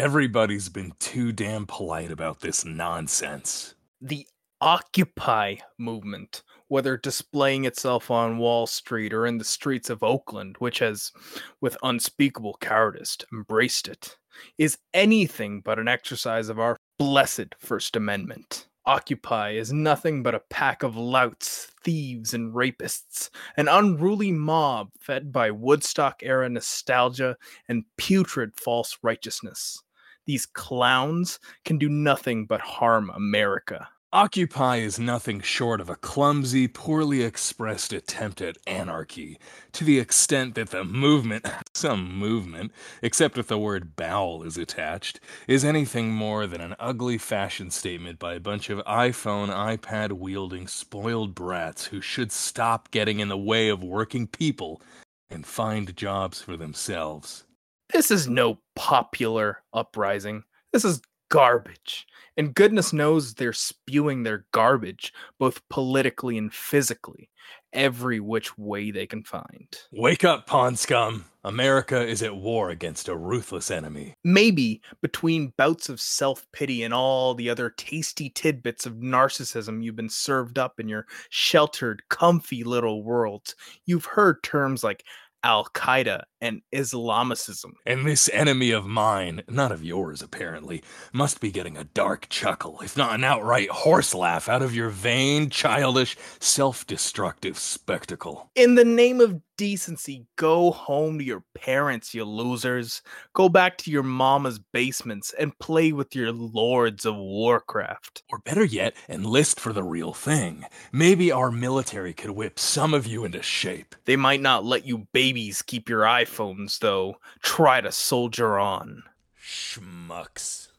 Everybody's been too damn polite about this nonsense. The Occupy movement, whether displaying itself on Wall Street or in the streets of Oakland, which has, with unspeakable cowardice, embraced it, is anything but an exercise of our blessed First Amendment. Occupy is nothing but a pack of louts, thieves, and rapists, an unruly mob fed by Woodstock era nostalgia and putrid false righteousness. These clowns can do nothing but harm America. Occupy is nothing short of a clumsy, poorly expressed attempt at anarchy, to the extent that the movement, some movement, except if the word bowel is attached, is anything more than an ugly fashion statement by a bunch of iPhone, iPad wielding spoiled brats who should stop getting in the way of working people and find jobs for themselves. This is no popular uprising. This is garbage. And goodness knows they're spewing their garbage, both politically and physically, every which way they can find. Wake up, pawn scum! America is at war against a ruthless enemy. Maybe between bouts of self pity and all the other tasty tidbits of narcissism you've been served up in your sheltered, comfy little worlds, you've heard terms like Al Qaeda and Islamicism. And this enemy of mine, not of yours apparently, must be getting a dark chuckle, if not an outright horse laugh, out of your vain, childish, self destructive spectacle. In the name of decency, go home to your parents, you losers. Go back to your mama's basements and play with your lords of Warcraft. Or better yet, enlist for the real thing. Maybe our military could whip some of you into shape. They might not let you babies keep your iPhones, though. Try to soldier on. Schmucks.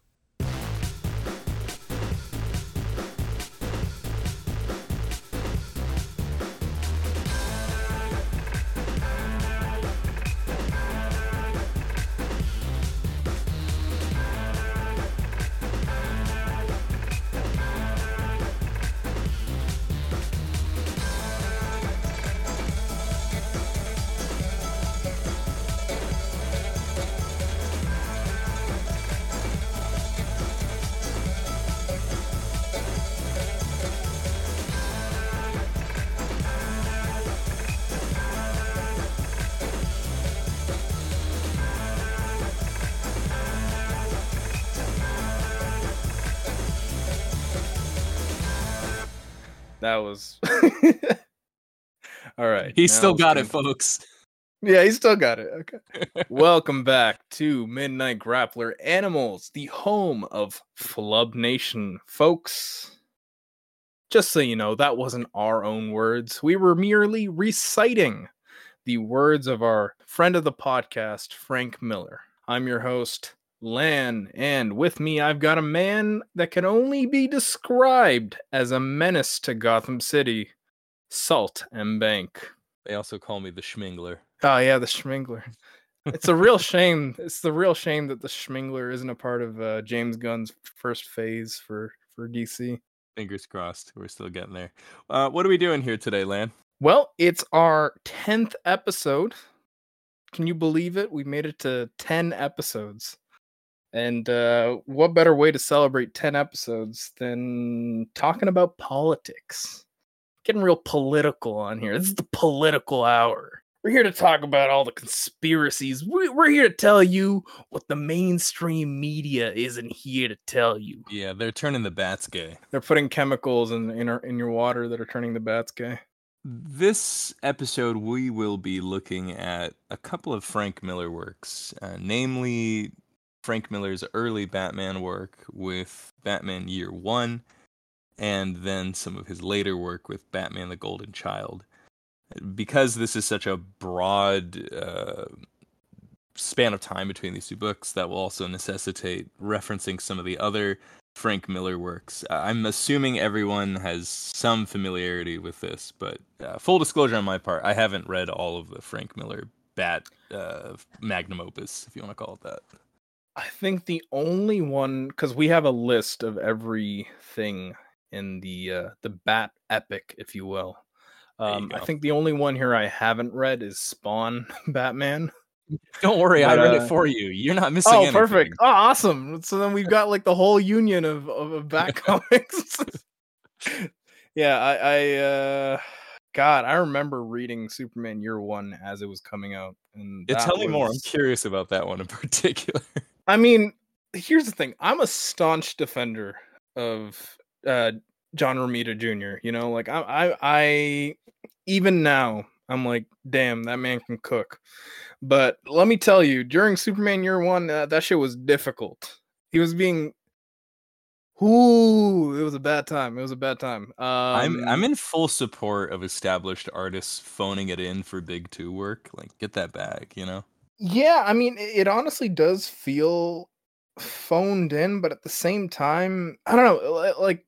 Was. All right. He still we got can- it, folks. Yeah, he still got it. Okay. Welcome back to Midnight Grappler Animals, the home of Flub Nation, folks. Just so you know, that wasn't our own words. We were merely reciting the words of our friend of the podcast, Frank Miller. I'm your host, Lan, and with me, I've got a man that can only be described as a menace to Gotham City, Salt and Bank. They also call me the Schmingler. Oh yeah, the Schmingler. It's a real shame. It's the real shame that the Schmingler isn't a part of uh, James Gunn's first phase for for DC. Fingers crossed. We're still getting there. Uh, what are we doing here today, Lan? Well, it's our tenth episode. Can you believe it? We made it to ten episodes. And uh, what better way to celebrate ten episodes than talking about politics? Getting real political on here. This is the political hour. We're here to talk about all the conspiracies. We- We're here to tell you what the mainstream media isn't here to tell you. Yeah, they're turning the bats gay. They're putting chemicals in in, our, in your water that are turning the bats gay. This episode, we will be looking at a couple of Frank Miller works, uh, namely Frank Miller's early Batman work with Batman Year One, and then some of his later work with Batman the Golden Child. Because this is such a broad uh, span of time between these two books, that will also necessitate referencing some of the other Frank Miller works. I'm assuming everyone has some familiarity with this, but uh, full disclosure on my part, I haven't read all of the Frank Miller Bat uh, magnum opus, if you want to call it that. I think the only one because we have a list of everything in the uh, the Bat epic, if you will. There you Um, I think the only one here I haven't read is Spawn Batman. Don't worry, But, I read uh, it for you. You're not missing Oh, anything. perfect. Oh, awesome. So then we've got like the whole union of of, of Bat comics. yeah, I, I uh God, I remember reading Superman Year One as it was coming out, and Yeah, tell me more. I'm curious about that one in particular. I mean, here's the thing. I'm a staunch defender of uh John Romita Jr. You know, like I I, I even now I'm like, damn, that man can cook. But let me tell you, during Superman Year One, uh, that shit was difficult. He was being, ooh, it was a bad time. It was a bad time. Um, I'm I'm in full support of established artists phoning it in for big two work. Like, get that bag, you know. Yeah, I mean, it, honestly does feel phoned in, but at the same time, I don't know. Like,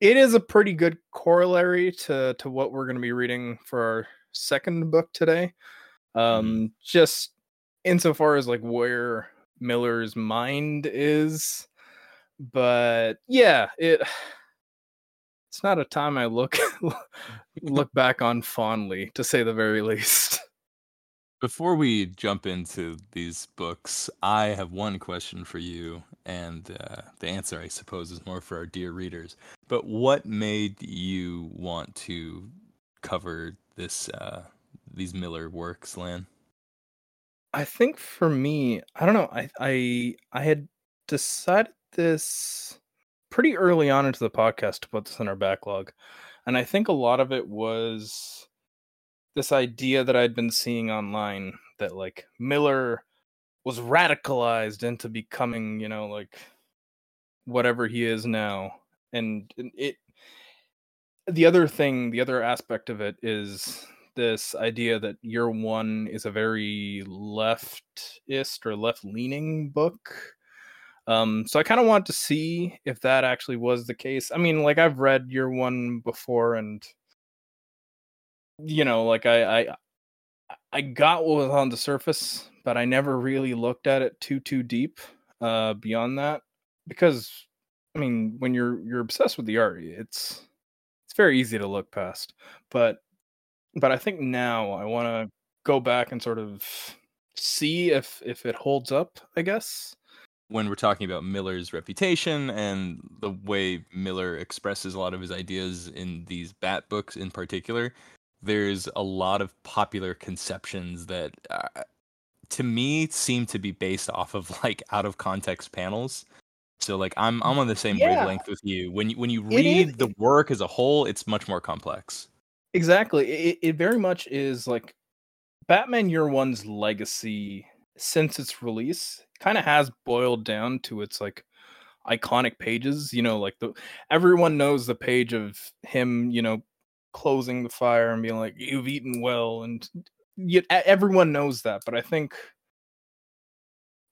it is a pretty good corollary to to what we're going to be reading for our second book today. Um, just insofar as like where Miller's mind is, but yeah, it. It's not a time I look look back on fondly, to say the very least. Before we jump into these books, I have one question for you, and uh, the answer, I suppose, is more for our dear readers. But what made you want to cover this uh, these Miller works, Lan? I think for me, I don't know. I I I had decided this pretty early on into the podcast to put this in our backlog, and I think a lot of it was this idea that I'd been seeing online that like Miller was radicalized into becoming, you know, like whatever he is now, and it. The other thing, the other aspect of it is this idea that year one is a very leftist or left leaning book. Um, so I kind of want to see if that actually was the case. I mean, like I've read year one before, and you know, like I I I got what was on the surface, but I never really looked at it too too deep uh beyond that because I mean, when you're you're obsessed with the art, it's it's very easy to look past. But but I think now I want to go back and sort of see if if it holds up. I guess. when we're talking about Miller's reputation and the way Miller expresses a lot of his ideas in these Bat books in particular, there's a lot of popular conceptions that, uh, to me, seem to be based off of like out of context panels. So like I'm I'm on the same Yeah. wavelength with you. When you when you read the work as a whole, it's much more complex. Exactly. It, it very much is like Batman Year One's legacy since its release kind of has boiled down to its like iconic pages. You know, like the everyone knows the page of him, you know, closing the fire and being like, "You've eaten well," and yet everyone knows that. But I think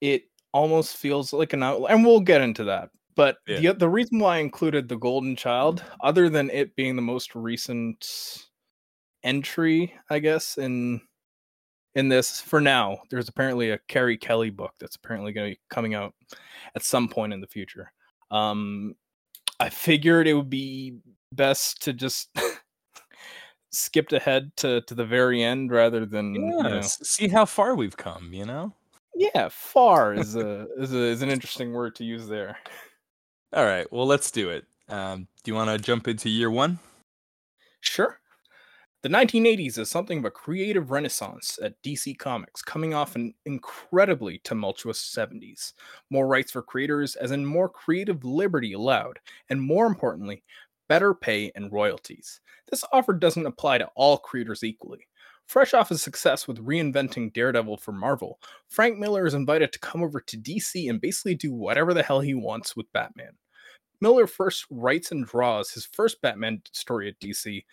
it almost feels like an out, and we'll get into that. But the the reason why I included the Golden Child, other than it being the most recent entry, I guess in in this for now, there's apparently a Carrie Kelly book that's apparently going to be coming out at some point in the future. Um, I figured it would be best to just skipped ahead to to the very end rather than you know, see how far we've come. You know. yeah far is a is a is an interesting word to use there. All right. Well, let's do it. Um, do you want to jump into year one? Sure. The 1980s is something of a creative renaissance at DC Comics, coming off an incredibly tumultuous 70s. More rights for creators, as in more creative liberty allowed, and more importantly, better pay and royalties. This offer doesn't apply to all creators equally. Fresh off his success with reinventing Daredevil for Marvel, Frank Miller is invited to come over to DC and basically do whatever the hell he wants with Batman. Miller first writes and draws his first Batman story at DC.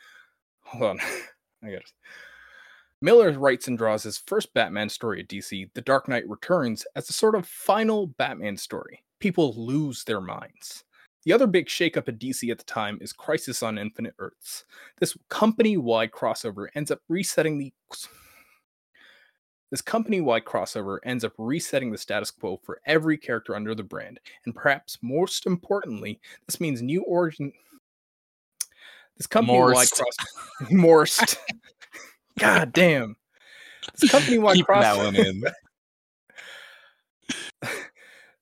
Hold on, I got. Miller writes and draws his first Batman story at DC, The Dark Knight Returns, as a sort of final Batman story. People lose their minds. The other big shakeup at DC at the time is Crisis on Infinite Earths. This company-wide crossover ends up resetting the this company-wide crossover ends up resetting the status quo for every character under the brand, and perhaps most importantly, this means new origin. This company-wide Morst. cross Morst. God damn. This company-wide Keep that crossover.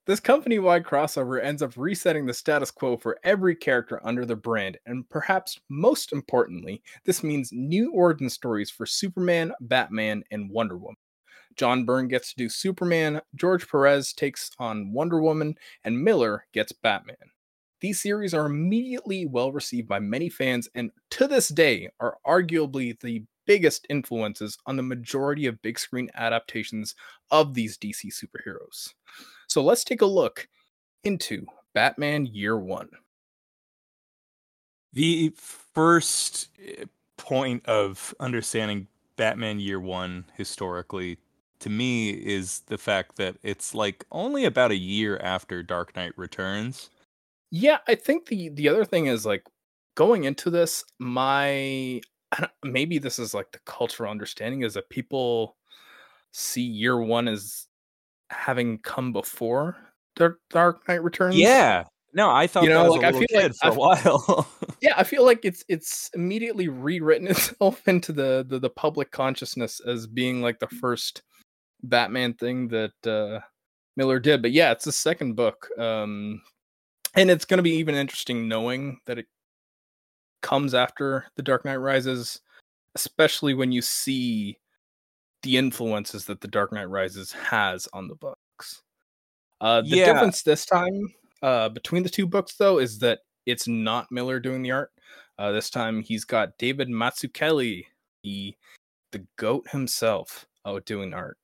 This company wide crossover ends up resetting the status quo for every character under the brand, and perhaps most importantly, this means new origin stories for Superman, Batman, and Wonder Woman. John Byrne gets to do Superman, George Perez takes on Wonder Woman, and Miller gets Batman. These series are immediately well received by many fans and to this day are arguably the biggest influences on the majority of big screen adaptations of these DC superheroes. So let's take a look into Batman Year One. The first eh, point of understanding Batman Year One historically to me is the fact that it's like only about a year after Dark Knight Returns. Yeah, I think the the other thing is like going into this, my maybe this is like the cultural understanding is that people see Year One as having come before Dark Dark Knight Returns. Yeah. No, I thought You know, like, I feel like- for I a f- while. yeah i feel like it's it's immediately rewritten itself into the, the the public consciousness as being like the first batman thing that uh miller did but yeah it's the second book um and it's going to be even interesting knowing that it comes after the dark knight rises especially when you see the influences that the dark knight rises has on the books uh the Yeah. difference this time uh between the two books though is that it's not miller doing the art uh this time he's got david Mazzucchelli the the goat himself out doing art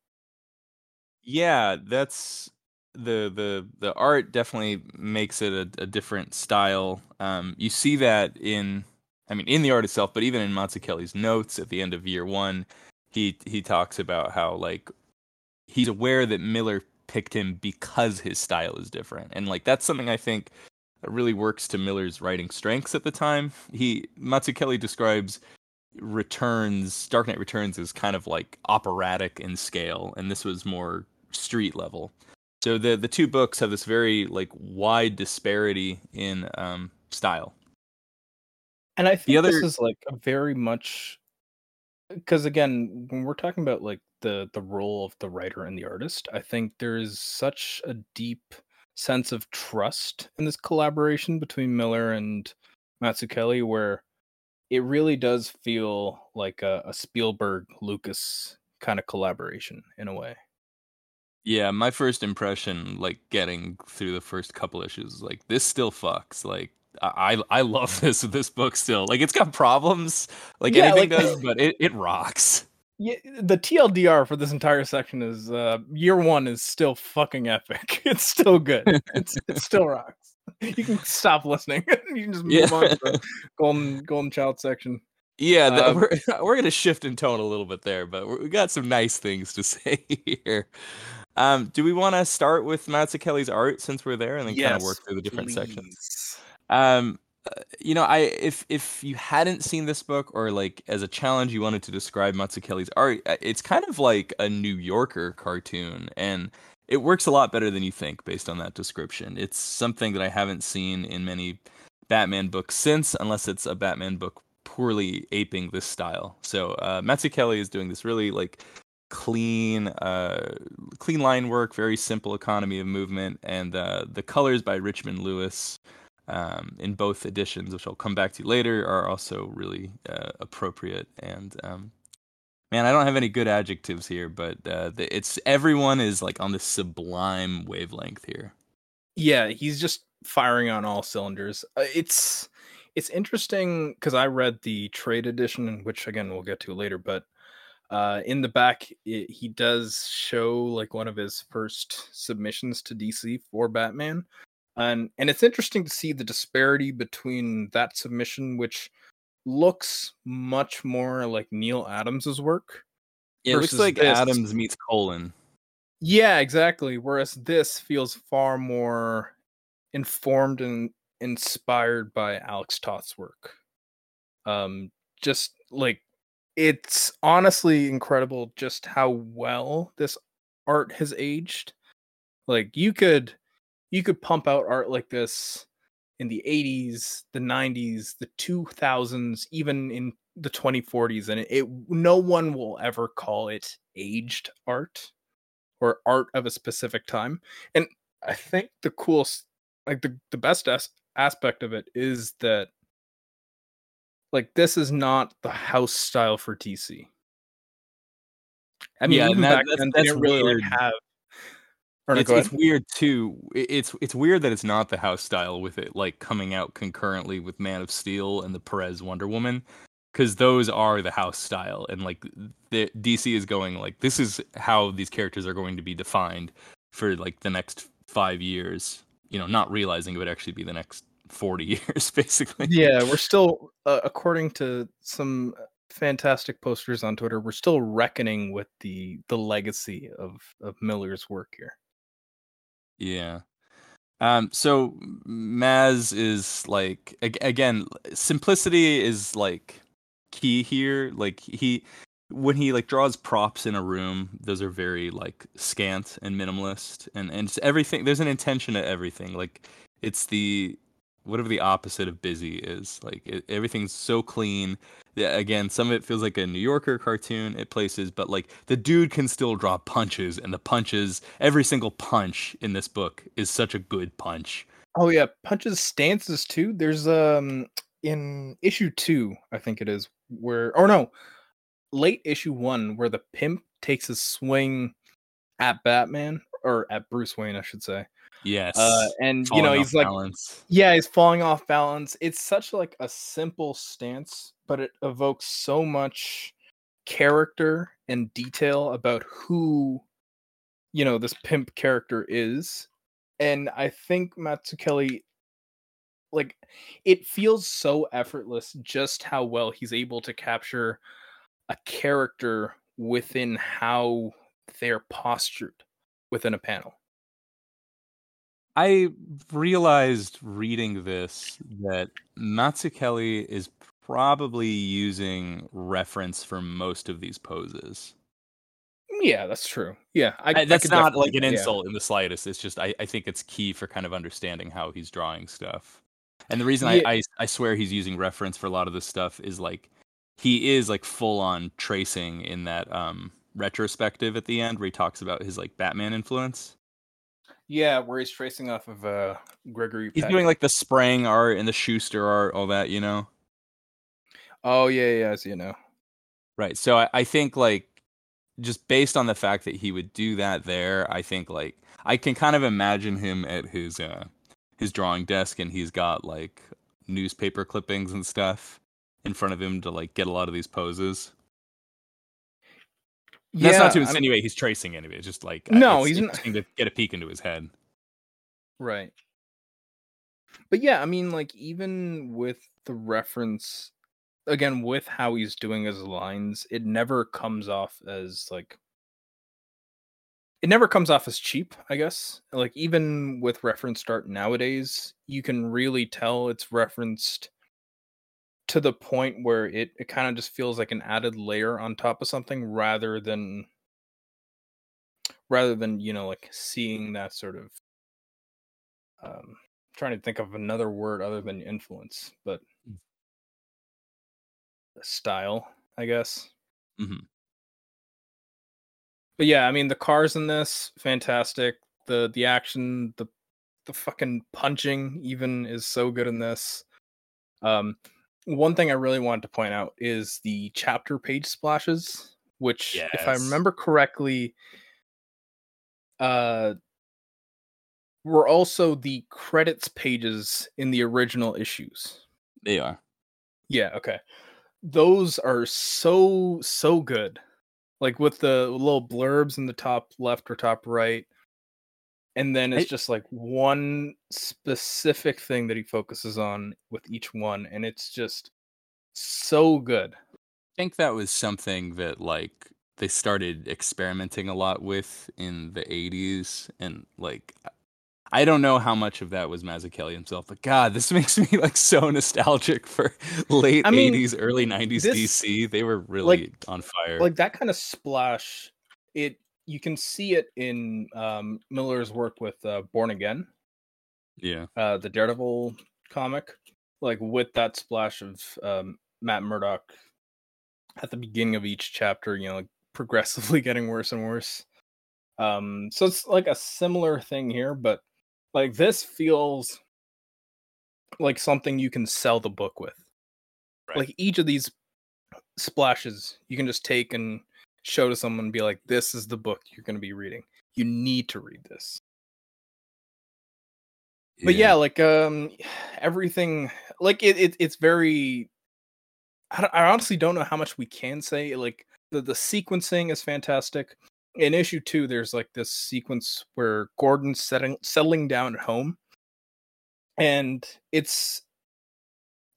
yeah, that's the the the art definitely makes it a, a different style. Um, you see that in, I mean, in the art itself, but even in Mazzucchelli's notes at the end of year one, he he talks about how like he's aware that Miller picked him because his style is different, and like that's something I think that really works to Miller's writing strengths at the time. He Mazzucchelli describes returns dark knight returns is kind of like operatic in scale and this was more street level. So the the two books have this very like wide disparity in um style. And i think other- this is like a very much because again when we're talking about like the the role of the writer and the artist i think there's such a deep sense of trust in this collaboration between miller and Mazzucchelli where it really does feel like a, a spielberg lucas kind of collaboration in a way. Yeah my first impression like getting through the first couple issues like this still fucks like I I love this this book still. Like it's got problems, like Yeah, anything like- does, but it, it rocks. yeah the tldr for this entire section is uh year one is still fucking epic it's still good it's it still rocks you can stop listening you can just move Yeah. on to the golden golden child section Yeah, the, Um, we're we're gonna shift in tone a little bit there, but we got some nice things to say here. Um, do we want to start with Mazzucchelli's art since we're there, and then kind of work through the different sections? Um, uh, you know, I if if you hadn't seen this book, or like as a challenge, you wanted to describe Mazzucchelli's art, uh, it's kind of like a New Yorker cartoon, and it works a lot better than you think based on that description. It's something that I haven't seen in many Batman books since, unless it's a Batman book poorly aping this style. So uh, Mazzucchelli is doing this really like clean, uh, clean line work, very simple economy of movement, and uh, the colors by Richmond Lewis um, in both editions, which I'll come back to later, are also really uh, appropriate. And um, man, I don't have any good adjectives here, but uh, the, it's everyone is like on this sublime wavelength here. yeah he's just firing on all cylinders uh, it's it's interesting because i read the trade edition which again we'll get to later but uh in the back it, he does show like one of his first submissions to dc for batman and and it's interesting to see the disparity between that submission which looks much more like Neal Adams's work Yeah, it looks like this. Adams meets Colan. Yeah, exactly. Whereas this feels far more informed and inspired by Alex Toth's work. Um, just like it's honestly incredible just how well this art has aged. Like you could you could pump out art like this in the 80s, the 90s, the 2000s, even in the 2040s and it, it no one will ever call it aged art or art of a specific time. And I think the coolest, like the, the best as- aspect of it is that, like, this is not the house style for DC. I mean, Yeah, even that- back that's- then, they didn't really weird. like have. No, it's, it's weird too. It's it's weird that it's not the house style with it like coming out concurrently with Man of Steel and the Perez Wonder Woman, because those are the house style, and like the DC is going like this is how these characters are going to be defined for like the next five years. You know, not realizing it would actually be the next forty years, basically. yeah, we're still, uh, according to some fantastic posters on Twitter, we're still reckoning with the the legacy of of Miller's work here. Yeah. Um, so Maz is like ag- again, simplicity is like key here. Like he when he like draws props in a room, those are very like scant and minimalist and and everything there's an intention to everything. Like it's the whatever the opposite of busy is. Like it, everything's so clean. Yeah, again, some of it feels like a New Yorker cartoon at places, but like the dude can still draw punches, and the punches, every single punch in this book is such a good punch. Oh yeah, punches stances too. There's um in issue two, I think it is, where or no, late issue one, where the pimp takes a swing at Batman or at Bruce Wayne, I should say. Yes, Uh, and you know he's like, balance. yeah, he's falling off balance. It's such like a simple stance, but it evokes so much character and detail about who you know this pimp character is. And I think Mazzucchelli like it feels so effortless just how well he's able to capture a character within how they're postured within a panel. I realized reading this that Mazzucchelli is probably using reference for most of these poses. Yeah, that's true. Yeah, I, I- I that's could not like an yeah. insult in the slightest. It's just I, I think it's key for kind of understanding how he's drawing stuff. And the reason Yeah. I, I I swear he's using reference for a lot of this stuff is like he is like full on tracing in that um retrospective at the end where he talks about his like Batman influence. Yeah, where he's tracing off of uh Gregory. He's Peck. doing like the Sprang art and the Schuster art, all that, you know. Oh yeah, yeah, as you know. Right. So I, I think like just based on the fact that he would do that there, I think like I can kind of imagine him at his uh his drawing desk and he's got like newspaper clippings and stuff in front of him to like get a lot of these poses. Yeah, That's not to I'm- insinuate he's tracing any of it. It's just like No, he's not- to get a peek into his head. Right. But yeah, I mean, like even with the reference, again, with how he's doing his lines, it never comes off as like. It never comes off as cheap, I guess. Like even with reference art nowadays, you can really tell it's referenced to the point where it, it kind of just feels like an added layer on top of something rather than rather than, you know, like seeing that sort of um trying to think of another word other than influence, but Mm. style, I guess. mm-hmm. But yeah, I mean the cars in this fantastic. The the action, the the fucking punching even is so good in this. Um one thing I really wanted to point out is the chapter page splashes, which if I remember correctly uh were also the credits pages in the original issues. They are. Yeah, okay. Those are so so good. Like with the little blurbs in the top left or top right. And then it's just like one specific thing that he focuses on with each one and it's just so good. I think that was something that like they started experimenting a lot with in the 80s and like I don't know how much of that was Mazzucchelli himself, but God, this makes me like so nostalgic for late I mean, 80s, early 90s this- DC. They were really on fire. Like that kind of splash it you can see it in um Miller's work with uh, Born Again. yeah. uh the Daredevil comic, like with that splash of um Matt Murdock at the beginning of each chapter, you know, like progressively getting worse and worse. Um, so it's like a similar thing here, but like this feels like something you can sell the book with. Right. Like each of these splashes, you can just take and show to someone and be like, "This is the book you're going to be reading. You need to read this." But yeah, like um, everything, like it, it it's very. I, I honestly don't know how much we can say. Like the the sequencing is fantastic. In issue two, there's like this sequence where Gordon's setting settling down at home, and it's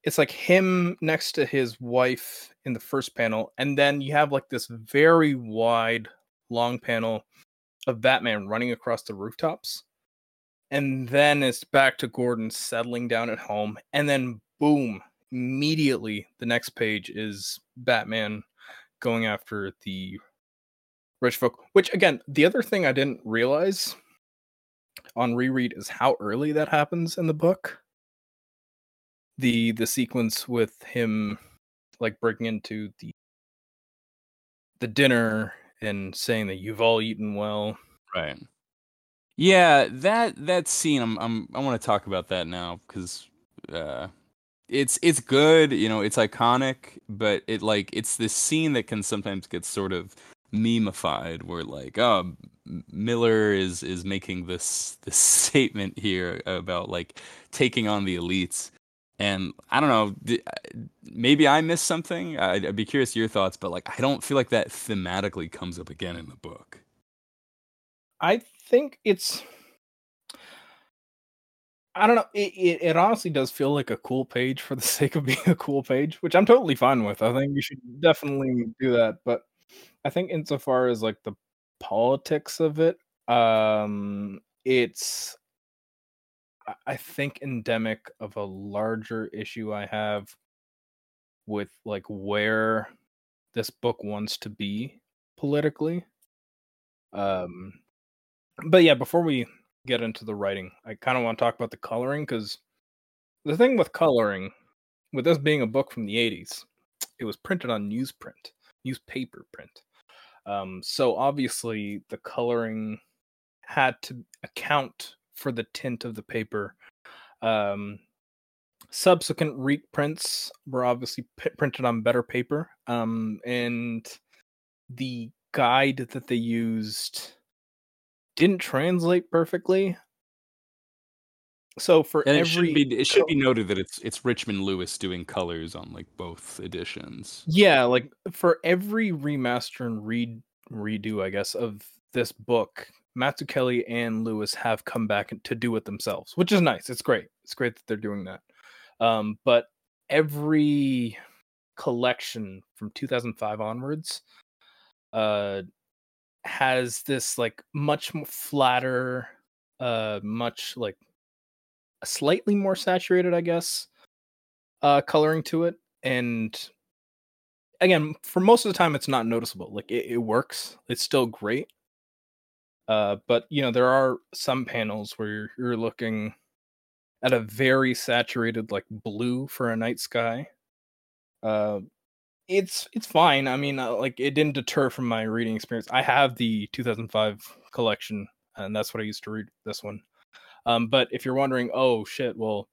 it's like him next to his wife in the first panel, and then you have like this very wide, long panel of Batman running across the rooftops. And then it's back to Gordon settling down at home. And then, boom, immediately the next page is Batman going after the rich folk. Which, again, the other thing I didn't realize on reread is how early that happens in the book. The the sequence with him like breaking into the the dinner and saying that you've all eaten well. Right. Yeah, that that scene I'm I'm I want to talk about that now cuz uh it's it's good, you know, it's iconic, but it like it's this scene that can sometimes get sort of memeified where like oh Miller is is making this this statement here about like taking on the elites and I don't know maybe I missed something I'd, I'd be curious your thoughts but like I don't feel like that thematically comes up again in the book I think it's I don't know. It, it it honestly does feel like a cool page for the sake of being a cool page, which I'm totally fine with. I think you should definitely do that. But I think insofar as like the politics of it, um, it's I- think endemic of a larger issue I have with like where this book wants to be politically. Um, but yeah, before we get into the writing, I kind of want to talk about the coloring because the thing with coloring, with this being a book from the 80s, it was printed on newsprint, newspaper print. Um, so obviously, the coloring had to account for the tint of the paper. Um, subsequent reprints were obviously p- printed on better paper, um, and the guide that they used didn't translate perfectly. So for And it every should be it should be noted that it's it's Richmond Lewis doing colors on like both editions. yeah, like for every remaster and read redo, I guess, of this book, Mazzucchelli and Lewis have come back to do it themselves, which is nice. It's great. It's great that they're doing that. Um, but every collection from 2005 onwards uh has this like much flatter uh much like slightly more saturated i guess uh coloring to it and again for most of the time it's not noticeable like it, it works it's still great uh but you know there are some panels where you're, you're looking at a very saturated like blue for a night sky. Uh it's it's fine. I mean uh, like it didn't deter from my reading experience. I have the 2005 collection and that's what i used to read this one. Um but if you're wondering oh shit well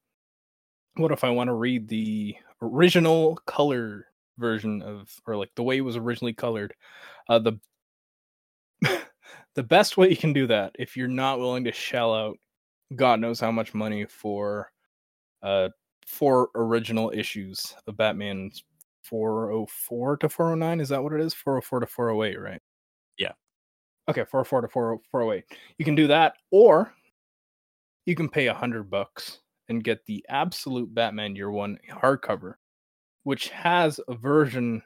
what if i want to read the original color version of or like the way it was originally colored? Uh the the best way you can do that if you're not willing to shell out god knows how much money for uh four original issues of batman 404 to 409 is that what it is? 404 to 408 right? Yeah. okay 404 to 40- 408 you can do that or you can pay a hundred bucks and get the absolute batman year one hardcover which has a version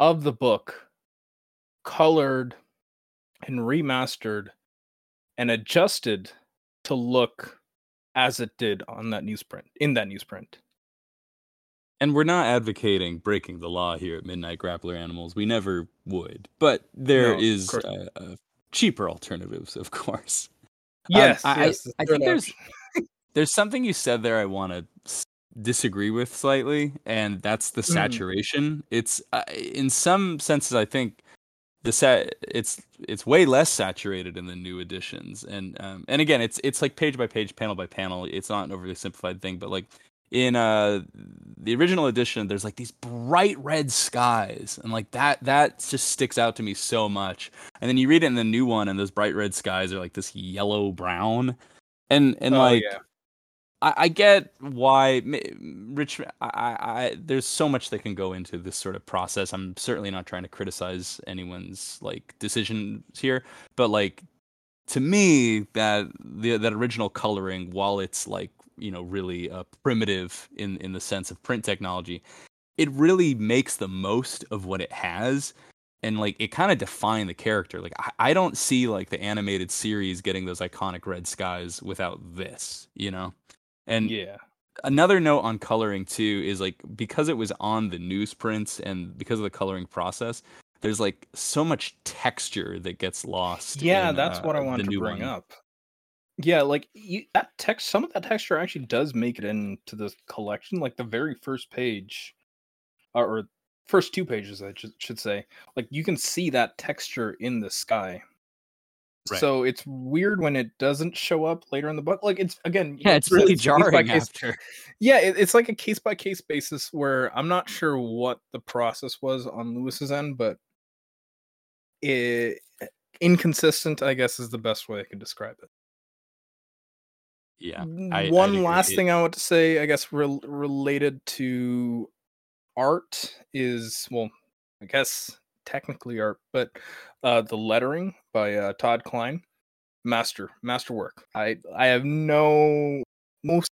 of the book colored and remastered and adjusted to look as it did on that newsprint in that newsprint And we're not advocating breaking the law here at Midnight Grappler Animals. We never would. But there No, is uh, uh, cheaper alternatives, of course. yes I- I- yes I third think there's- There's something you said there I want to s- disagree with slightly, and that's the Mm. saturation. It's uh, in some senses, I think the set it's it's way less saturated in the new editions. And um, and again it's it's like page by page panel by panel. It's not an overly simplified thing but like in uh the original edition there's like these bright red skies. And like that that just sticks out to me so much. And then you read it in the new one and those bright red skies are like this yellow brown. And and oh, like yeah. I, I get why Rich. I, I there's so much that can go into this sort of process. I'm certainly not trying to criticize anyone's like decisions here, but like to me that the that original coloring, while it's like you know really uh, primitive in in the sense of print technology, it really makes the most of what it has and like it kind of defined the character. Like I, I, don't see like the animated series getting those iconic red skies without this, you know. And yeah. Another note on coloring too is like because it was on the newsprints and because of the coloring process, there's like so much texture that gets lost. Yeah, in, that's uh, what I wanted to bring one. up. Yeah, like you, that text, some of that texture actually does make it into the collection. Like the very first page, or, or first two pages, I should say. Like you can see that texture in the sky. Right. So it's weird when it doesn't show up later in the book. Like it's again, yeah, it's really jarring case after. Yeah, it, it's like a case by case basis where I'm not sure what the process was on Lewis's end, but it inconsistent, I guess, is the best way I can describe it. Yeah. I, One last thing I want to say, I guess, re- related to art is well, I guess technically art, but uh, the lettering by uh, Todd Klein, master masterwork. I I have no most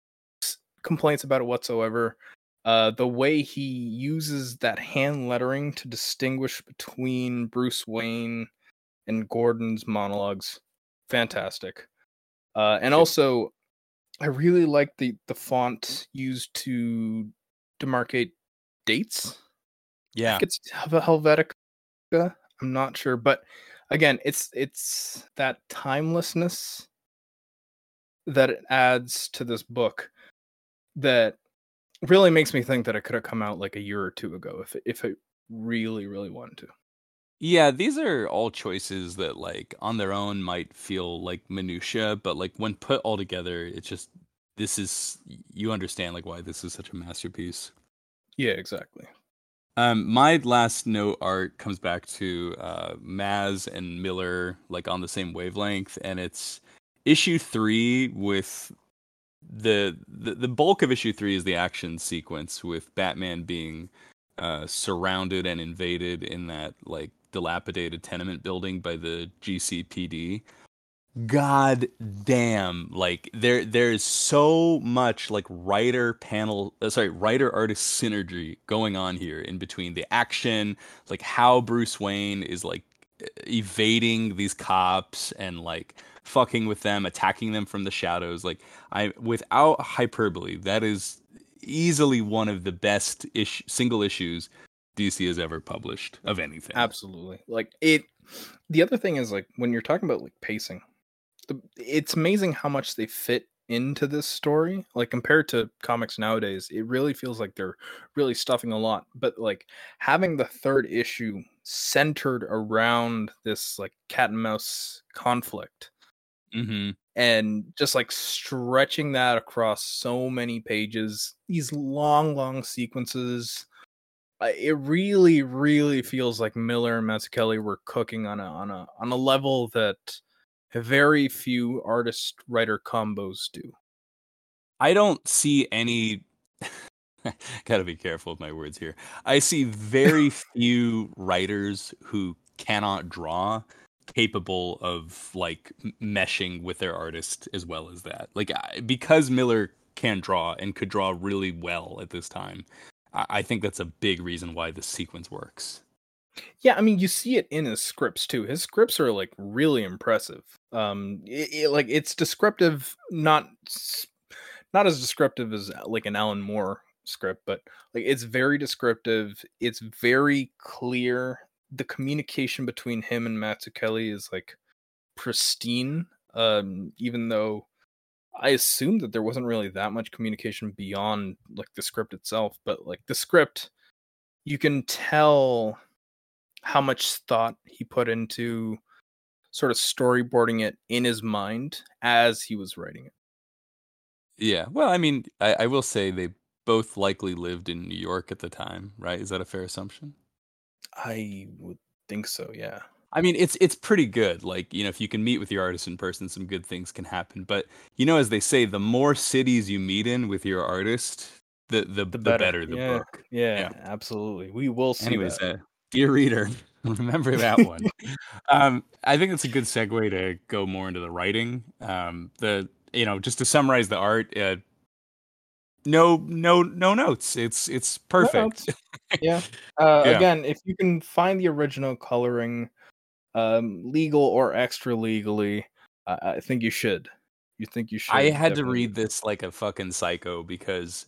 complaints about it whatsoever. Uh, the way he uses that hand lettering to distinguish between Bruce Wayne and Gordon's monologues, fantastic. Uh, and also, I really like the the font used to demarcate dates. Yeah, it's Helvetica I'm not sure, but again, it's it's that timelessness that it adds to this book that really makes me think that it could have come out like a year or two ago if it, if it really really wanted to. Yeah, these are all choices that like on their own might feel like minutia, but like when put all together, it's just this is you understand like why this is such a masterpiece. Yeah, exactly. Um, my last note art comes back to uh, Maz and Miller like on the same wavelength, and it's issue three with the, the the bulk of issue three is the action sequence with Batman being uh, surrounded and invaded in that like dilapidated tenement building by the GCPD god damn like there there's so much like writer panel uh, sorry writer artist synergy going on here in between the action like how bruce wayne is like evading these cops and like fucking with them attacking them from the shadows. Like i without hyperbole that is easily one of the best ish, single issues dc has ever published of anything. Absolutely. Like it the other thing is like when you're talking about like pacing it's amazing how much they fit into this story like compared to comics nowadays it really feels like they're really stuffing a lot but like having the third issue centered around this like cat and mouse conflict mm-hmm. and just like stretching that across so many pages these long long sequences it really really feels like miller and mazzucchelli were cooking on a on a on a level that very few artist writer combos do. I don't see any. Gotta be careful with my words here. I see very few writers who cannot draw capable of like meshing with their artist as well as that. Like because Miller can draw and could draw really well at this time, I think that's a big reason why this sequence works. Yeah, I mean, you see it in his scripts too. His scripts are like really impressive. Um, it, it, like it's descriptive, not not as descriptive as uh, like an Alan Moore script, but like it's very descriptive. It's very clear. The communication between him and Matt Mazzucchelli is like pristine. Um, even though I assumed that there wasn't really that much communication beyond like the script itself, but like the script, you can tell how much thought he put into sort of storyboarding it in his mind as he was writing it. Yeah. Well, I mean, I, I will say they both likely lived in New York at the time, right? Is that a fair assumption? I would think so, yeah. I mean, it's it's pretty good. Like, you know, if you can meet with your artist in person, some good things can happen. But you know, as they say, the more cities you meet in with your artist, the the, the, better. better. the yeah. book. Yeah, yeah, absolutely. We will see. Anyways, uh, dear reader, remember that one. um, I think it's a good segue to go more into the writing. Um, the you know, just to summarize the art, uh, no no no notes it's it's perfect no yeah. Uh, yeah. again if you can find the original coloring um legal or extra legally uh, i think you should you think you should i had definitely. to read this like a fucking psycho because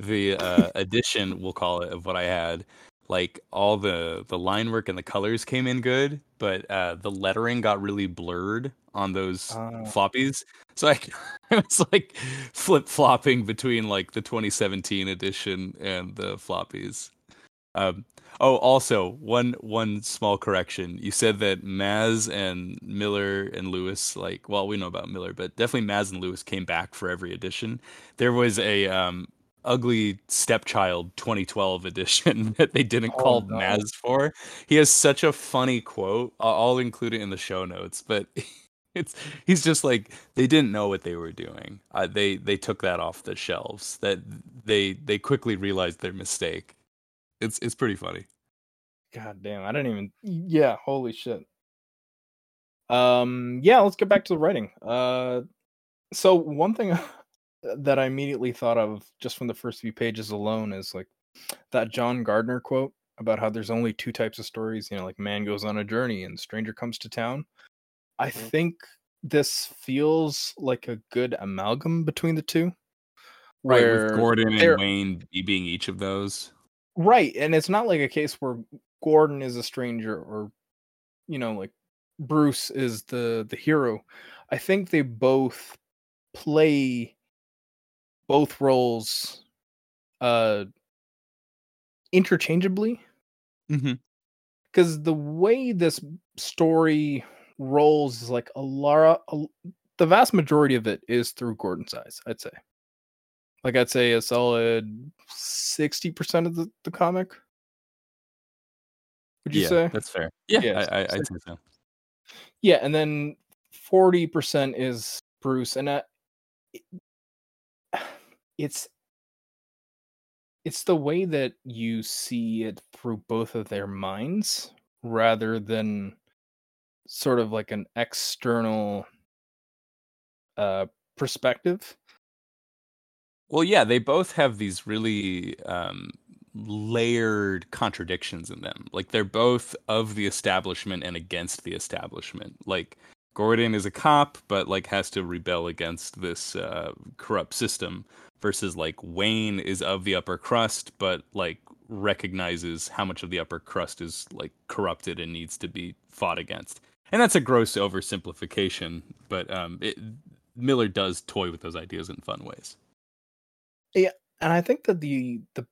the uh edition we'll call it of what i had like all the the line work and the colors came in good but uh the lettering got really blurred on those uh, floppies. So I, I was like flip flopping between like the 2017 edition and the floppies. Um oh also one one small correction. You said that maz and miller and lewis like well we know about miller but definitely maz and lewis came back for every edition. There was a um ugly stepchild 2012 edition that they didn't oh, call no. Maz for. He has such a funny quote. I'll include it in the show notes, but it's he's just like they didn't know what they were doing. Uh, they they took that off the shelves. That they they quickly realized their mistake. It's it's pretty funny. God damn, I didn't even yeah, holy shit. Um yeah, let's get back to the writing. Uh so one thing that I immediately thought of just from the first few pages alone is like that John Gardner quote about how there's only two types of stories, you know, like man goes on a journey and stranger comes to town. I mm-hmm. think this feels like a good amalgam between the two. Right, with Gordon and Wayne being each of those. Right, and it's not like a case where Gordon is a stranger or you know, like Bruce is the the hero. I think they both play both roles uh interchangeably? Mm-hmm. because the way this story rolls is like a lara a, the vast majority of it is through gordon's eyes i'd say. Like i'd say a solid 60% of the, the comic. Would you yeah, say? that's fair. Yeah, yeah I, I, i'd say so. Yeah and then 40% is bruce and I, it's it's the way that you see it through both of their minds rather than sort of like an external uh perspective. Well yeah they both have these really um layered contradictions in them. Like they're both of the establishment and against the establishment. Like Gordon is a cop, but like has to rebel against this uh, corrupt system. Versus like Wayne is of the upper crust, but like recognizes how much of the upper crust is like corrupted and needs to be fought against. And that's a gross oversimplification, but um, it, Miller does toy with those ideas in fun ways. Yeah, and I think that the the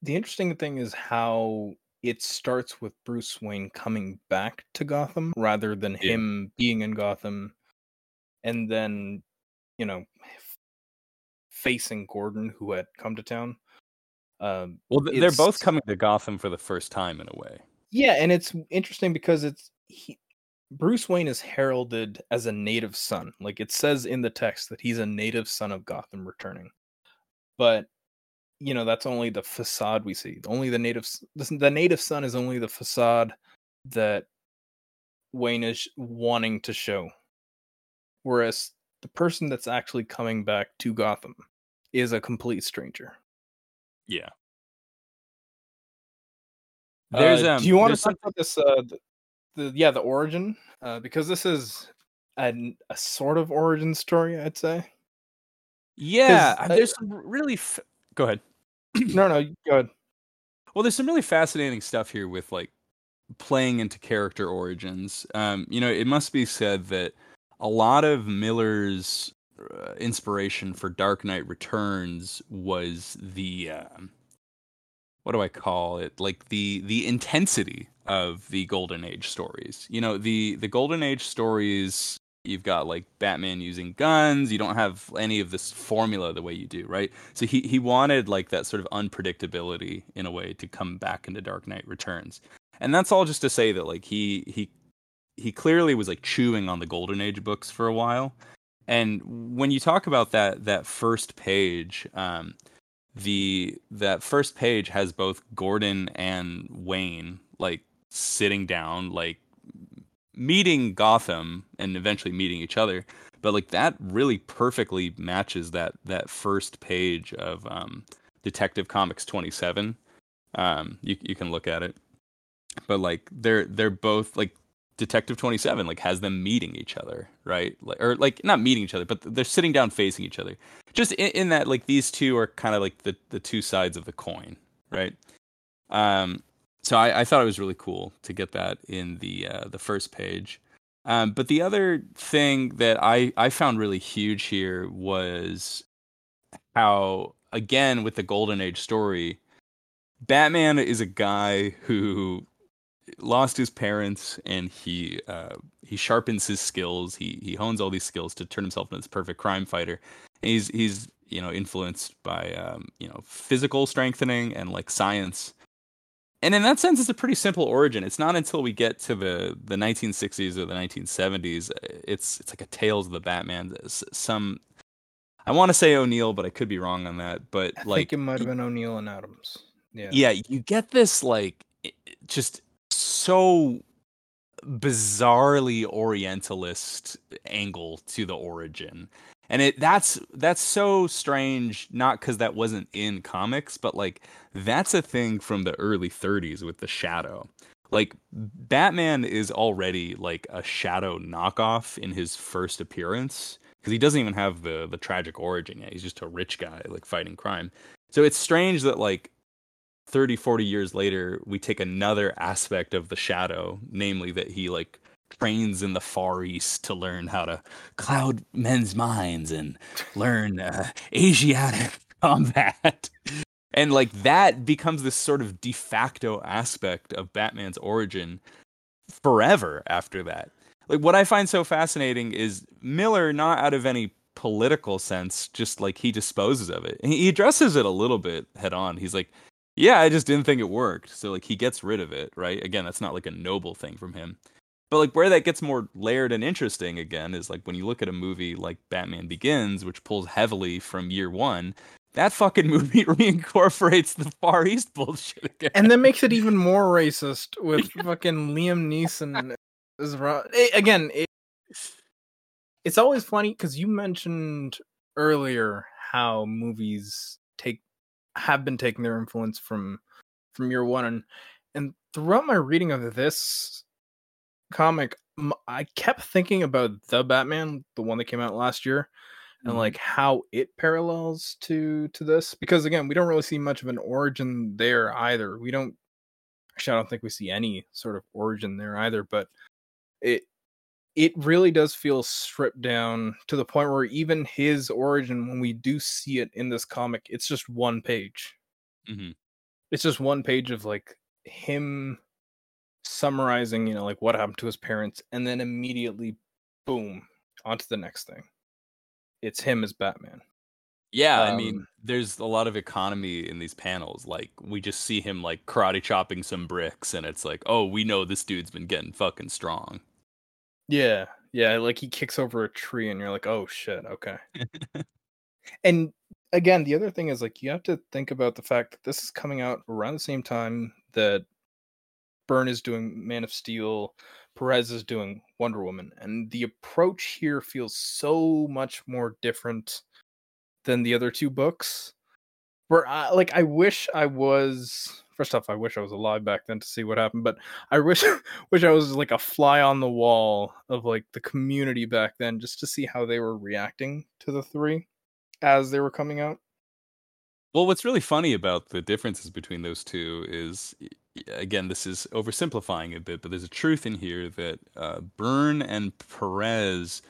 the interesting thing is how it starts with Bruce Wayne coming back to Gotham rather than yeah. him being in Gotham and then, you know, facing Gordon who had come to town. Um, well, they're both coming to Gotham for the first time in a way. Yeah, and it's interesting because it's he, Bruce Wayne is heralded as a native son. Like it says in the text that he's a native son of Gotham returning. But you know that's only the facade we see only the native the native son is only the facade that wayne is wanting to show whereas the person that's actually coming back to gotham is a complete stranger. Yeah. There's uh, um, do you want to talk about this uh the, the, yeah the origin? Uh because this is a, a sort of origin story i'd say. Yeah uh, there's some really f- go ahead. No, no, go ahead. Well, there's some really fascinating stuff here with like playing into character origins. Um, you know, it must be said that a lot of Miller's uh, inspiration for Dark Knight Returns was the uh, what do I call it? Like the the intensity of the Golden Age stories. You know, the the Golden Age stories. You've got like Batman using guns. You don't have any of this formula the way you do, right? So he he wanted like that sort of unpredictability in a way to come back into Dark Knight Returns, and that's all just to say that like he he he clearly was like chewing on the Golden Age books for a while. And when you talk about that that first page, um, the that first page has both Gordon and Wayne like sitting down, like meeting Gotham and eventually meeting each other. But like that really perfectly matches that that first page of um, Detective Comics 27. Um, you you can look at it, but like they're they're both like Detective 27 like has them meeting each other, right? Like, or like not meeting each other, but they're sitting down facing each other. Just in, in that like these two are kind of like the the two sides of the coin, right? Um so I, I thought it was really cool to get that in the uh, the first page. Um, but the other thing that I, I found really huge here was how again with the golden age story batman is a guy who lost his parents and he uh, he sharpens his skills. He he hones all these skills to turn himself into this perfect crime fighter. And he's he's you know influenced by um, you know physical strengthening and like science. And in that sense, it's a pretty simple origin. It's not until we get to the, the 1960s or the 1970s, it's it's like a Tales of the Batman. Some I want to say O'Neil, but I could be wrong on that. But I like think it might have been O'Neil and Adams. Yeah. Yeah, you get this like just so bizarrely orientalist angle to the origin. And it that's that's so strange not because that wasn't in comics but like that's a thing from the early 30s with the shadow. Like batman is already like a shadow knockoff in his first appearance because he doesn't even have the the tragic origin yet. He's just a rich guy like fighting crime. So it's strange that like 30 40 years later we take another aspect of the shadow namely that he like trains in the far east to learn how to cloud men's minds and learn uh, asiatic combat. And like that becomes this sort of de facto aspect of batman's origin forever after that. Like what i find so fascinating is miller not out of any political sense just like he disposes of it. He addresses it a little bit head on. He's like yeah, I just didn't think it worked. So like he gets rid of it, right? Again, that's not like a noble thing from him. But like where that gets more layered and interesting again is like when you look at a movie like Batman Begins, which pulls heavily from year one, that fucking movie reincorporates the Far East bullshit again. And then makes it even more racist with fucking Liam Neeson as it, eh, again. It, it's always funny because you mentioned earlier how movies have been taking their influence from from year one and and throughout my reading of this comic i kept thinking about the batman the one that came out last year and mm-hmm. like how it parallels to to this because again we don't really see much of an origin there either we don't actually i don't think we see any sort of origin there either but it it really does feel stripped down to the point where even his origin, when we do see it in this comic, it's just one page. Mm-hmm. It's just one page of like him summarizing, you know, like what happened to his parents, and then immediately, boom, onto the next thing. It's him as Batman. Yeah, um, I mean, there's a lot of economy in these panels. Like, we just see him like karate chopping some bricks, and it's like, oh, we know this dude's been getting fucking strong. Yeah, yeah, like he kicks over a tree, and you're like, oh shit, okay. and again, the other thing is like you have to think about the fact that this is coming out around the same time that Byrne is doing Man of Steel, Perez is doing Wonder Woman, and the approach here feels so much more different than the other two books. Where I like, I wish I was first off, I wish I was alive back then to see what happened, but I wish wish I was like a fly on the wall of like the community back then just to see how they were reacting to the three as they were coming out. Well, what's really funny about the differences between those two is again, this is oversimplifying a bit, but there's a truth in here that uh, Byrne and Perez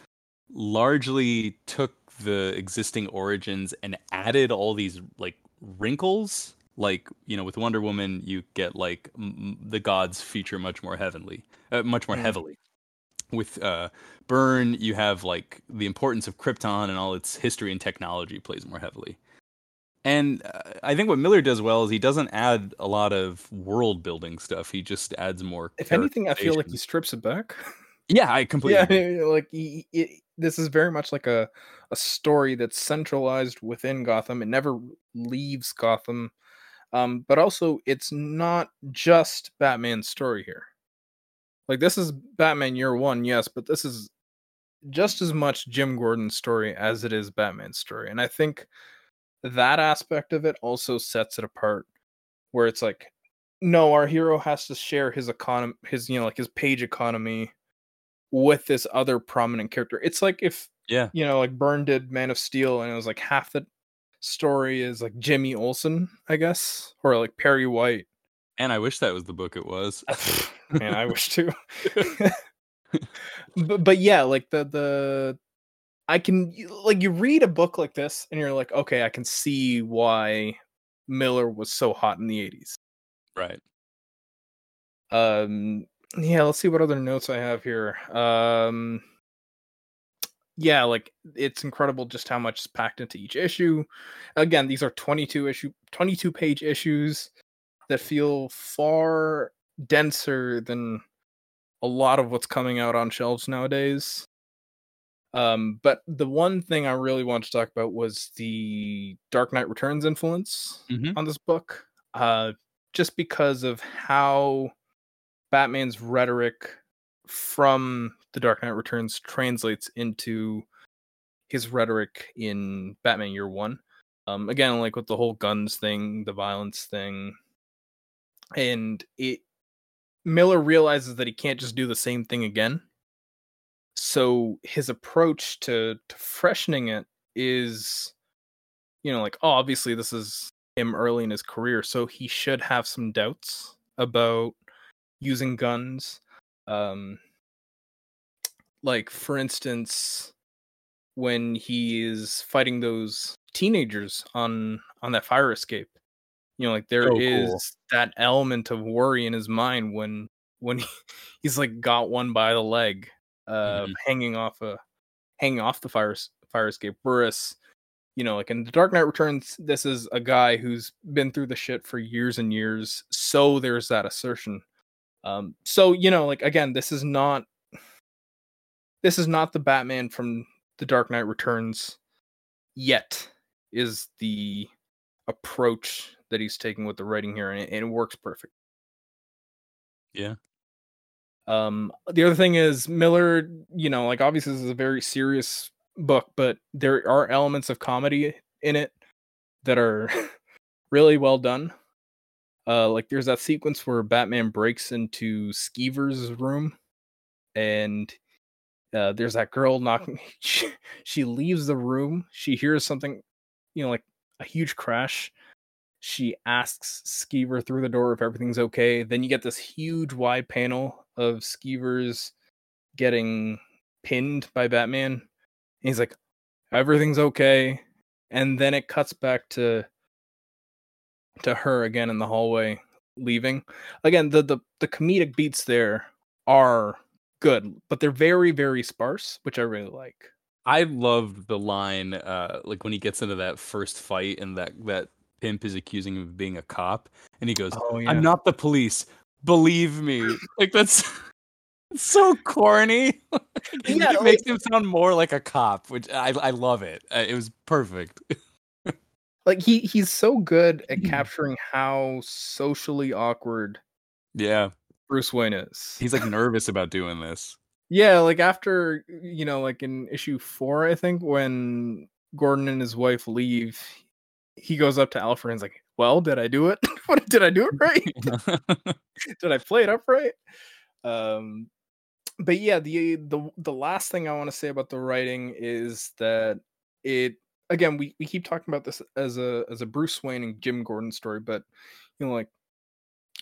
largely took the existing origins and added all these like wrinkles like you know with Wonder Woman you get like m- the gods feature much more heavenly, uh, much more Mm. heavily. With uh, Byrne, you have like the importance of Krypton and all its history and technology plays more heavily. And uh, I think what Miller does well is he doesn't add a lot of world building stuff. He just adds more. If anything, I feel like he strips it back. yeah, I completely. yeah, agree. like he, this is very much like a a story that's centralized within Gotham. It never leaves Gotham, um, but also it's not just Batman's story here. Like this is Batman Year One, yes, but this is just as much Jim Gordon's story as it is Batman's story, and I think that aspect of it also sets it apart. Where it's like, no, our hero has to share his economy, his you know, like his page economy with this other prominent character. It's like if Yeah. you know, like Byrne did Man of Steel, and it was like half the story is like Jimmy Olsen, I guess, or like Perry White. And I wish that was the book it was. Man, I wish too. but but yeah, like the the I can like you read a book like this, and you're like, okay, I can see why Miller was so hot in the '80s. right. Um, yeah, let's see what other notes I have here. Um, yeah, like it's incredible just how much is packed into each issue. Again, these are 22 issue 22 page issues that feel far denser than a lot of what's coming out on shelves nowadays. Um, but the one thing I really wanted to talk about was the Dark Knight Returns influence Mhm. on this book. Uh, just because of how Batman's rhetoric from The Dark Knight Returns translates into his rhetoric in Batman Year One. Um, again, like with the whole guns thing, the violence thing, and it Miller realizes that he can't just do the same thing again. So his approach to to freshening it is, you know, like oh, obviously this is him early in his career, so he should have some doubts about using guns. Um, like for instance, when he is fighting those teenagers on on that fire escape, you know, like there So is cool. that element of worry in his mind when when he, he's like got one by the leg, uh, Mhm. hanging off a hanging off the fire fire escape. Whereas, you know, like in The Dark Knight Returns, this is a guy who's been through the shit for years and years. So there's that assertion. Um, so you know, like again, this is not this is not the Batman from The Dark Knight Returns yet. Is the approach that he's taking with the writing here, and it, and it works perfect. Yeah. Um, the other thing is Miller, you know, like obviously this is a very serious book, but there are elements of comedy in it that are really well done. Uh, like there's that sequence where Batman breaks into Skeever's room, and uh, there's that girl knocking. She, she leaves the room. She hears something, you know, like a huge crash. She asks Skeever through the door if everything's okay. Then you get this huge wide panel of Skeever's getting pinned by Batman. And he's like, everything's okay. And then it cuts back to to her again in the hallway leaving. Again, the the, the comedic beats there are good, but they're very, very sparse, which I really like. I loved the line, uh, like when he gets into that first fight and that that pimp is accusing him of being a cop, and he goes, Oh yeah. "I'm not the police, believe me." Like that's so corny. Yeah, it like- makes him sound more like a cop, which I I love it. Uh, It was perfect. Like he he's so good at Mhm. capturing how socially awkward yeah, Bruce Wayne is. he's like nervous about doing this. Yeah, like after you know, like in issue four, I think when Gordon and his wife leave, he goes up to Alfred and's like, "Well, did I do it? what did I do it right? did I play it up right?" Um, but yeah, the the the last thing I want to say about the writing is that it again we we keep talking about this as a as a Bruce Wayne and Jim Gordon story, but you know, like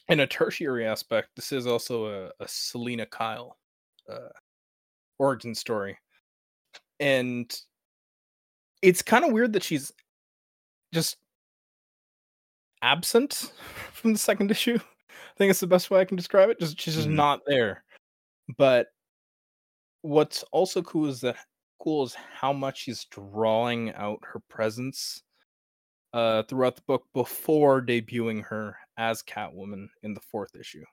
in a tertiary aspect, this is also a, a Selina Kyle uh, origin story, and it's kind of weird that she's just absent from the second issue. I think it's the best way I can describe it. Just she's just Mhm. not there. But what's also cool is that cool is how much she's drawing out her presence uh throughout the book before debuting her as Catwoman in the fourth issue.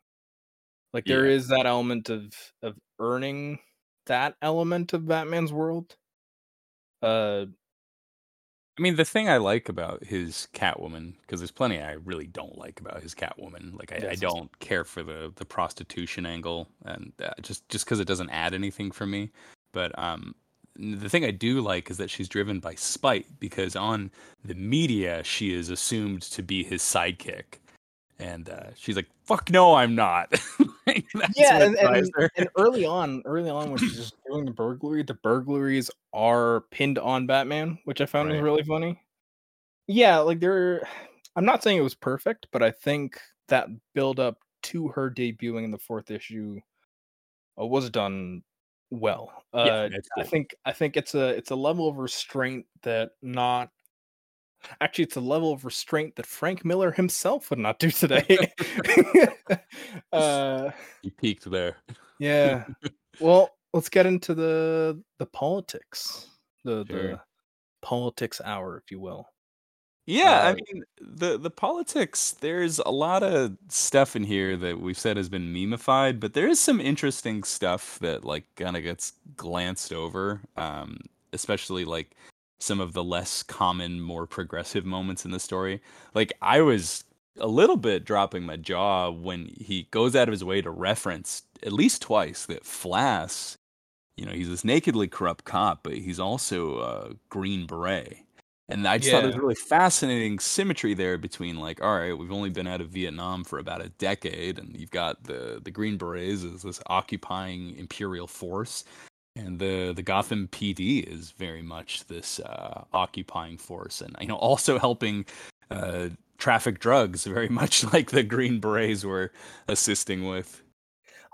Like there Yeah. is that element of of earning that element of Batman's world. Uh I mean, the thing I like about his Catwoman, because there's plenty I really don't like about his Catwoman. Like, I, I don't care for the the prostitution angle, and uh, just just because it doesn't add anything for me. But um, the thing I do like is that she's driven by spite, because on the media she is assumed to be his sidekick, and uh, she's like, "Fuck no, I'm not." Like, yeah, and, and, and early on, early on when she's just doing the burglary, the burglaries are pinned on Batman, which I found was really funny. Yeah, like they're I'm not saying it was perfect, but I think that build up to her debuting in the fourth issue uh, was done well. Uh, yeah, that's I think I think it's a it's a level of restraint that not actually it's a level of restraint that Frank Miller himself would not do today. uh he peaked there. yeah. Well, let's get into the the politics. The Sure. the politics hour, if you will. Yeah, I Uh, mean the the politics. There's a lot of stuff in here that we've said has been memeified, but there is some interesting stuff that like kind of gets glanced over. Um, especially like some of the less common, more progressive moments in the story. Like I was a little bit dropping my jaw when he goes out of his way to reference at least twice that Flass, you know, he's this nakedly corrupt cop, but he's also a Green Beret. And I just thought there was Yeah. really fascinating symmetry there between like, all right, we've only been out of Vietnam for about a decade, and you've got the the Green Berets as this occupying imperial force, and the the Gotham PD is very much this uh, occupying force, and you know also helping uh, traffic drugs, very much like the Green Berets were assisting with.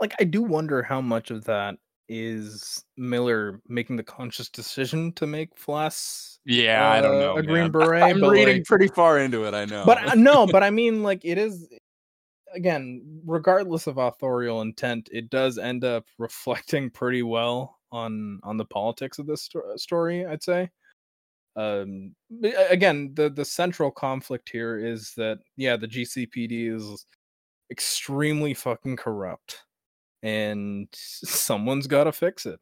like I do wonder how much of that is Miller making the conscious decision to make Flass Yeah, I don't Uh, know. a Green. Beret, I'm reading like- pretty far into it. I know, but uh, no, but I mean, like it is again, regardless of authorial intent, it does end up reflecting pretty well on on the politics of this sto- story. I'd say. Um, again, the the central conflict here is that yeah, the GCPD is extremely fucking corrupt, and someone's got to fix it.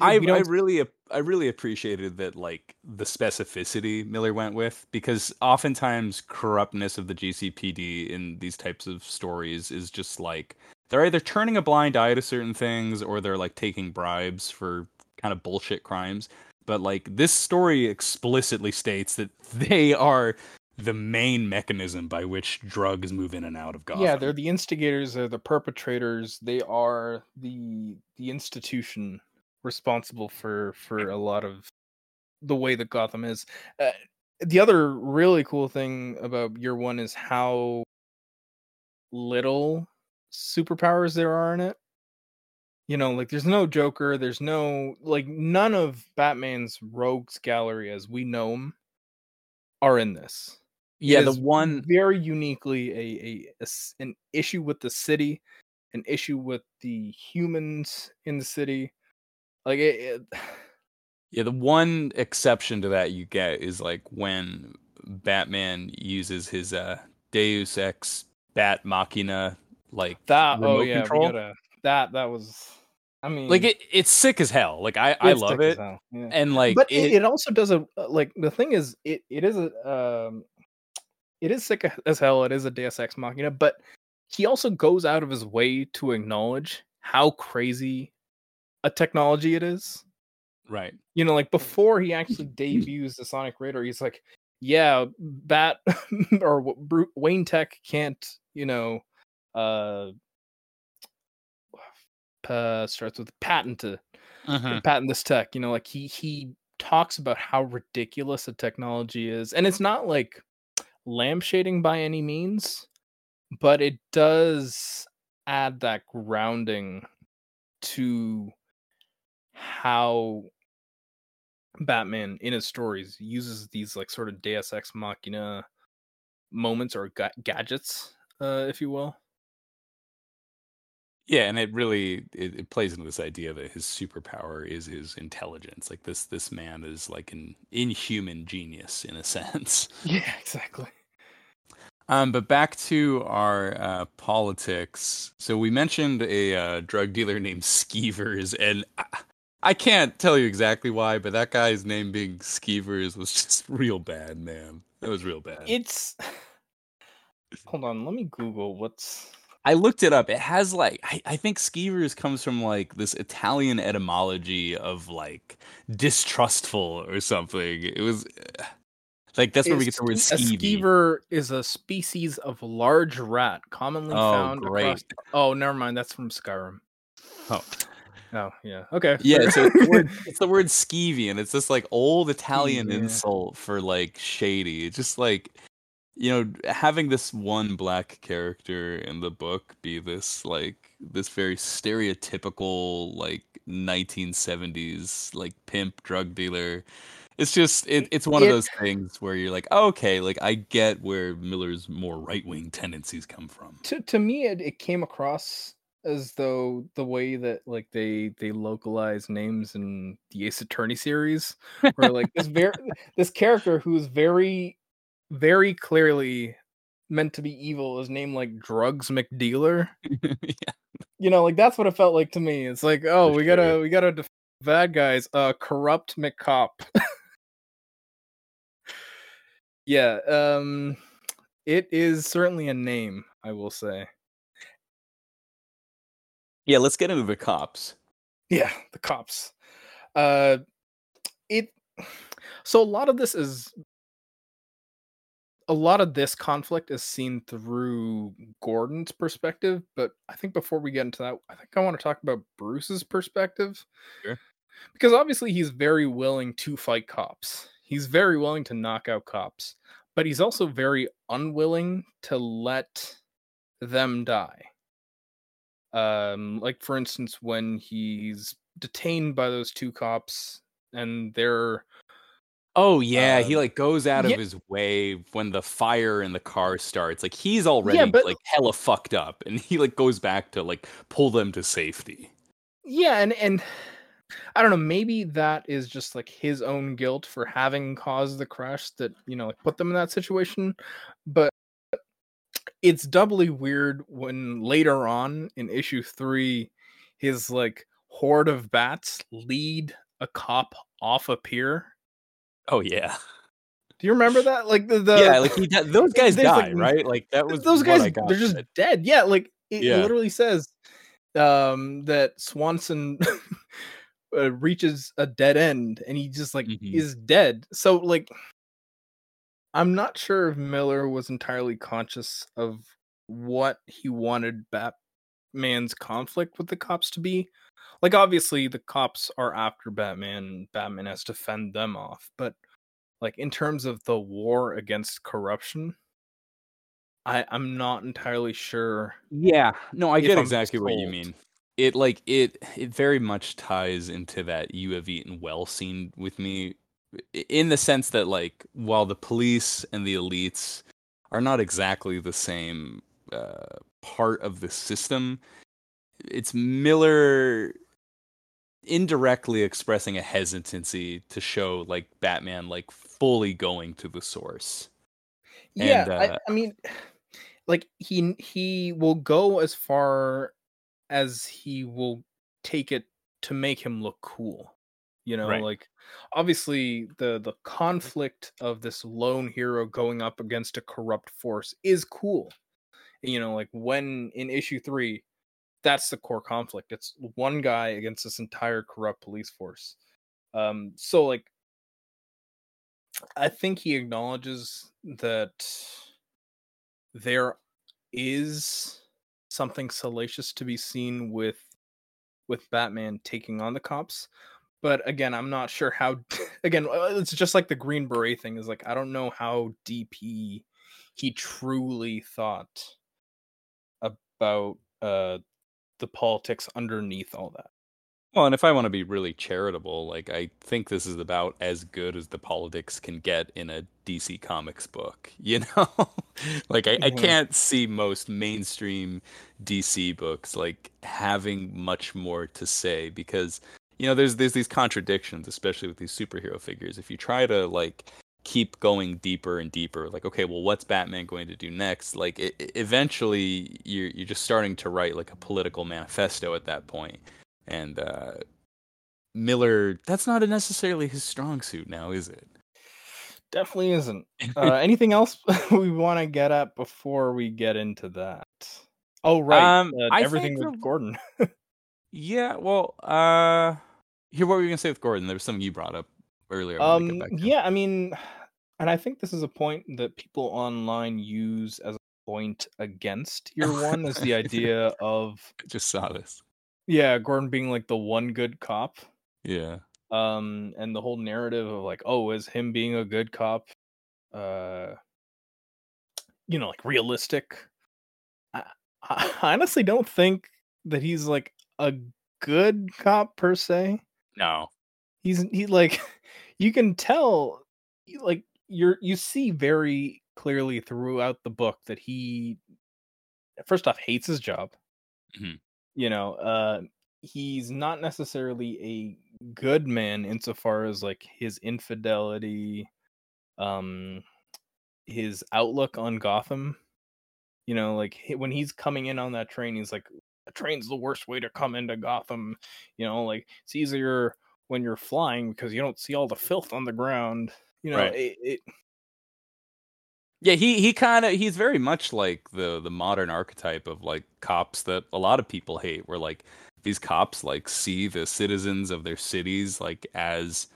I, I really I really appreciated that like the specificity Miller went with because oftentimes corruptness of the GCPD in these types of stories is just like they're either turning a blind eye to certain things or they're like taking bribes for kind of bullshit crimes. But like this story explicitly states that they are the main mechanism by which drugs move in and out of Gotham. Yeah, they're the instigators, they're the perpetrators, they are the the institution responsible for for a lot of the way that Gotham is. Uh, the other really cool thing about year 1 is how little superpowers there are in it. You know, like there's no Joker, there's no like none of Batman's rogues gallery as we know them are in this yeah, the one very uniquely a a an issue with the city, an issue with the humans in the city. Like it, it Yeah, the one exception to that you get is like when Batman uses his uh Deus Ex Bat Machina like that. Oh yeah, control. gotta. That that was. I mean, like it, it's sick as hell. Like I I love it. yeah. And like but it, it, also does a like the thing is it it is a um it is sick as hell. It is a Deus Ex Machina, but he also goes out of his way to acknowledge how crazy a technology it is. right. you know, like before he actually debuts the Sonic Raider, he's like, "Yeah, Bat or w- Wayne Tech can't, you know, uh, uh starts with patent to Mhm. patent this tech." You know, like he he talks about how ridiculous the technology is, and it's not like lampshading by any means, but it does add that grounding to how Batman in his stories uses these like sort of Deus Ex Machina moments or ga- gadgets, uh, if you will. Yeah, and it really it, it plays into this idea that his superpower is his intelligence. Like this this man is like an inhuman genius in a sense. Yeah, exactly. Um, but back to our uh, politics. So we mentioned a uh, drug dealer named Skeevers, and I, I can't tell you exactly why, but that guy's name being Skeevers was just real bad, man. It was real bad. It's hold on, let me Google what's I looked it up. It has like I, I think skeevers comes from like this Italian etymology of like distrustful or something. It was eh, like that's where we get the word A skeevy. skeever is a species of large rat commonly Oh, found across. great. Oh, never mind. That's from Skyrim. Oh. Oh, yeah. Okay. Yeah, so it's the word it's the word skeevy, and it's this like old Italian Yeah. insult for like shady. It's just like you know, having this one black character in the book be this like this very stereotypical like 1970s like pimp drug dealer. It's just it, it's one of those things where you're like, oh, okay, like I get where Miller's more right wing tendencies come from. to to me, it, it came across as though the way that like they they localize names in the Ace Attorney series, where like this very this character who's very very clearly meant to be evil is named like Drugs McDealer. yeah. you know like that's what it felt like to me it's like oh For we gotta we gotta def- bad guys uh corrupt mccop yeah um it is certainly a name i will say Yeah, let's get into the cops. yeah the cops uh it so a lot of this is a lot of this conflict is seen through Gordon's perspective, but I think before we get into that, I think I want to talk about Bruce's perspective. Sure. Because obviously he's very willing to fight cops. He's very willing to knock out cops, but he's also very unwilling to let them die. Um like for instance when he's detained by those two cops and they're Oh yeah, he Um, like goes out yeah. of his way when the fire in the car starts. Like he's already but- like hella fucked up, and he like goes back to like pull them to safety. Yeah, and and I don't know, maybe that is just like his own guilt for having caused the crash that, you know, like put them in that situation. But it's doubly weird when later on in issue 3 his like horde of bats lead a cop off a pier. Oh yeah, Do you remember that? Like the, the yeah. Like he, di- those guys die, like, right? Like that was those guys they're just it. dead yeah like it Yeah. literally says um that swanson uh, reaches a dead end and he just like Mhm. is dead so like i'm not sure if miller was entirely conscious of what he wanted batman's conflict with the cops to be like obviously the cops are after batman and batman has to fend them off but like in terms of the war against corruption I, I'm not entirely sure. Yeah, no, I get I'm exactly what you mean. It like it it very much ties into that you have eaten well scene with me in the sense that like while the police and the elites are not exactly the same uh, part of the system, it's Miller indirectly expressing a hesitancy to show like Batman like fully going to the source. Yeah, And, I, uh, I mean, like he he will go as far as he will take it to make him look cool. You know, Right. like obviously the the conflict of this lone hero going up against a corrupt force is cool. You know, like when in issue three, that's the core conflict. It's one guy against this entire corrupt police force. Um, so like I think he acknowledges that there is something salacious to be seen with with Batman taking on the cops. But again, I'm not sure how again, uh, it's just like the Green Beret thing is like I don't know how deep he he truly thought about uh the politics underneath all that. Well, and if I want to be really charitable, like I think this is about as good as the politics can get in a DC Comics book. You know, like I, I Mhm. can't see most mainstream DC books like having much more to say because you know there's there's these contradictions, especially with these superhero figures. If you try to like keep going deeper and deeper, like okay, well, what's Batman going to do next? Like it, eventually, you're you're just starting to write like a political manifesto at that point and uh Miller that's not necessarily his strong suit now is it Definitely isn't. Uh, anything else we want to get at before we get into that? Oh, right. Um, uh, everything with the- Gordon. yeah well uh here what were you gonna say with Gordon there was something you brought up earlier I wanna get Um, yeah, I mean, and I think this is a point that people online use as a point against year one is the idea of I just saw this yeah, Gordon being like the one good cop. yeah Um, and the whole narrative of like, oh, is him being a good cop, uh, you know, like realistic? I, I honestly don't think that he's like a good cop per se. no he's he like you can tell like you're you see very clearly throughout the book that he first off hates his job. Mhm. you know uh he's not necessarily a good man insofar as like his infidelity um his outlook on gotham. You know like when he's coming in on that train he's like a train's the worst way to come into gotham. You know like it's easier when you're flying because you don't see all the filth on the ground you know Right. it, it yeah he he kind of he's very much like the the modern archetype of like cops that a lot of people hate where like these cops like see the citizens of their cities like as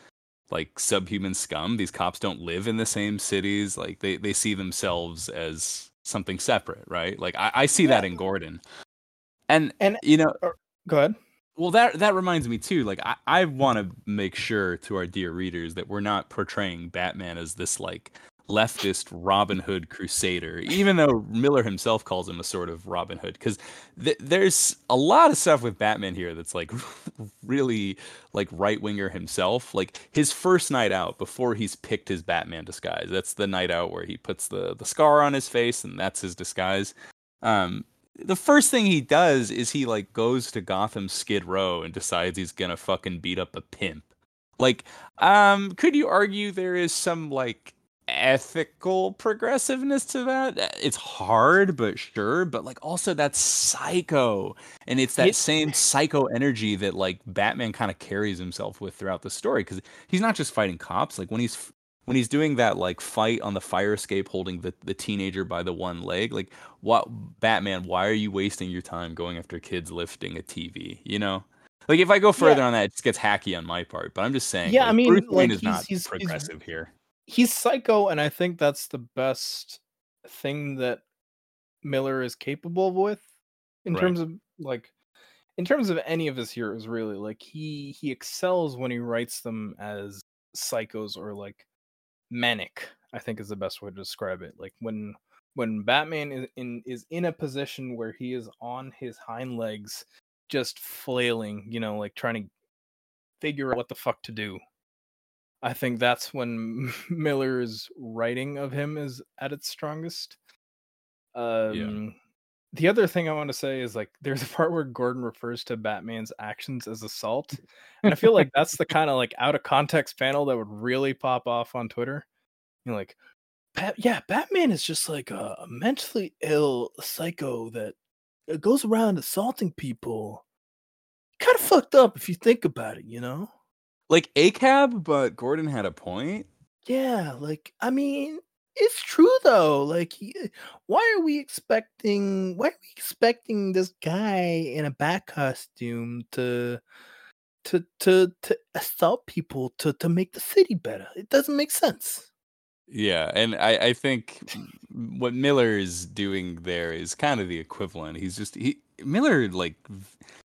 like subhuman scum. These cops don't live in the same cities like they they see themselves as something separate right? Like i, I see that in gordon. And And- you know go ahead well that that reminds me too like i, I want to make sure to our dear readers that we're not portraying batman as this like leftist robin hood crusader even though miller himself calls him a sort of robin hood because th- there's a lot of stuff with batman here that's like really like right winger himself. Like his first night out before he's picked his batman disguise that's the night out where he puts the the scar on his face and that's his disguise. Um the first thing he does is he like goes to Gotham Skid Row and decides he's gonna fucking beat up a pimp. Like, um, could you argue there is some like ethical progressiveness to that? It's hard, but sure. But like, also that's psycho, and it's that It- same psycho energy that like Batman kind of carries himself with throughout the story because he's not just fighting cops. Like when he's when he's doing that like fight on the fire escape holding the, the teenager by the one leg like what batman why are you wasting your time going after kids lifting a tv you know? Like if i go further on that it just gets hacky on my part but i'm just saying Yeah, I mean, Bruce Wayne like, is he's- not he's- he's- progressive here. he's psycho and i think that's the best thing that miller is capable with in Right. terms of like in terms of any of his heroes really. Like he he excels when he writes them as psychos or like manic i think is the best way to describe it. Like when when batman is in is in a position where he is on his hind legs just flailing you know like trying to figure out what the fuck to do. I think that's when Miller's writing of him is at its strongest. Um, The other thing I want to say is like there's a part where Gordon refers to Batman's actions as assault, and I feel like that's the kind of like out of context panel that would really pop off on Twitter. You know, like, Bat- yeah, Batman is just like a, a mentally ill psycho that uh, goes around assaulting people. Kind of fucked up if you think about it, you know. like acab but gordon had a point Yeah, like I mean, it's true though. Like, eh, why are we expecting? Why are we expecting this guy in a bat costume to, to, to, to assault people to to make the city better? It doesn't make sense. Yeah, and I, I think what Miller is doing there is kind of the equivalent. He's just he Miller like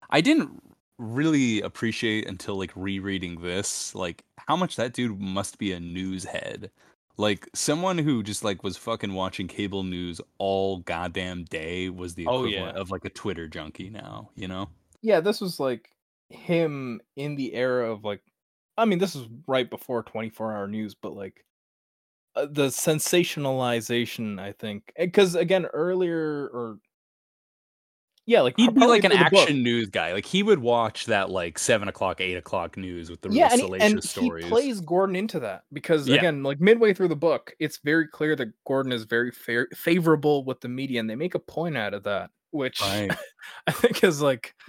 I didn't really appreciate until like rereading this like how much that dude must be a news head. Like someone who just like was fucking watching cable news all goddamn day was the Oh, equivalent yeah. of like a Twitter junkie now, you know? Yeah, this was like him in the era of like I mean this is right before 24 hour news but like uh, the sensationalization I think cuz again earlier or yeah, like he'd be like an action news guy. Like he would watch that like seven o'clock, eight o'clock news with the yeah, real and salacious he, and stories. He plays Gordon into that because yeah. again, like midway through the book, it's very clear that Gordon is very fa- favorable with the media, and they make a point out of that, which right. I think is like.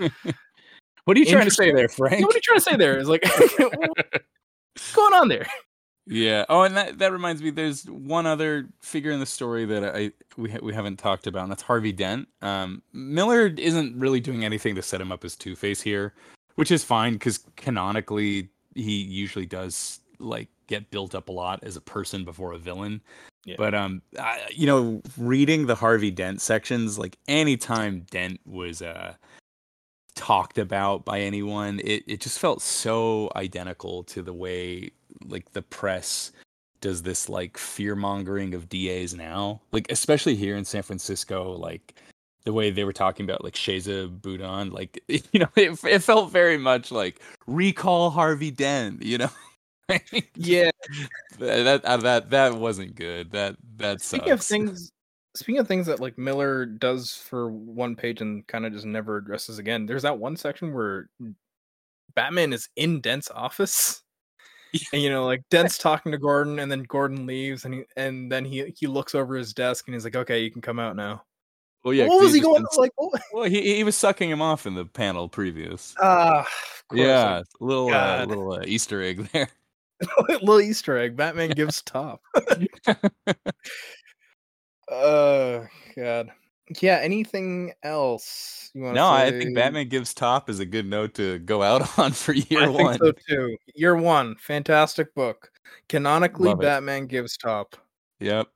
what are you trying to say there, Frank? Yeah, what are you trying to say there? Is like what's going on there? Yeah. Oh, and that that reminds me. There's one other figure in the story that I we ha- we haven't talked about, and that's Harvey Dent. Um, Miller isn't really doing anything to set him up as Two Face here, which is fine because canonically he usually does like get built up a lot as a person before a villain. Yeah. But um, I, you know, reading the Harvey Dent sections, like anytime Dent was uh talked about by anyone, it it just felt so identical to the way like the press does this like fear mongering of DAs now, like especially here in San Francisco, like the way they were talking about like Chesa Boudin, like you know, it, it felt very much like recall Harvey Dent, you know. yeah, that uh, that that wasn't good. That that speaking sucks. of things. Speaking of things that like Miller does for one page and kind of just never addresses again, there's that one section where Batman is in Dent's office and you know, like Dent's talking to Gordon, and then Gordon leaves, and he and then he he looks over his desk, and he's like, "Okay, you can come out now." Well, yeah. What was he going been, like? What? Well, he he was sucking him off in the panel previous. Ah, uh, yeah, like, little uh, little uh, Easter egg there. little Easter egg. Batman gives top. oh God. Yeah. Anything else you want? No, say? I think Batman Gives Top is a good note to go out on for year I one. so too. Year one, fantastic book. Canonically, Love Batman it. Gives Top. Yep.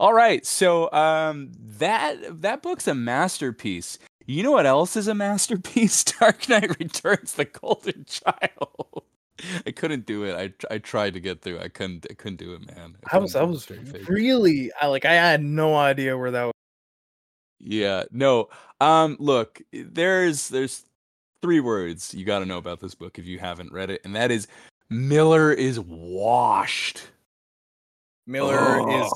All right, so um, that that book's a masterpiece. You know what else is a masterpiece? Dark Knight Returns: The Golden Child. I couldn't do it. I I tried to get through. I couldn't. I couldn't do it, man. I, I was. I was really. I like. I had no idea where that was. Yeah. No. Um. Look. There's. There's three words you got to know about this book if you haven't read it, and that is Miller is washed. Miller oh. is.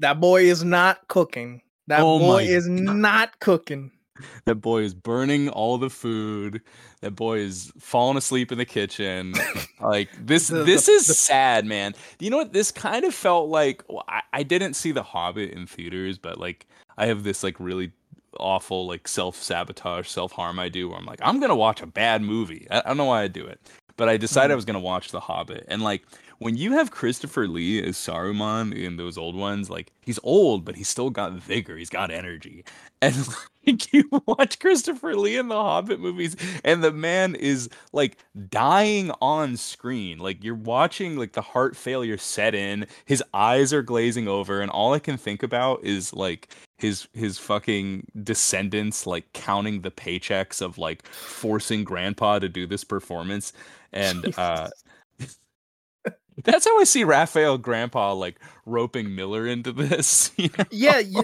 That boy is not cooking. That oh boy is God. not cooking. That boy is burning all the food. That boy is falling asleep in the kitchen. like this, the, this the, is the... sad, man. You know what? This kind of felt like well, I, I didn't see The Hobbit in theaters, but like I have this like really awful like self sabotage, self harm I do where I'm like, I'm gonna watch a bad movie. I, I don't know why I do it, but I decided mm-hmm. I was gonna watch The Hobbit, and like when you have Christopher Lee as Saruman in those old ones, like he's old, but he's still got vigor, he's got energy. And like you watch Christopher Lee in the Hobbit movies, and the man is like dying on screen. Like you're watching like the heart failure set in, his eyes are glazing over, and all I can think about is like his his fucking descendants like counting the paychecks of like forcing grandpa to do this performance and uh that's how I see Rafael Grampa like roping Miller into this. You know? Yeah. You...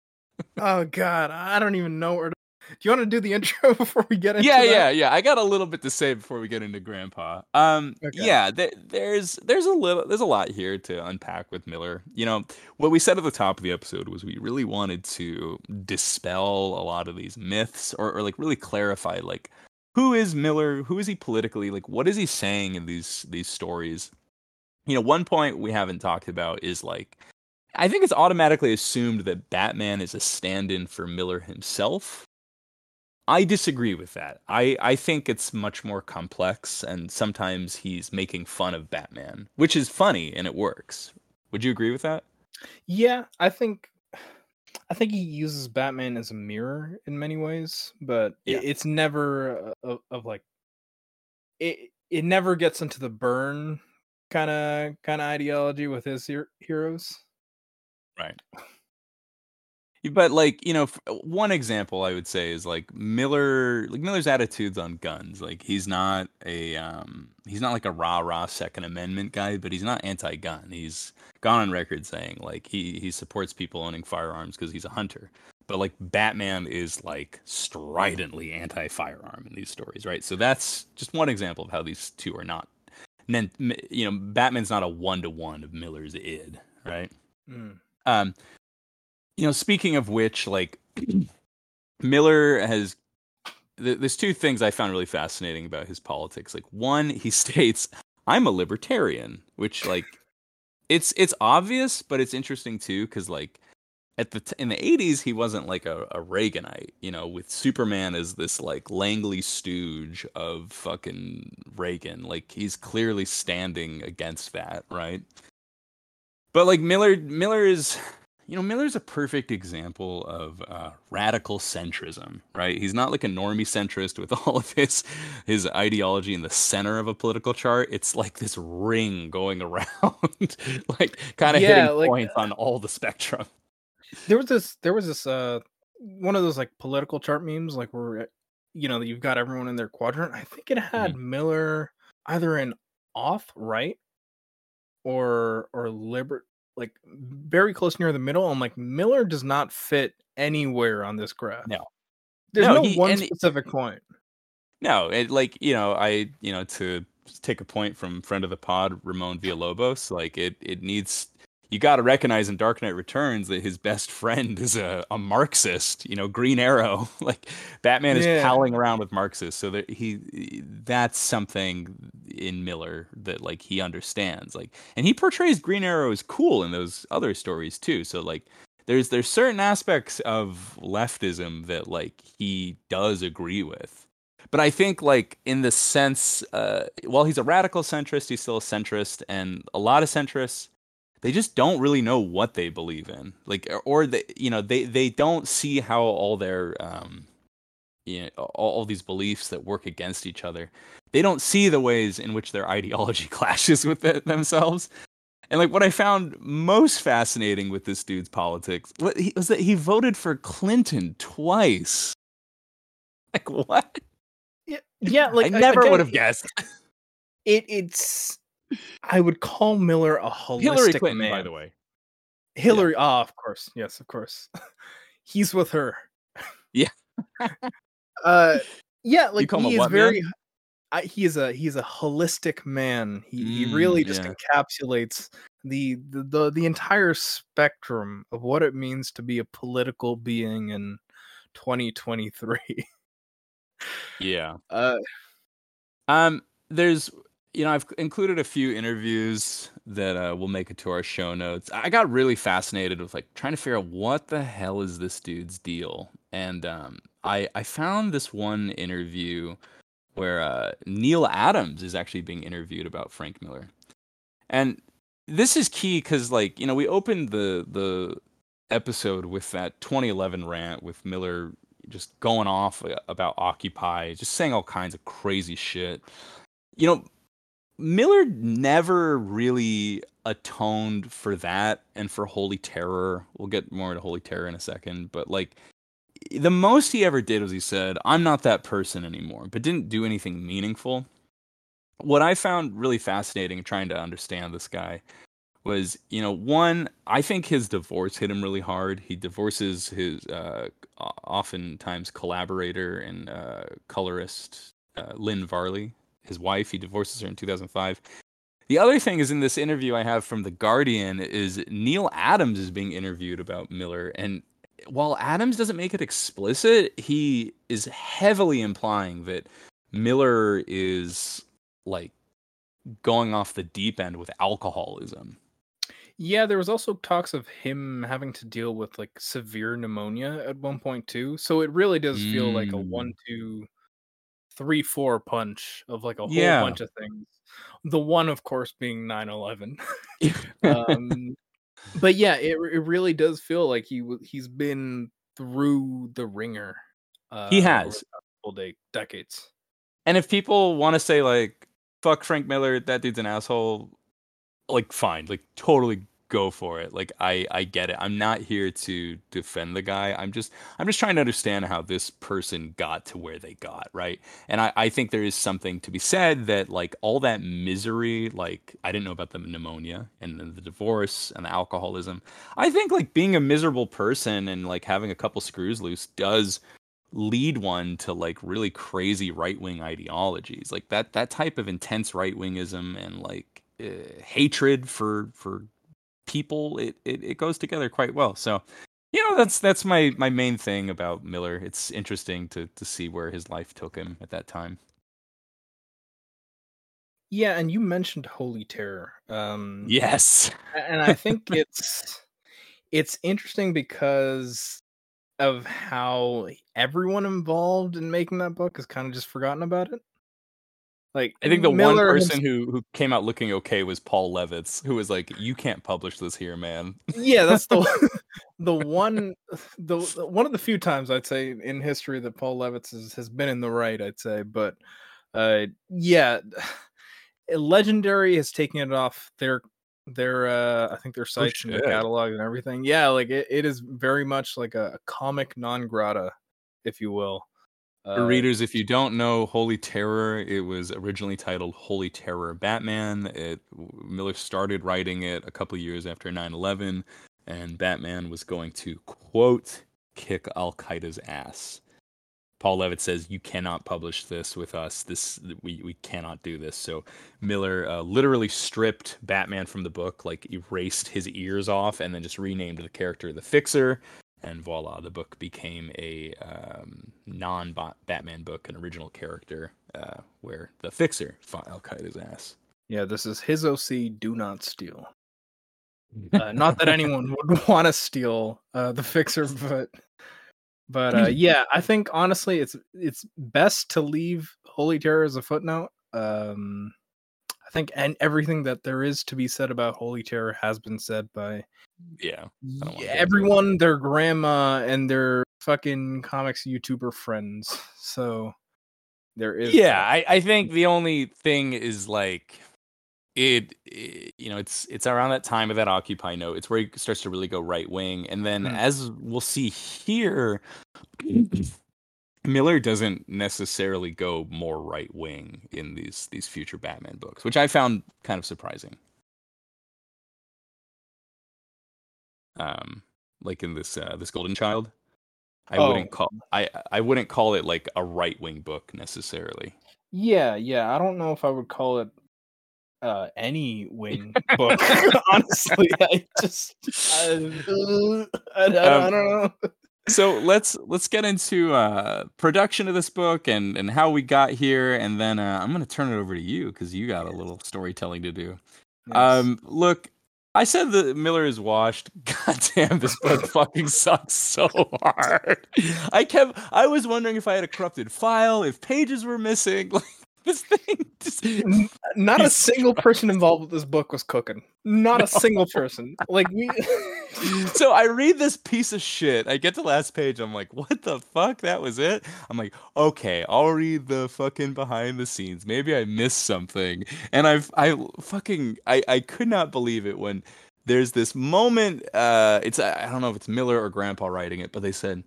oh God, I don't even know where. To... Do you want to do the intro before we get into? Yeah, that? yeah, yeah. I got a little bit to say before we get into Grampa. Um, okay. yeah, th- there's there's a little there's a lot here to unpack with Miller. You know, what we said at the top of the episode was we really wanted to dispel a lot of these myths or, or like really clarify like who is Miller? Who is he politically? Like, what is he saying in these these stories? You know, one point we haven't talked about is like, I think it's automatically assumed that Batman is a stand in for Miller himself. I disagree with that. I, I think it's much more complex, and sometimes he's making fun of Batman, which is funny and it works. Would you agree with that? Yeah, I think I think he uses Batman as a mirror in many ways, but yeah. it, it's never uh, of, of like it. It never gets into the burn kind of kind of ideology with his her- heroes. Right. But like you know, one example I would say is like Miller, like Miller's attitudes on guns. Like he's not a um, he's not like a rah rah Second Amendment guy, but he's not anti gun. He's gone on record saying like he he supports people owning firearms because he's a hunter. but like Batman is like stridently anti-firearm in these stories, right? So that's just one example of how these two are not. And then you know, Batman's not a one to one of Miller's id, right? Mm. Um, you know, speaking of which, like Miller has there's two things I found really fascinating about his politics. Like one, he states, "I'm a libertarian," which like it's it's obvious, but it's interesting too because like at the t- in the 80s he wasn't like a, a reaganite you know with superman as this like langley stooge of fucking reagan. Like he's clearly standing against that right? But like miller miller is you know miller's a perfect example of uh, radical centrism right? He's not like a normie centrist with all of his his ideology in the center of a political chart. It's like this ring going around like kind of yeah, hitting like, points on all the spectrum there was this there was this uh one of those like political chart memes like where you know you've got everyone in their quadrant. I think it had mm-hmm. miller either in off right or or liber like very close near the middle i'm like miller does not fit anywhere on this graph. No. There's no, no he, one specific point. No it like you know i you know to take a point from friend of the pod ramon villalobos like it it needs you got to recognize in Dark Knight Returns that his best friend is a, a Marxist. You know, Green Arrow. like Batman is yeah. palling around with Marxists, so that he that's something in Miller that like he understands. Like, and he portrays Green Arrow as cool in those other stories too. So like, there's there's certain aspects of leftism that like he does agree with. But I think, like in the sense, uh, while he's a radical centrist, he's still a centrist, and a lot of centrists they just don't really know what they believe in. Like or they you know they they don't see how all their um you know all, all these beliefs that work against each other they don't see the ways in which their ideology clashes with it themselves. And like what i found most fascinating with this dude's politics was that he voted for clinton twice. Like what? Yeah yeah like i never would have guessed. it it's I would call Miller a holistic Hillary Clinton, man. by the way. Hillary, ah, yeah. oh, of course, yes, of course. He's with her. Yeah. uh, yeah, like he is very. I, he is a he's a holistic man. He mm, he really just yeah. encapsulates the, the the the entire spectrum of what it means to be a political being in 2023. yeah. Uh, um. There's you know, I've included a few interviews that uh, will make it to our show notes. I got really fascinated with like trying to figure out what the hell is this dude's deal, and um, I I found this one interview where uh, Neal Adams is actually being interviewed about Frank Miller, and this is key because like you know we opened the the episode with that 2011 rant with Miller just going off uh, about Occupy, just saying all kinds of crazy shit. You know, Miller never really atoned for that and for Holy Terror. We'll get more into Holy Terror in a second, but like the most he ever did was he said, "I'm not that person anymore," but didn't do anything meaningful. What I found really fascinating trying to understand this guy was, you know, one, I think his divorce hit him really hard. He divorces his uh, oftentimes collaborator and uh, colorist uh, Lynn Varley, his wife. He divorces her in 2005. The other thing is in this interview I have from The Guardian is Neal Adams is being interviewed about Miller and while Adams doesn't make it explicit, he is heavily implying that Miller is like going off the deep end with alcoholism. Yeah, there was also talks of him having to deal with like severe pneumonia at one point too. So it really does feel mm. like a mm. one-two three four punch of like a whole yeah. bunch of things. The one, of course, being 9-11. um, but yeah, it it really does feel like he he's been through the ringer. Uh, he has full day decades. And if people want to say like "fuck Frank Miller," that dude's an asshole, like fine, like totally go for it. Like I I get it. I'm not here to defend the guy. I'm just I'm just trying to understand how this person got to where they got, right? And I I think there is something to be said that like all that misery, like I didn't know about the pneumonia and then the divorce and the alcoholism. I think like being a miserable person and like having a couple screws loose does lead one to like really crazy right-wing ideologies. Like that that type of intense right-wingism and like uh, hatred for for people it, it it goes together quite well. So you know that's that's my my main thing about miller. It's interesting to to see where his life took him at that time. Yeah and you mentioned holy terror um yes. and i think it's it's interesting because of how everyone involved in making that book has kind of just forgotten about it like I think the Miller one person who who came out looking okay was Paul Levitz, who was like, "You can't publish this here, man." Yeah, that's the the one the one of the few times I'd say in history that Paul Levitz has, has been in the right. I'd say, but uh, yeah, Legendary has taken it off their their uh I think their oh, sites oh, and their catalog and everything. Yeah, like it, it is very much like a, a comic non grata, if you will. Uh, For readers, if you don't know Holy Terror, it was originally titled Holy Terror Batman. It Miller started writing it a couple years after 9/11, and Batman was going to quote kick Al Qaeda's ass. Paul Levitz says you cannot publish this with us. This we we cannot do this. So Miller uh, literally stripped Batman from the book, like erased his ears off, and then just renamed the character the Fixer and voila, the book became a um, non Batman book, an original character uh, where the Fixer fought Al Qaeda's ass. Yeah, this is his OC. Do not steal. Uh, not that anyone would want to steal uh, the Fixer, but but uh, yeah, I think honestly, it's it's best to leave Holy Terror as a footnote. Um, I think and everything that there is to be said about Holy Terror has been said by yeah, everyone, their grandma, and their fucking comics YouTuber friends. So there is. Yeah, I, I think the only thing is like it, it, you know it's it's around that time of that occupy note it's where he starts to really go right wing and then mm. as we'll see here miller doesn't necessarily go more right wing in these these future batman books which i found kind of surprising. Um like in this uh, this golden child i oh. wouldn't call i i wouldn't call it like a right wing book necessarily. Yeah yeah i don't know if i would call it uh any wing book honestly i just I, I, I, um, I, don't know so let's let's get into uh production of this book and and how we got here and then uh, i'm gonna turn it over to you because you got a little storytelling to do yes. um look I said that Miller is washed. God damn, this book fucking sucks so hard. I kept. I was wondering if I had a corrupted file, if pages were missing. Like this thing. Just, Not a single person involved with this book was cooking. Not no. a single person. Like me. so I read this piece of shit. I get to the last page. I'm like, what the fuck? That was it. I'm like, okay, I'll read the fucking behind the scenes. Maybe I missed something. And I've I fucking I I could not believe it when there's this moment. Uh, it's I don't know if it's Miller or Grampa writing it, but they said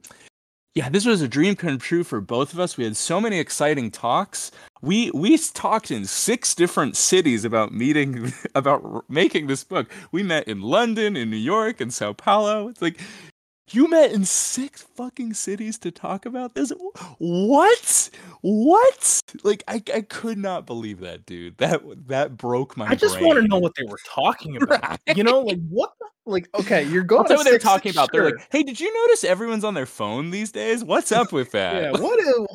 yeah, this was a dream come true for both of us. We had so many exciting talks. We we talked in six different cities about meeting about making this book. We met in London, in New York, in Sao Paulo. It's like you met in six fucking cities to talk about this? What? What? Like I, I could not believe that, dude. That that broke my. I just want to know what they were talking about. Right? You know, like what? Like okay, you're going. That's what they're talking about. Sure. They're like, hey, did you notice everyone's on their phone these days? What's up with that? yeah. What? Is,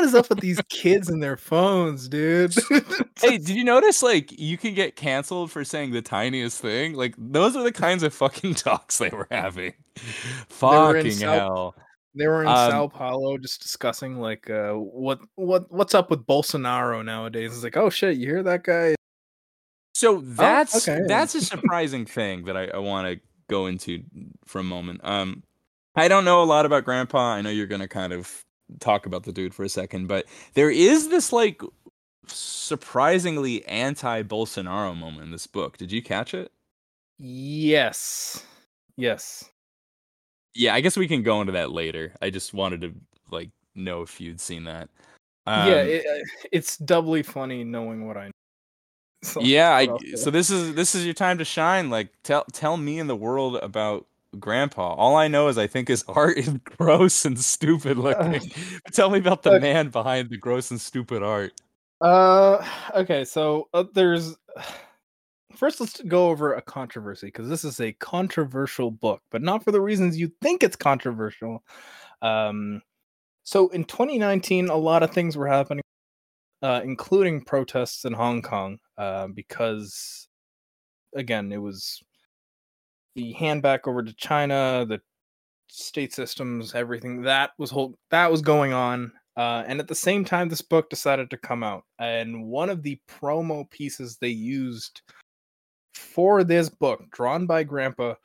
what is up with these kids and their phones, dude? hey, did you notice like you can get canceled for saying the tiniest thing? Like those are the kinds of fucking talks they were having. fucking Sao, hell. They were in um, Sao Paulo just discussing like uh what what what's up with Bolsonaro nowadays. It's like, oh shit, you hear that guy? So oh, that's oh, okay. that's a surprising thing that I, I want to go into for a moment. Um I don't know a lot about Grampa. I know you're gonna kind of talk about the dude for a second, but there is this like surprisingly anti-Bolsonaro moment in this book. Did you catch it? Yes. Yes. Yeah, I guess we can go into that later. I just wanted to like know if you'd seen that. Um, yeah, it, uh, it's doubly funny knowing what I know. So, yeah, I, so this is this is your time to shine. Like tell tell me in the world about grampa. All I know is I think his art is gross and stupid looking. tell me about the Okay. man behind the gross and stupid art. Uh, okay, so uh, there's first let's go over a controversy because this is a controversial book, but not for the reasons you think it's controversial. Um, so in 2019, a lot of things were happening, uh, including protests in Hong Kong, uh, because again, it was the hand back over to China, the state systems, everything that was whole that was going on. Uh, and at the same time, this book decided to come out, and one of the promo pieces they used for this book, drawn by Grampa,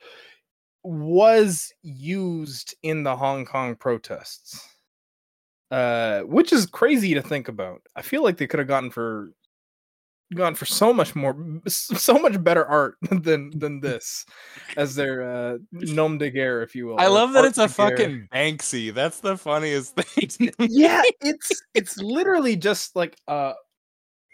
was used in the Hong Kong protests. Uh, which is crazy to think about. I feel like they could have gotten for gone for so much more so much better art than than this as their uh nom de guerre if you will I love that it's a guerre. fucking Banksy. That's the funniest thing. yeah it's it's literally just like uh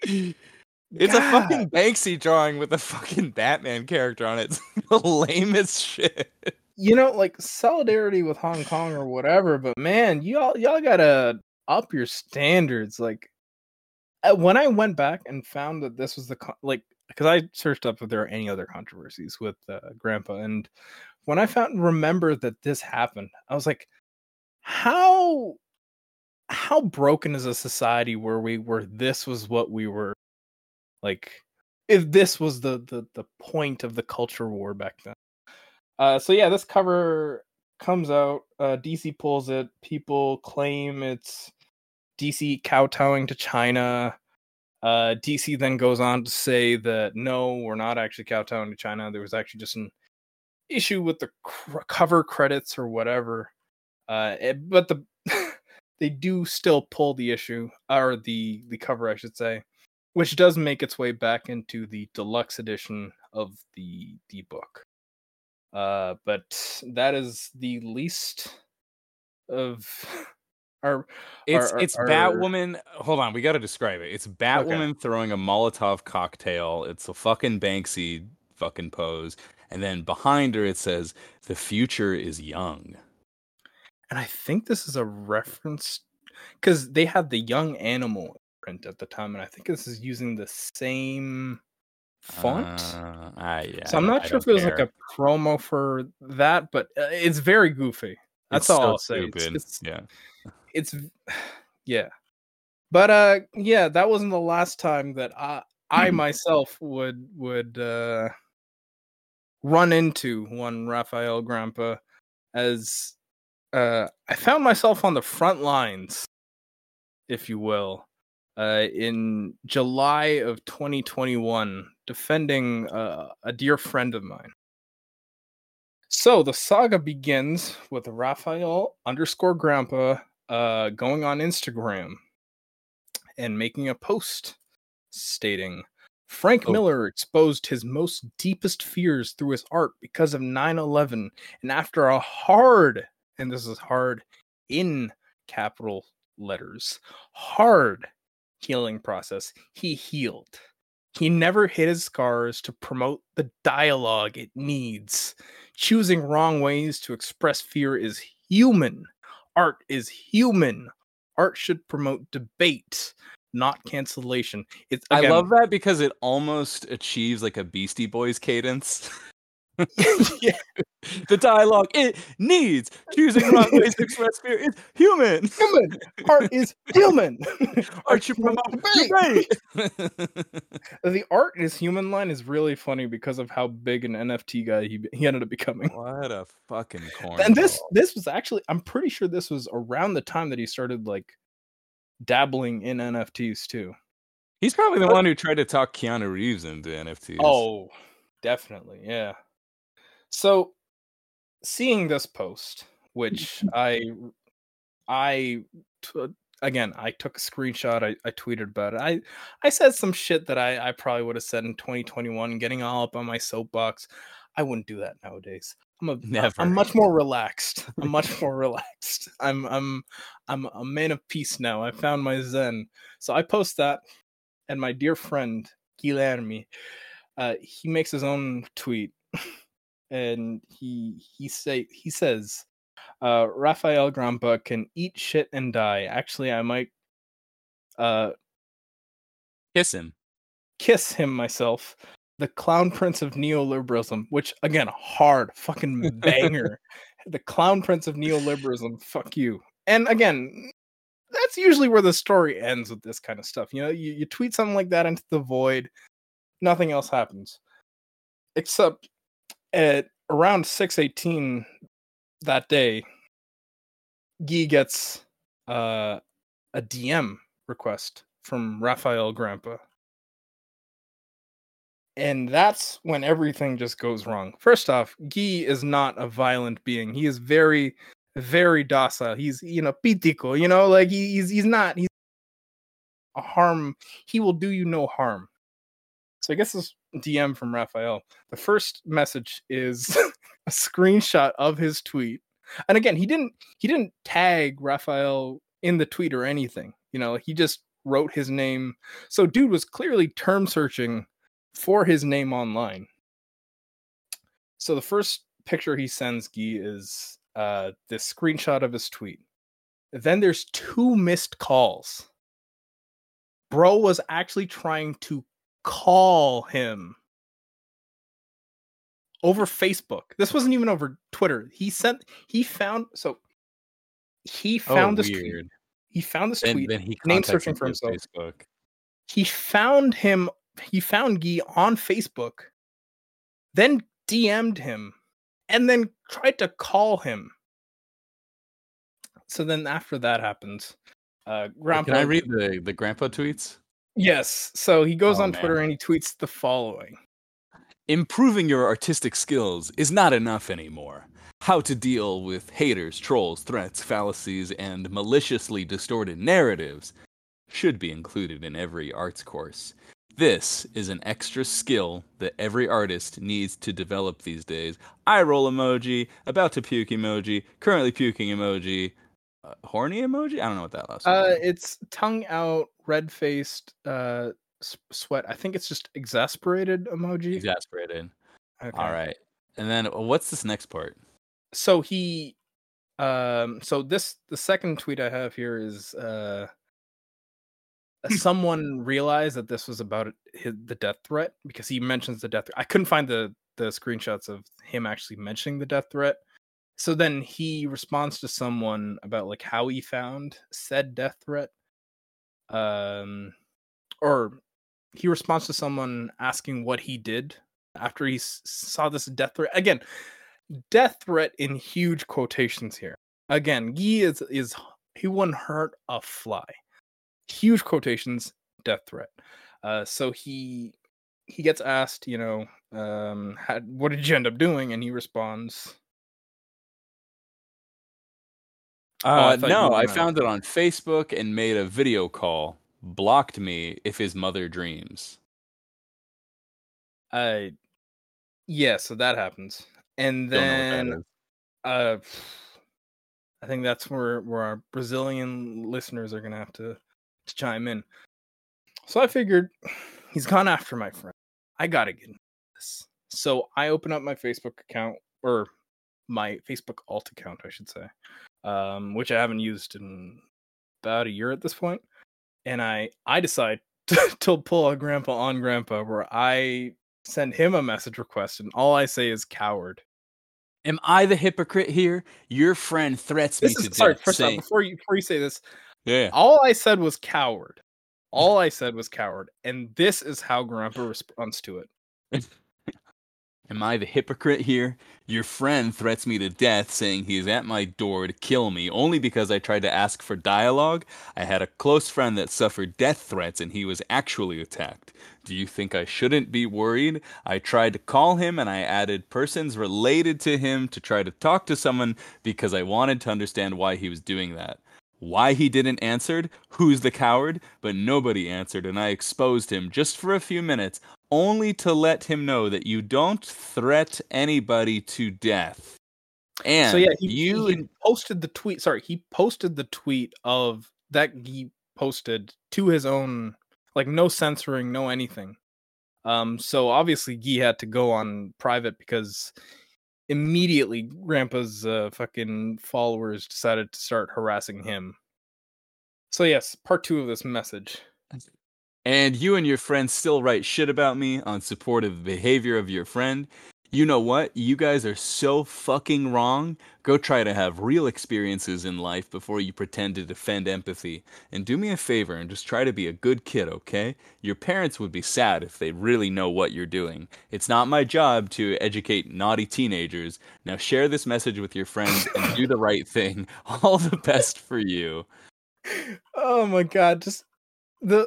It's God. a fucking Banksy drawing with a fucking Batman character on it. It's the lamest shit. you know like solidarity with hong kong or whatever but man y'all y'all gotta up your standards like when i went back and found that this was the con- like because i searched up if there are any other controversies with uh, grampa and when i found remember that this happened i was like how how broken is a society where we where this was what we were like if this was the the, the point of the culture war back then uh, so yeah, this cover comes out. Uh, DC pulls it. People claim it's DC kowtowing to China. Uh, DC then goes on to say that no, we're not actually kowtowing to China. There was actually just an issue with the cr- cover credits or whatever. Uh, it- but the they do still pull the issue or the the cover, I should say, which does make its way back into the deluxe edition of the the book. Uh, but that is the least of our. It's Are- it's are- Batwoman. Hold on, we got to describe it. It's Batwoman throwing a Molotov cocktail. It's a fucking Banksy fucking pose, and then behind her it says, "The future is young." and I think this is a reference because they had the young animal print at the time, and I think this is using the same font. Uh, I, yeah, so I'm not don't- sure if it was don't like a promo for that, but uh, it's very goofy. That's It's all so I'll say. It's- stupid. it's- yeah. It's yeah. But uh yeah that wasn't the last time that i i myself would would uh run into one rafael grampa as uh i found myself on the front lines if you will uh in july of 2021 defending uh, a dear friend of mine. So the saga begins with Rafael underscore grampa uh, going on Instagram and making a post stating Frank Oh. Miller exposed his most deepest fears through his art because of 9 11. And after a hard, and this is hard in capital letters, hard healing process, he healed. He never hid his scars to promote the dialogue it needs. Choosing wrong ways to express fear is human. Art is human. Art should promote debate, not cancellation. It's I love that because it almost achieves like a Beastie Boys cadence. yeah, the dialogue it needs choosing the wrong ways to express fear is human. human. Art is human. Art should promote debate. debate. The art is human line is really funny because of how big an NFT guy he he ended up becoming. what a fucking corn. and this this was actually i'm pretty sure this was around the time that he started like dabbling in nfts too He's probably the one who tried to talk Keanu Reeves into NFTs. oh definitely yeah so seeing this post which i i t- again i took a screenshot I, I tweeted about it i i said some shit that i i probably would have said in 2021 getting all up on my soapbox I wouldn't do that nowadays. I'm a Never. I'm much more relaxed. I'm much more relaxed. I'm I'm I'm a man of peace now. I found my zen. So I post that, and my dear friend Guilherme, uh, he makes his own tweet, and he he say he says, uh, Rafael Grampa can eat shit and die. Actually, I might uh Kiss him. kiss him myself. The clown prince of neoliberalism, which again, hard fucking banger. the clown prince of neoliberalism. Fuck you. And again, that's usually where the story ends with this kind of stuff. You know, you, you tweet something like that into the void, nothing else happens. Except at around 618 that day, Guy gets uh, a DM request from Rafael Grampa. And that's when everything just goes wrong. First off, Guy is not a violent being. He is very, very docile. He's, you know, pitico, you know, like he, he's he's not he's a harm. He will do you no harm. So I guess this DM from Rafael. The first message is a screenshot of his tweet. And again, he didn't he didn't tag Rafael in the tweet or anything. You know, he just wrote his name. So dude was clearly term searching for his name online. So the first picture he sends Guy is uh this screenshot of his tweet. Then there's two missed calls. Bro was actually trying to call him over Facebook. This wasn't even over Twitter. He sent he found so he found oh, this tweet. He found this Then, tweet. then he name searching for himself. Facebook. He found him he found Guy on Facebook, then DM'd him, and then tried to call him. So then after that happens, uh Grampa Can I read the the grampa tweets? Yes. So he goes Oh, on Twitter man. and he tweets the following. Improving your artistic skills is not enough anymore. How to deal with haters, trolls, threats, fallacies, and maliciously distorted narratives should be included in every arts course. This is an extra skill that every artist needs to develop these days. Eye roll emoji, about to puke emoji, currently puking emoji, uh, horny emoji? I don't know what that last Uh it's tongue out, red faced, uh s- sweat. I think it's just exasperated emoji. Exasperated. Okay. All right. And then uh, what's this next part? So he um so this the second tweet I have here is uh someone realized that this was about his, the death threat because he mentions the death I couldn't find the the screenshots of him actually mentioning the death threat. So then he responds to someone about like how he found said death threat. Um or he responds to someone asking what he did after he s- saw this death threat. Again, death threat in huge quotations here. Again, Guy is is he wouldn't hurt a fly. Huge quotations, death threat. Uh, so he he gets asked, you know, um, how, what did you end up doing? And he responds, Oh, I Uh, thought you no, I found it on Facebook and made a video call. Blocked me if his mother dreams. uh, yeah. So that happens, and then what that is. uh I think that's where where our Brazilian listeners are gonna have to, to chime in. So I figured he's gone after my friend. I gotta get into this. So I open up my Facebook account or my Facebook alt account, I should say, um, which I haven't used in about a year at this point, and I I decide to, to pull a grampa on grampa where I send him a message request and all I say is coward. Am I the hypocrite here? Your friend threats This me is to sorry. death, First off, before you before you say this, "Yeah, all I said was coward. All I said was coward, and this is how Grampa responds to it. am I the hypocrite here? Your friend threats me to death, saying he is at my door to kill me only because I tried to ask for dialogue. I had a close friend that suffered death threats, and he was actually attacked. Do you think I shouldn't be worried? I tried to call him and I added persons related to him to try to talk to someone because I wanted to understand why he was doing that. Why he didn't answer, who's the coward, but nobody answered and I exposed him just for a few minutes only to let him know that you don't threat anybody to death. And so yeah, he, you he posted the tweet. Sorry, he posted the tweet of that he posted to his own, like no censoring, no anything. Um, so obviously Guy had to go on private because immediately Grampa's uh, fucking followers decided to start harassing him. So yes, part two of this message. And you and your friends still write shit about me on supportive behavior of your friend. You know what? You guys are so fucking wrong. Go try to have real experiences in life before you pretend to defend empathy. And do me a favor and just try to be a good kid, okay? Your parents would be sad if they really know what you're doing. It's not my job to educate naughty teenagers. Now share this message with your friends and do the right thing. All the best for you. Oh my god, just the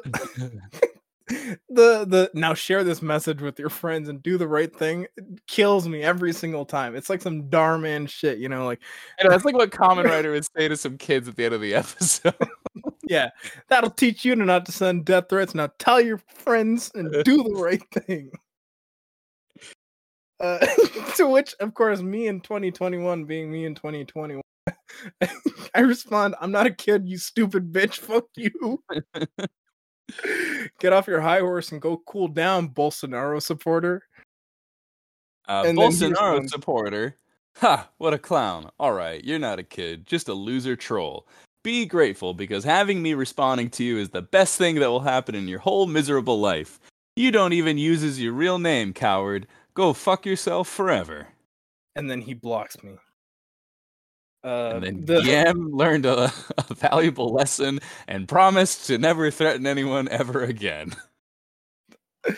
the the now share this message with your friends and do the right thing kills me every single time. It's like some Darman shit, you know, like and that's like what Common Writer would say to some kids at the end of the episode. yeah, that'll teach you to not to send death threats. Now tell your friends and do the right thing. Uh, to which, of course, me in 2021 being me in 2021, I respond, I'm not a kid, you stupid bitch. Fuck you. Get off your high horse and go cool down, Bolsonaro supporter. Uh, Bolsonaro supporter. Ha, what a clown. All right, you're not a kid, just a loser troll. Be grateful because having me responding to you is the best thing that will happen in your whole miserable life. You don't even use as your real name, coward. Go fuck yourself forever. And then he blocks me. Uh, and then the... Guillaume learned a, a, valuable lesson and promised to never threaten anyone ever again.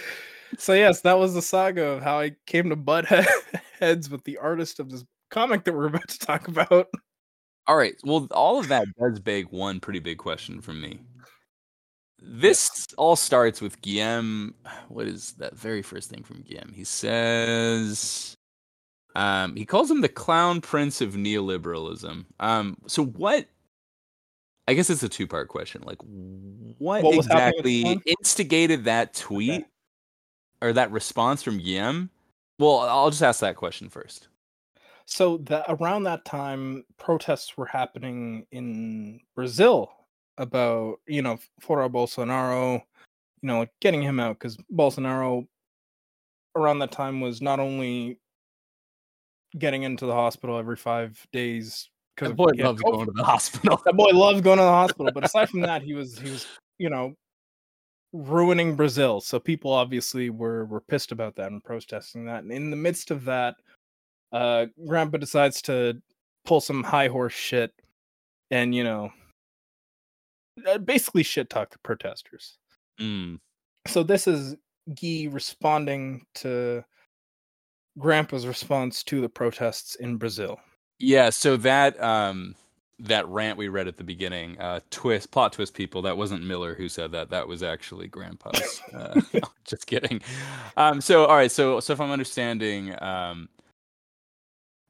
So yes, that was the saga of how I came to butt heads with the artist of this comic that we're about to talk about. All right. Well, all of that does beg one pretty big question from me. This all starts with Guillaume. What is that very first thing from Guillaume? He says, um, he calls him the clown prince of neoliberalism. Um, so what? I guess it's a two part question. Like, what, what exactly instigated that tweet okay. or that response from Yem? Well, I'll just ask that question first. So that around that time, protests were happening in Brazil about you know Fora Bolsonaro, you know, getting him out because Bolsonaro around that time was not only getting into the hospital every five days because boy loves going to the hospital. that boy loves going to the hospital. But aside from that, he was he was you know ruining Brazil. So people obviously were were pissed about that and protesting that. And in the midst of that, uh, Grampa decides to pull some high horse shit, and you know, uh, basically shit talk the protesters. Mm. So this is Guy responding to Grampa's response to the protests in Brazil. Yeah, so that um that rant we read at the beginning, uh twist plot twist people, that wasn't Miller who said that. That was actually Grampa's. uh, just kidding. Um so all right, so so if I'm understanding um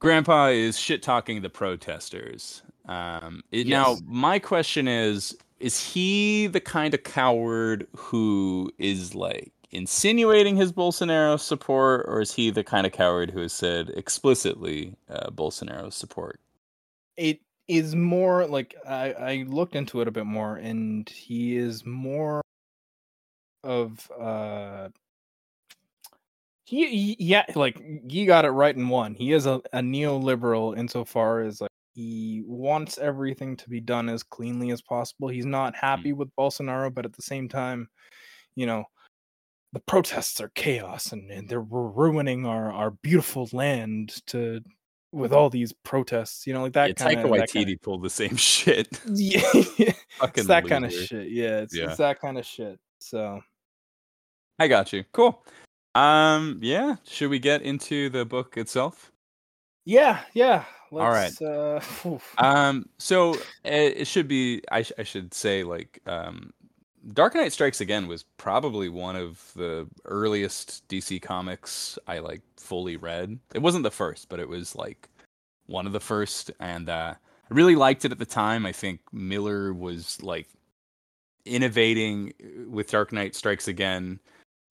Grampa is shit talking the protesters. Um it, yes. now my question is is he the kind of coward who is like insinuating his Bolsonaro support, or is he the kind of coward who has said explicitly uh, Bolsonaro support? It is more like I, I looked into it a bit more, and he is more of uh he, he yeah like he got it right in one. He is a, a neoliberal insofar as like he wants everything to be done as cleanly as possible. He's not hmm. happy with Bolsonaro, but at the same time, you know, the protests are chaos and, and they're ruining our, our beautiful land to with all these protests, you know, like that. Yeah, Taika Waititi kinda... pulled the same shit. Yeah, it's that kind of shit. Yeah, it's, yeah. it's that kind of shit. So, I got you. Cool. Um, yeah. Should we get into the book itself? Yeah, yeah. Let's, All right. Uh, um, so it, it should be. I, sh- I should say like um Dark Knight Strikes Again was probably one of the earliest DC comics I like fully read. It wasn't the first, but it was like one of the first, and uh, I really liked it at the time. I think Miller was like innovating with Dark Knight Strikes Again.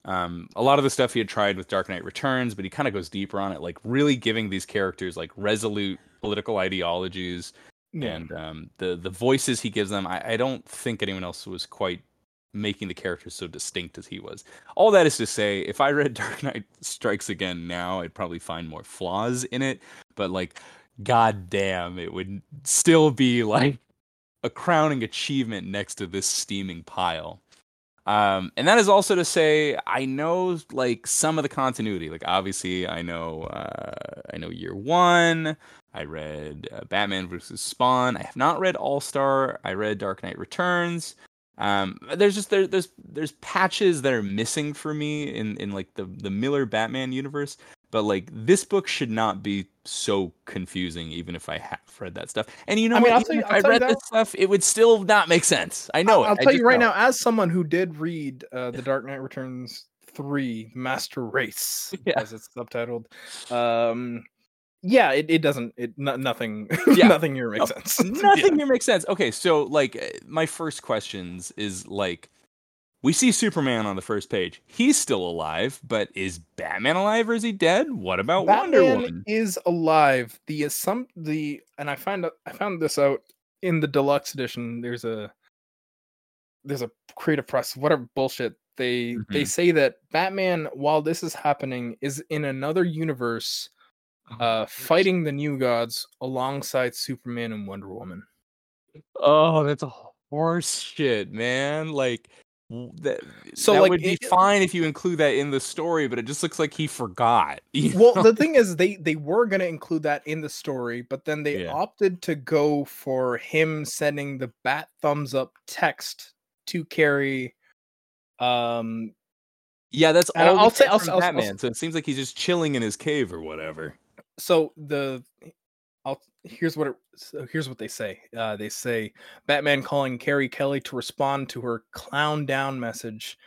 Um, a lot of the stuff he had tried with Dark Knight Returns, but he kind of goes deeper on it, like really giving these characters like resolute political ideologies Yeah. and um, the the voices he gives them. I, I don't think anyone else was quite making the characters so distinct as he was. All that is to say, if I read Dark Knight Strikes Again now, I'd probably find more flaws in it. But like, god damn, it would still be like a crowning achievement next to this steaming pile. Um, and that is also to say, I know like some of the continuity. Like obviously, I know uh, I know Year One. I read uh, Batman versus Spawn. I have not read All Star. I read Dark Knight Returns. Um, there's just there, there's there's patches that are missing for me in in like the the Miller Batman universe. But like this book should not be so confusing, even if I have read that stuff. And you know, I mean, what? You- if I read that- this stuff, it would still not make sense. I know. I'll, it. I'll tell you right know. now, as someone who did read uh, The Dark Knight Returns 3, Master Race, Yeah. as it's subtitled, um, yeah, it, it doesn't, it no, nothing, Yeah. nothing here makes sense. Nothing here makes sense. Okay, so like uh, my first questions is like we see Superman on the first page. He's still alive, but is Batman alive or is he dead? What about Wonder Woman? is alive. The assump the and I find I found this out in the deluxe edition. There's a there's a creative press, whatever bullshit. They they Mhm. say that Batman, while this is happening, is in another universe uh fighting the new gods alongside Superman and Wonder Woman. Oh, that's a horse shit, man. Like that, So, that like, would be it- fine if you include that in the story, but it just looks like he forgot. Well, know? the thing is they they were going to include that in the story, but then they Yeah. opted to go for him sending the bat thumbs up text to carry um yeah, that's all I'll say-. I'll say- I'll- I'll Batman, so it seems like he's just chilling in his cave or whatever. So the I'll here's what it so here's what they say. Uh they say Batman calling Carrie Kelly to respond to her clown down message.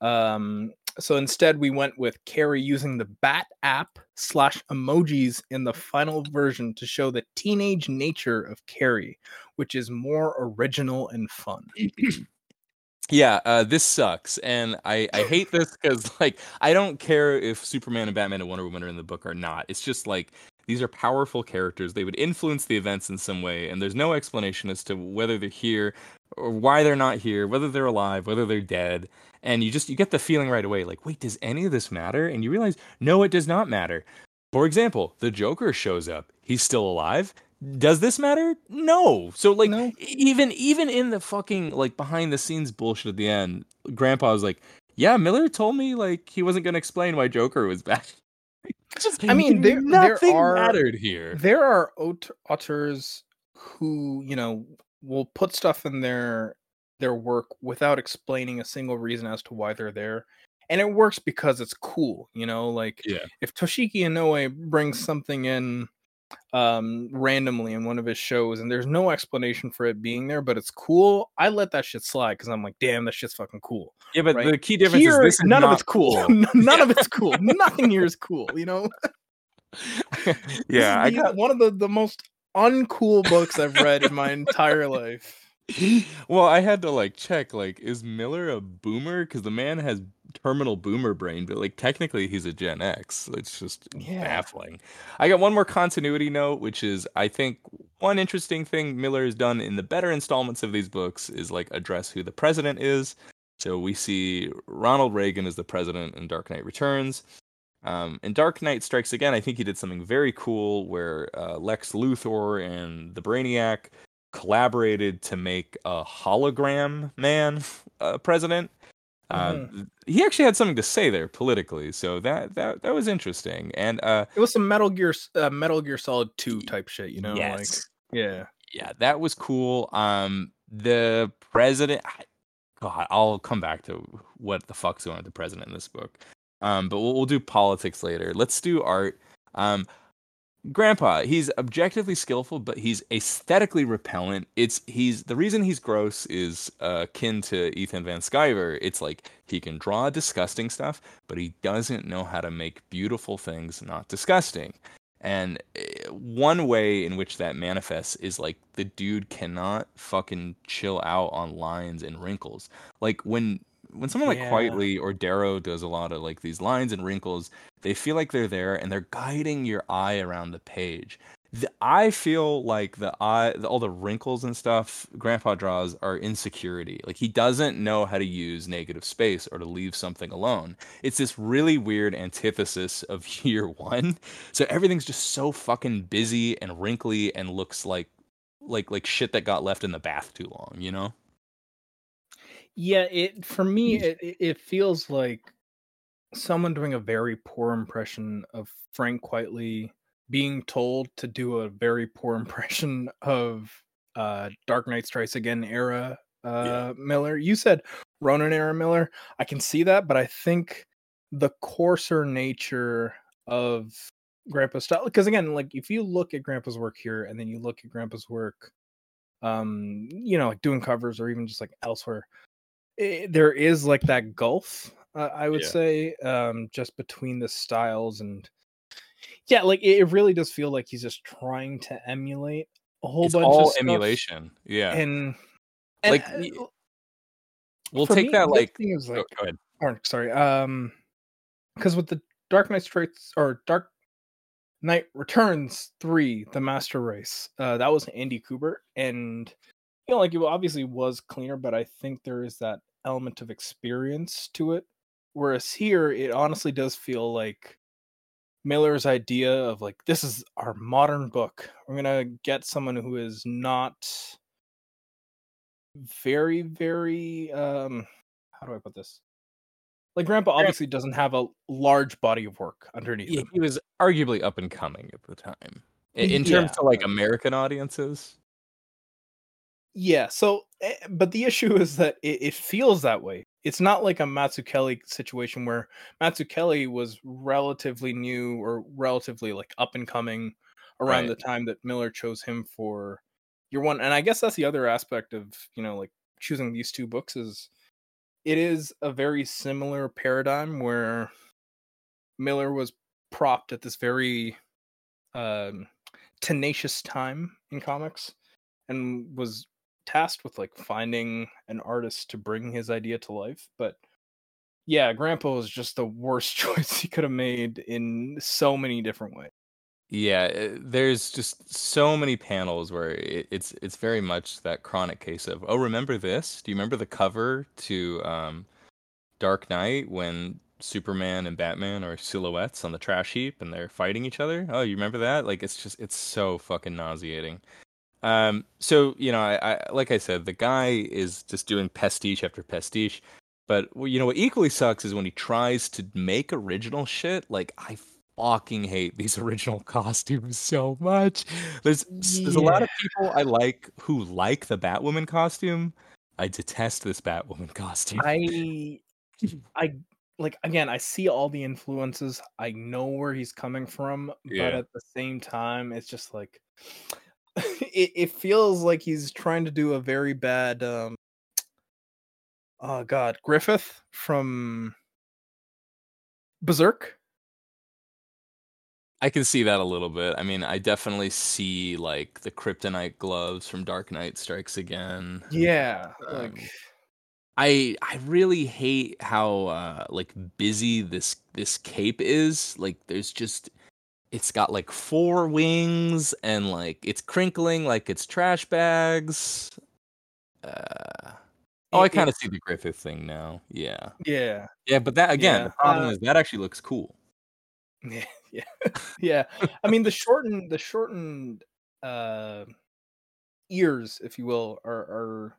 Um so instead we went with Carrie using the Bat app slash emojis in the final version to show the teenage nature of Carrie, which is more original and fun. Yeah, uh, this sucks, and I, I hate this because like I don't care if Superman and Batman and Wonder Woman are in the book or not. It's just like these are powerful characters. They would influence the events in some way, and there's no explanation as to whether they're here or why they're not here, whether they're alive, whether they're dead. And you just you get the feeling right away, like, wait, does any of this matter? And you realize, no, it does not matter. For example, the Joker shows up. He's still alive. Does this matter? No. So like No. even even in the fucking like behind the scenes bullshit at the end, Grampa was like, "Yeah, Miller told me like he wasn't going to explain why Joker was back." Just, I mean, there- there nothing are- mattered here. There are aut- authors who, you know, will put stuff in their their work without explaining a single reason as to why they're there. And it works because it's cool, you know, like Yeah. if Toshiki Inoue brings something in um randomly in one of his shows and there's no explanation for it being there but it's cool. I let that shit slide because i'm like damn that shit's fucking cool Yeah, but right? the key difference here is this is none of it's cool, none of it's cool. Nothing here is cool you know? Yeah, the- got one of the, the most uncool books I've read in my entire life. well, I had to like check like is Miller a boomer? Cuz the man has terminal boomer brain, but like technically he's a Gen X. It's just Yeah. baffling. I got one more continuity note which is I think one interesting thing Miller has done in the better installments of these books is like address who the president is. So we see Ronald Reagan as the president in Dark Knight Returns. Um, in Dark Knight Strikes Again, I think he did something very cool where uh, Lex Luthor and the Brainiac collaborated to make a hologram man uh, president. Um, He actually had something to say there politically, so that that that was interesting. And uh, It was some Metal Gear, uh, Metal Gear Solid Two type shit, you know? yes, Like, yeah, yeah, that was cool. Um, the president. God, I'll come back to what the fuck's going on with the president in this book. Um, but we'll, we'll do politics later. Let's do art. Um, Grampa, he's objectively skillful, but he's aesthetically repellent. It's he's the reason he's gross is uh, akin to Ethan Van Sciver. It's like he can draw disgusting stuff, but he doesn't know how to make beautiful things not disgusting. And eh, one way in which that manifests is like the dude cannot fucking chill out on lines and wrinkles. Like when when someone Yeah. like Quitely or Darrow does a lot of like these lines and wrinkles, they feel like they're there and they're guiding your eye around the page. The, I feel like the eye, the, all the wrinkles and stuff Grampa draws are insecurity. Like he doesn't know how to use negative space or to leave something alone. It's this really weird antithesis of year one. So everything's just so fucking busy and wrinkly and looks like like like shit that got left in the bath too long. You know? Yeah, it for me it it- it feels like someone doing a very poor impression of Frank Quitely being told to do a very poor impression of uh Dark Knight Strikes Again era uh Miller. You said Ronin era Miller. I can see that, but I think the coarser nature of Grampa's style because again, like if you look at Grampa's work here and then you look at Grampa's work um you know like doing covers or even just like elsewhere eh, there is like that gulf uh, i would Yeah. say um just between the styles and yeah like it, it really does feel like he's just trying to emulate a whole It's bunch all of stuff emulation. Yeah. and, and Like, uh, we'll take me, that like is go, like go ahead. or sorry um because with the dark knight strikes or dark knight returns 3 the master race uh that was andy kubert and you know like it obviously was cleaner but i think there is that element of experience to it whereas here it honestly does feel like miller's idea of like this is our modern book we're gonna get someone who is not very very um how do i put this like grampa obviously doesn't have a large body of work underneath Yeah, him he was arguably up and coming at the time. In terms Yeah. to like American audiences. Yeah. So, eh, but the issue is that it, it feels that way. It's not like a Mazzucchelli situation where Mazzucchelli was relatively new or relatively like up and coming around Right. the time that Miller chose him for year one. And I guess that's the other aspect of, you know, like choosing these two books is it is a very similar paradigm where Miller was propped at this very um, tenacious time in comics and was tasked with like finding an artist to bring his idea to life but yeah grampa was just the worst choice he could have made in so many different ways Yeah, uh, there's just so many panels where it, it's it's very much that chronic case of oh remember this? Do you remember the cover to um, Dark Knight when Superman and Batman are silhouettes on the trash heap and they're fighting each other? Oh, you remember that? Like it's just it's so fucking nauseating. Um, so you know, I, I like I said, the guy is just doing pastiche after pastiche. But well, you know what equally sucks is when he tries to make original shit. Like I fucking hate these original costumes so much. There's there's a lot of people I like who like the Batwoman costume. I detest this Batwoman costume. i i like again i see all the influences i know where he's coming from Yeah. but at the same time it's just like it, it feels like he's trying to do a very bad um oh god griffith from berserk I can see that a little bit. I mean, I definitely see like the kryptonite gloves from Dark Knight Strikes Again. yeah Um, like I I really hate how uh like busy this this cape is. Like there's just it's got like four wings and like it's crinkling like it's trash bags. Uh Oh, I kind of see the Griffith thing now. Yeah. yeah Yeah, but that again, Yeah, the problem uh, is that actually looks cool. Yeah, yeah, yeah. I mean, the shortened, the shortened uh, ears, if you will, are are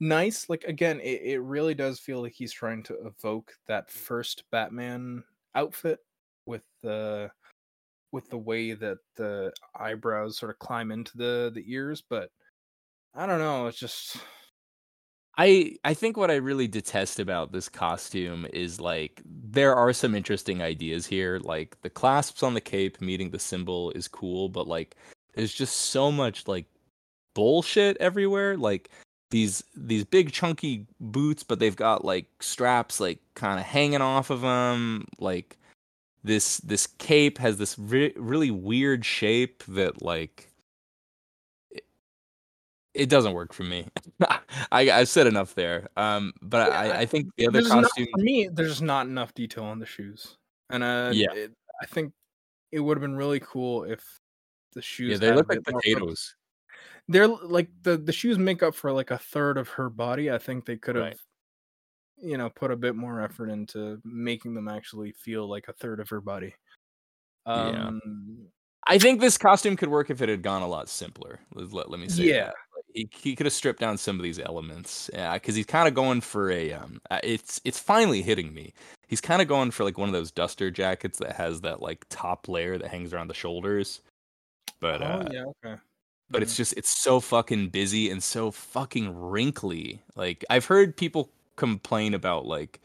nice. Like again, it, it really does feel like he's trying to evoke that first Batman outfit with the with the way that the eyebrows sort of climb into the the ears. But I don't know. It's just I I think what I really detest about this costume is like there are some interesting ideas here. Like the clasps on the cape meeting the symbol is cool, but like there's just so much like bullshit everywhere. Like these these big chunky boots, but they've got like straps like kind of hanging off of them. Like this this cape has this re- really weird shape that like it doesn't work for me. I I've said enough there. Um, but Yeah, I, I think the other costume. for me, there's not enough detail on the shoes, and uh, Yeah. it, I think it would have been really cool if the shoes. Yeah, they look like potatoes. They're like the the shoes make up for like a third of her body. I think they could have, Right. You know, put a bit more effort into making them actually feel like a third of her body. Yeah. Um, I think this costume could work if it had gone a lot simpler. Let, let, let me say Yeah. that. He, he could have stripped down some of these elements yeah, because he's kind of going for a um. uh, It's it's finally hitting me. He's kind of going for like one of those duster jackets that has that like top layer that hangs around the shoulders. But oh uh, yeah, okay. but it's just it's so fucking busy and so fucking wrinkly. Like I've heard people complain about like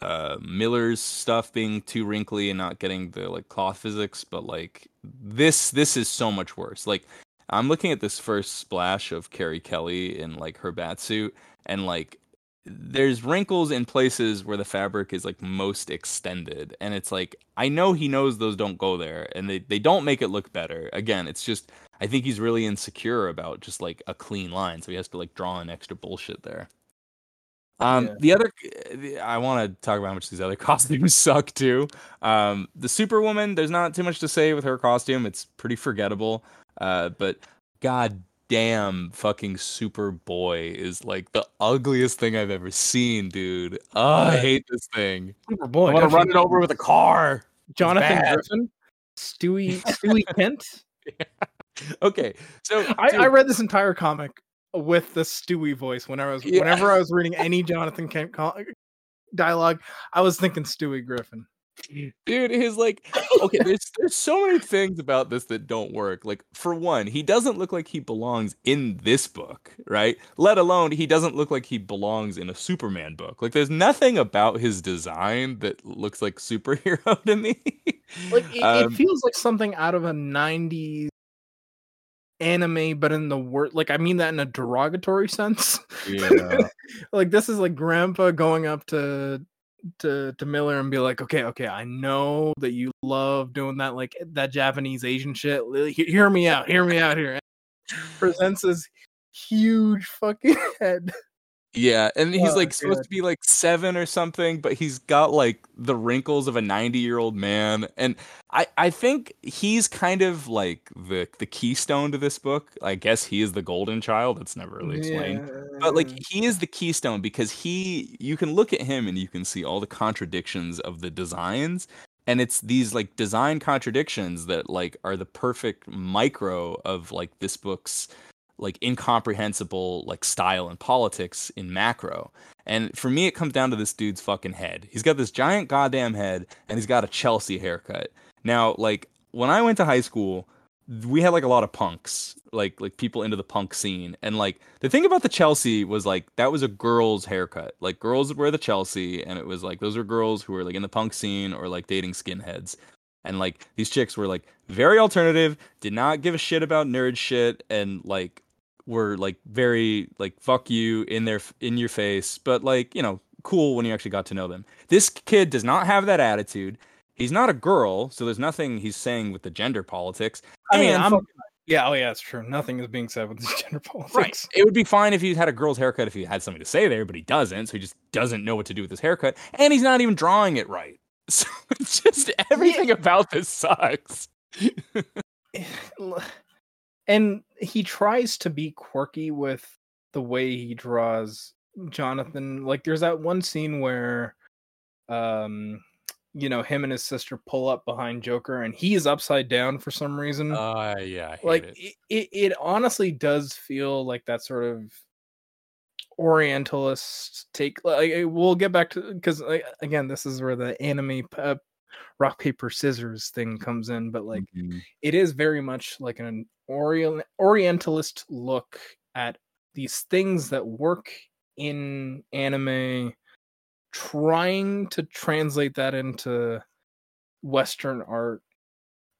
uh Miller's stuff being too wrinkly and not getting the like cloth physics, but like this this is so much worse. Like I'm looking at this first splash of Carrie Kelly in like her bat suit and like there's wrinkles in places where the fabric is like most extended and it's like I know he knows those don't go there and they, they don't make it look better. Again, it's just I think he's really insecure about just like a clean line, so he has to like draw an extra bullshit there. Um, Yeah. the other, I want to talk about how much these other costumes suck too. Um, the Superwoman, there's not too much to say with her costume. It's pretty forgettable. Uh, but god damn, fucking Superboy is like the ugliest thing I've ever seen, dude. Oh, I hate this thing. Superboy. I want to run it over with a car. Jonathan. Griffin, Stewie Stewie Kent. Okay, so I, I read this entire comic with the Stewie voice whenever I was Yeah. whenever I was reading any Jonathan Kent dialogue. I was thinking Stewie Griffin. dude his like okay there's there's so many things about this that don't work like for one he doesn't look like he belongs in this book right let alone he doesn't look like he belongs in a superman book like there's nothing about his design that looks like superhero to me Like it, Um, it feels like something out of a '90s anime, but in the word like I mean that in a derogatory sense. yeah like this is like Grampa going up to to to Miller and be like, okay, okay, I know that you love doing that like that Japanese Asian shit. He- Hear me out, hear me out here. Presents his huge fucking head. Yeah, and he's Oh, like supposed to be like seven or something, but he's got like the wrinkles of a ninety-year-old man, and I I think he's kind of like the the keystone to this book. I guess he is the golden child. That's never really explained, but like he is the keystone because he you can look at him and you can see all the contradictions of the designs, and it's these like design contradictions that like are the perfect micro of like this book's like incomprehensible like style and politics in macro. And for me, it comes down to this dude's fucking head. He's got this giant goddamn head, and he's got a Chelsea haircut. Now, like when I went to high school, we had like a lot of punks, like like people into the punk scene. And like the thing about the Chelsea was like that was a girl's haircut. Like girls would wear the Chelsea, and it was like those are girls who were like in the punk scene or like dating skinheads. And like these chicks were like very alternative, did not give a shit about nerd shit, and like were like very like fuck you in their in your face, but like you know cool when you actually got to know them. This kid does not have that attitude. He's not a girl, so there's nothing he's saying with the gender politics. I mean, And I'm fuck- yeah, oh yeah, it's true. Nothing is being said with this gender politics. Right. It would be fine if he had a girl's haircut if he had something to say there, but he doesn't, so he just doesn't know what to do with his haircut, and he's not even drawing it right. So just everything about this sucks. and he tries to be quirky with the way he draws Jonathan. Like there's that one scene where um you know him and his sister pull up behind Joker and he is upside down for some reason. Uh yeah, I like it. it. It, it honestly does feel like that sort of orientalist take like uh, we'll get back to because again this is where the anime uh, rock paper scissors thing comes in but like Mhm. it is very much like an orient orientalist look at these things that work in anime trying to translate that into western art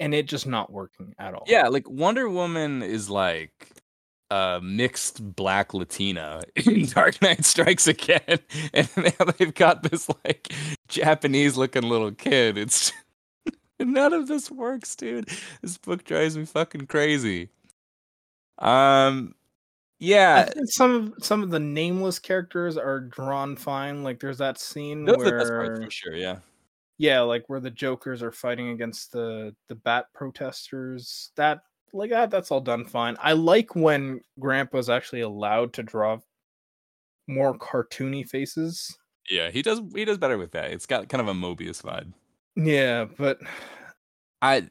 and it just not working at all Yeah, like Wonder Woman is like uh mixed black Latina in Dark Knight Strikes Again. And now they've got this like Japanese looking little kid. It's none of this works, dude. This book drives me fucking crazy. Um Yeah, some of some of the nameless characters are drawn fine. Like there's that scene those where are the best parts for sure. Yeah, yeah, like where the Jokers are fighting against the the Bat protesters. That like that that's all done fine. I like when Grampa's actually allowed to draw more cartoony faces. yeah, he does he does better with that. It's got kind of a Moebius vibe. Yeah, but I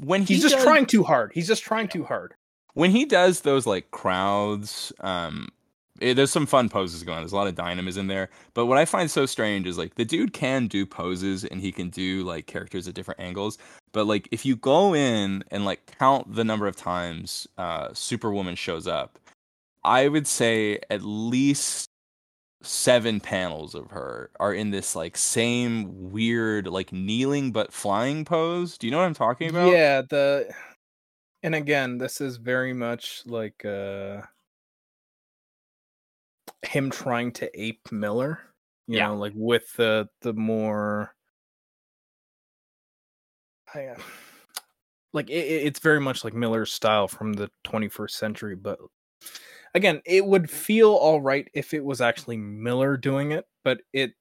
when he he's just does- trying too hard. He's just trying too hard. when he does those like crowds um it, there's some fun poses going on there's a lot of dynamism there but what i find so strange is like the dude can do poses and he can do like characters at different angles but like if you go in and like count the number of times uh superwoman shows up i would say at least seven panels of her are in this like same weird like kneeling but flying pose do you know what i'm talking about Yeah, the and again, this is very much like uh him trying to ape Miller. You Yeah. know, like with the the more I, uh, like it, it- it's very much like Miller's style from the 21st century, but again, it would feel all right if it was actually Miller doing it, but it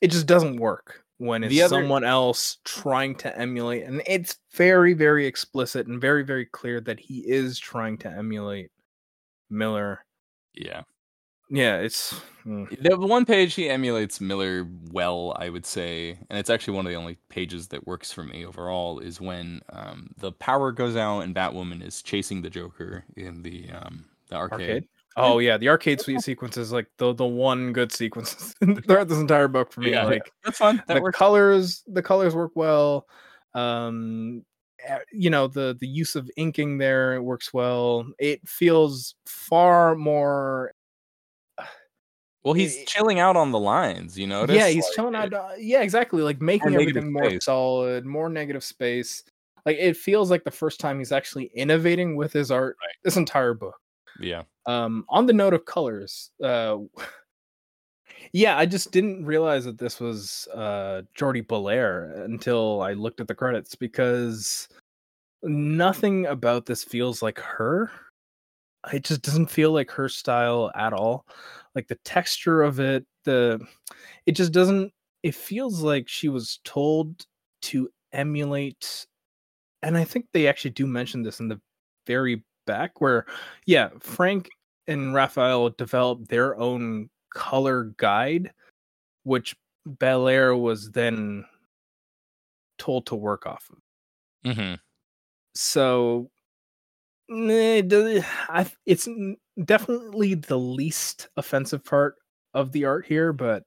it just doesn't work when it's other- someone else trying to emulate and it's very very explicit and very very clear that he is trying to emulate Miller. yeah Yeah, it's mm. The one page he emulates Miller well, I would say, and it's actually one of the only pages that works for me overall, is when um, the power goes out and Batwoman is chasing the Joker in the um, the arcade. arcade. Oh yeah, the arcade suite sequence is like the the one good sequence throughout this entire book for me. Yeah, like That's fun. That the works. colors, the colors work well. Um, eh, you know the the use of inking there works well. It feels far more. Well, he's it- chilling out on the lines. You know? yeah, he's Like, chilling out. uh, yeah, exactly. Like making everything more space. solid, more negative space. Like it feels like the first time he's actually innovating with his art Right. this entire book. Yeah. Um, on the note of colors, uh, yeah, I just didn't realize that this was uh Jordie Bellaire until I looked at the credits because nothing about this feels like her. It just doesn't feel like her style at all. Like the texture of it, the it just doesn't. It feels like she was told to emulate, and I think they actually do mention this in the very back where yeah, Frank and Rafael developed their own color guide, which Bellaire was then told to work off of. hmm So eh, it does- I, it's definitely the least offensive part of the art here, but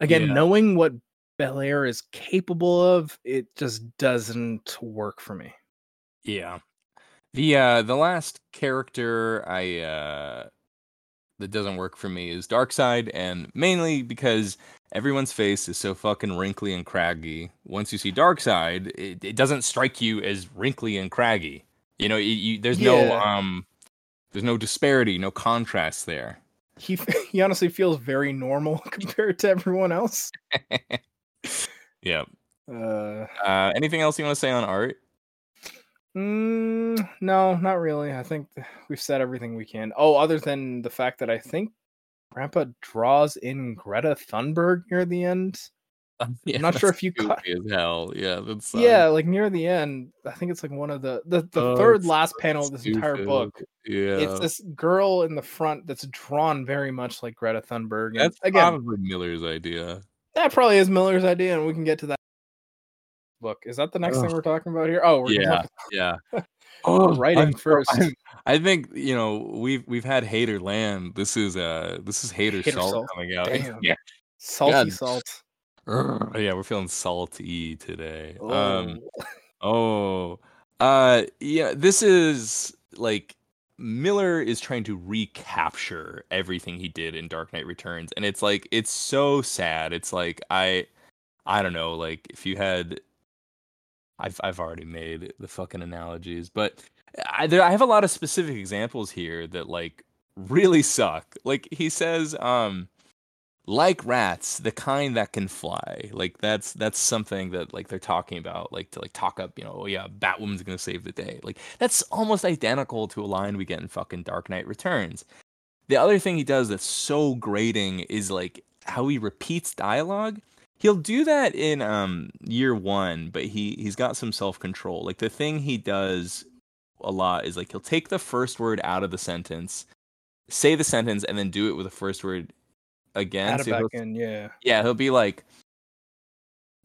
again, Yeah. knowing what Bellaire is capable of, it just doesn't work for me. Yeah. The uh the last character I uh that doesn't work for me is Darkseid and mainly because everyone's face is so fucking wrinkly and craggy. Once you see Darkseid, it, it doesn't strike you as wrinkly and craggy. You know, you, you, there's no um there's no disparity, no contrast there. He he honestly feels very normal compared to everyone else. yeah. Uh, Uh anything else you want to say on art? mm, no, not really. I think we've said everything we can. Oh, other than the fact that I think Grampa draws in Greta Thunberg near the end. Yeah, I'm not sure if you caught- as hell. Yeah, that's Yeah, like near the end. I think it's like one of the the, the Oh, third last so panel of this entire book. Yeah. It's this girl in the front that's drawn very much like Greta Thunberg. And That's again, probably Miller's idea. that probably is Miller's idea, and we can get to that book. Is that the next thing we're talking about here? Oh, we're Yeah, gonna yeah. Oh, writing I'm first. I'm- I think you know we've we've had hater land. This is uh this is hater, Hater salt, salt. coming out. Damn. Yeah, Salty God. salt. Urgh. yeah, we're feeling salty today. Um, Oh. oh, uh, yeah, this is like Miller is trying to recapture everything he did in Dark Knight Returns, and it's like it's so sad. It's like I, I don't know, like if you had, I've I've already made the fucking analogies, but I there I have a lot of specific examples here that like really suck. Like he says, um, like rats, the kind that can fly. Like that's that's something that like they're talking about, like to like talk up, you know, oh yeah, Batwoman's gonna save the day. Like that's almost identical to a line we get in fucking Dark Knight Returns. The other thing he does that's so grating is like how he repeats dialogue. He'll do that in um year one, but he he's got some self control. Like the thing he does a lot is like he'll take the first word out of the sentence, say the sentence, and then do it with the first word again. Add So back in, yeah. yeah, he'll be like,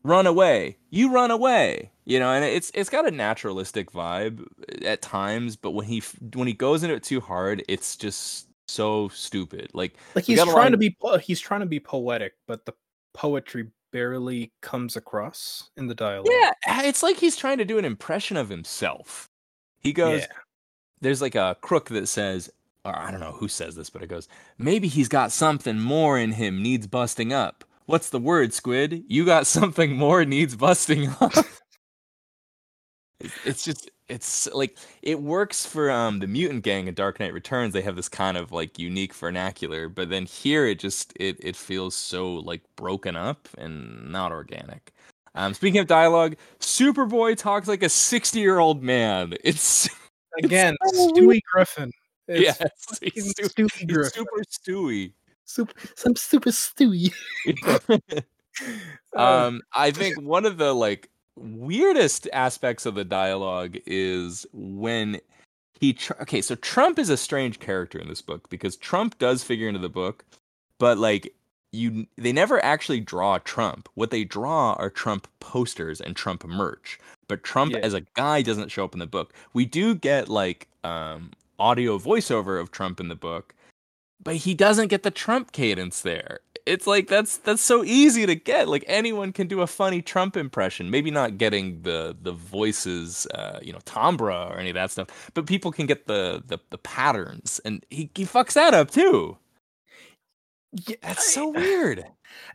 "Run away, you run away," you know, and it's it's got a naturalistic vibe at times, but when he when he goes into it too hard, it's just so stupid. Like, Like he's trying line- to be he's trying to be poetic, but the poetry barely comes across in the dialogue. yeah, it's like he's trying to do an impression of himself. He goes, Yeah. "There's like a crook that says." Or I don't know who says this, but it goes, maybe he's got something more in him needs busting up. What's the word, Squid? You got something more needs busting up. It's- it's just it's like it works for um the mutant gang in dark knight returns they have this kind of like unique vernacular but then here it just it it feels so like broken up and not organic um speaking of dialogue superboy talks like a 60 year old man it's Again, so Stewie Griffin. It's yes he's, stu- Stewie he's super stewy. Super, some super Stewie. um i think one of the like weirdest aspects of the dialogue is when he tr- okay so trump is a strange character in this book because trump does figure into the book but like you they never actually draw trump. What they draw are trump posters and trump merch but trump Yeah. as a guy doesn't show up in the book. We do get like um audio voiceover of trump in the book but he doesn't get the trump cadence there. It's like that's that's so easy to get. Like anyone can do a funny trump impression. Maybe not getting the the voices uh you know timbre or any of that stuff but people can get the the, the patterns. And he, he fucks that up too. Yeah, that's so weird.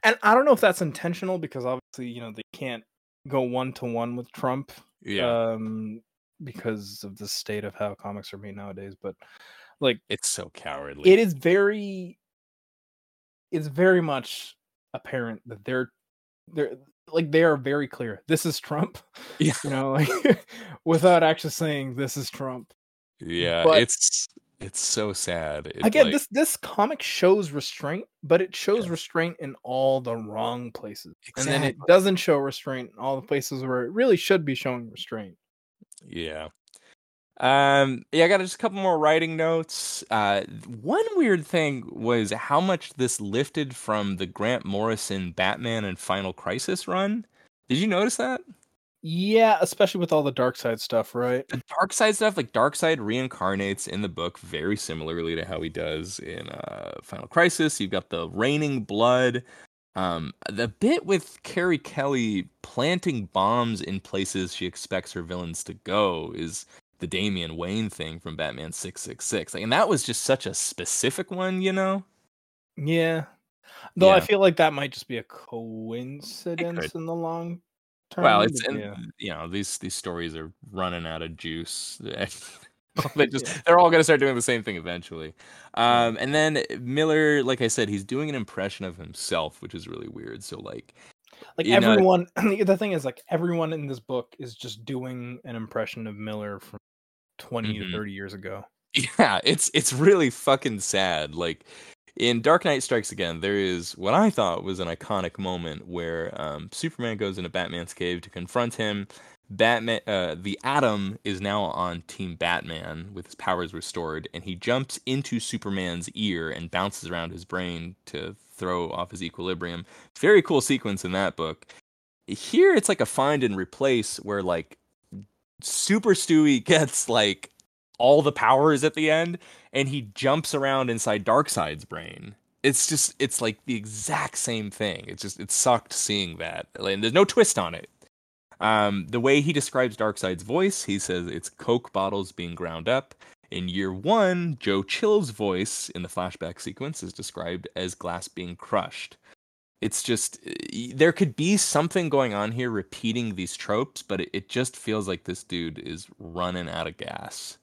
And I don't know if that's intentional because obviously, you know, they can't go one to one with Trump. Um, because of the state of how comics are made nowadays. But like it's so cowardly it is very it's very much apparent that they're they're like they are very clear. This is Trump. yeah You know, like without actually saying this is Trump. yeah but- it's it's so sad It, Again, like- this this comic shows restraint, but it shows Yeah. restraint in all the wrong places. And then it doesn't show restraint in all the places where it really should be showing restraint. Yeah. Um yeah, I got just a couple more writing notes. Uh one weird thing was how much this lifted from the Grant Morrison Batman and Final Crisis run. Did you notice that? Yeah, especially with all the dark side stuff, right? The Darkseid stuff, like Darkseid reincarnates in the book very similarly to how he does in uh Final Crisis. You've got the raining blood. Um the bit with Carrie Kelly planting bombs in places she expects her villains to go is the Damian Wayne thing from Batman 666. Like and that was just such a specific one, you know? Yeah. Though I feel like that might just be a coincidence in the long term. Well, it's but and, you know these these stories are running out of juice. they just they're all gonna start doing the same thing eventually. Um, and then Miller, like I said, he's doing an impression of himself, which is really weird. So like, like you know- everyone the thing is like everyone in this book is just doing an impression of Miller from 20 Mhm. to 30 years ago. yeah, it's it's really fucking sad. Like in Dark Knight Strikes Again, there is what I thought was an iconic moment where um, Superman goes into Batman's cave to confront him. Batman, uh, the Atom is now on Team Batman with his powers restored, and he jumps into Superman's ear and bounces around his brain to throw off his equilibrium. Very cool sequence in that book. Here, it's like a find and replace where like Super Stewie gets like all the powers at the end and he jumps around inside Darkseid's brain. It's just it's like the exact same thing. It's just it sucked seeing that. And there's no twist on it. Um the way he describes Darkseid's voice, he says it's coke bottles being ground up. In year 1, Joe Chill's voice in the flashback sequence is described as glass being crushed. It's just eh, there could be something going on here repeating these tropes, but it, it just feels like this dude is running out of gas.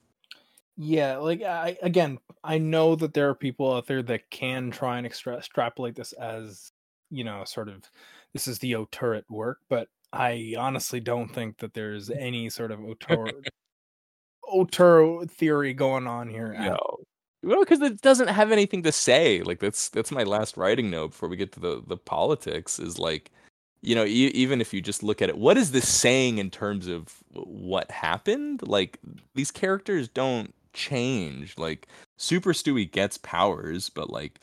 Yeah, like I again, I know that there are people out there that can try and extra- extrapolate this as you know, sort of this is the auteur at work, but I honestly don't think that there's mm. any sort of auteur auteur theory going on here. No. Well, because it doesn't have anything to say. Like that's that's my last writing note before we get to the the politics. Is like, you know, e- even if you just look at it, what is this saying in terms of what happened? Like these characters don't change. Like Super Stewie gets powers, but like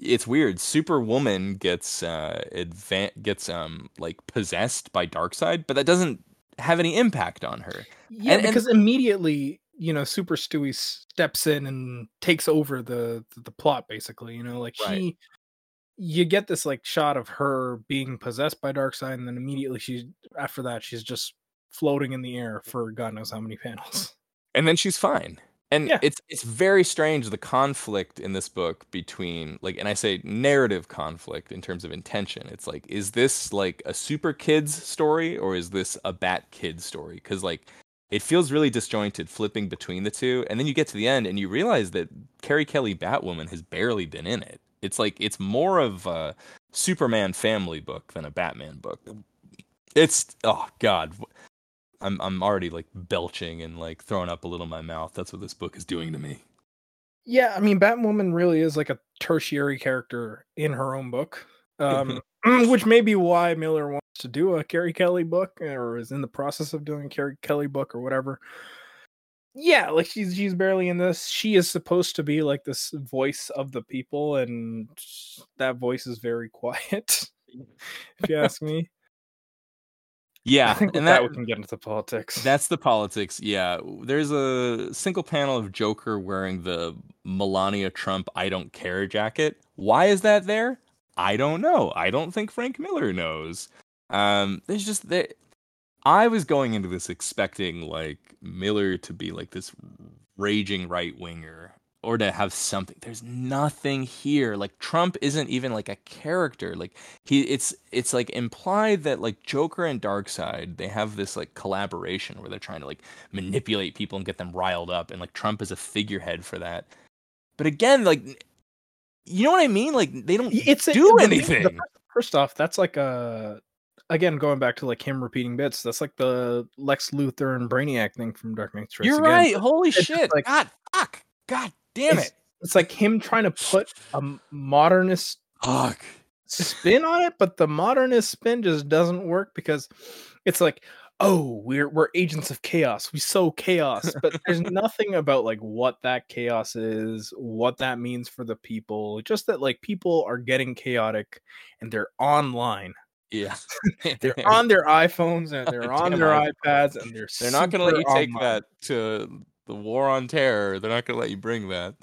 it's weird. Superwoman gets uh advan- gets um like possessed by Darkseid, but that doesn't have any impact on her. Yeah, And- and- because immediately, you know, Super Stewie steps in and takes over the the, the plot basically, you know, like Right. she you get this like shot of her being possessed by Darkseid and then immediately she after that she's just floating in the air for god knows how many panels. and then she's fine and Yeah. it's it's very strange the conflict in this book between like and i say narrative conflict in terms of intention. It's like is this like a super kids story or is this a bat kid story? Because like it feels really disjointed flipping between the two and then you get to the end and you realize that carrie kelly batwoman has barely been in it. It's like it's more of a superman family book than a batman book. It's oh god I'm I'm already like belching and like throwing up a little in my mouth. That's what this book is doing to me. Yeah, I mean Batwoman really is like a tertiary character in her own book. Um which may be why Miller wants to do a Carrie Kelly book or is in the process of doing a Carrie Kelly book or whatever. Yeah, like she's she's barely in this. She is supposed to be like this voice of the people and that voice is very quiet. if you ask me. Yeah, I think and that, that we can get into the politics. that's the politics. Yeah, there's a single panel of Joker wearing the Melania Trump "I don't care" jacket. Why is that there? I don't know. I don't think Frank Miller knows. Um, there's just there. I was going into this expecting like Miller to be like this raging right winger or to have something. There's nothing here. Like Trump isn't even like a character. Like he it's it's like implied that like Joker and Darkseid, they have this like collaboration where they're trying to like manipulate people and get them riled up and like Trump is a figurehead for that. But again, like you know what I mean? Like they don't it's do the thing- anything. the first, first off, that's like a again going back to like him repeating bits. That's like the Lex Luthor and Brainiac thing from Dark Knight You're Again. right. Holy shit. like- God fuck. God damn It's, it. it's like him trying to put a modernist Fuck. spin on it, but the modernist spin just doesn't work because it's like, oh, we're we're agents of chaos. We sow chaos, but there's nothing about like what that chaos is, what that means for the people. Just that like people are getting chaotic and they're online. Yeah. They're on their iPhones and they're on Damn their iPhone. iPads and they're They're not going to let you super take that to the war on terror. They're not going to let you bring that.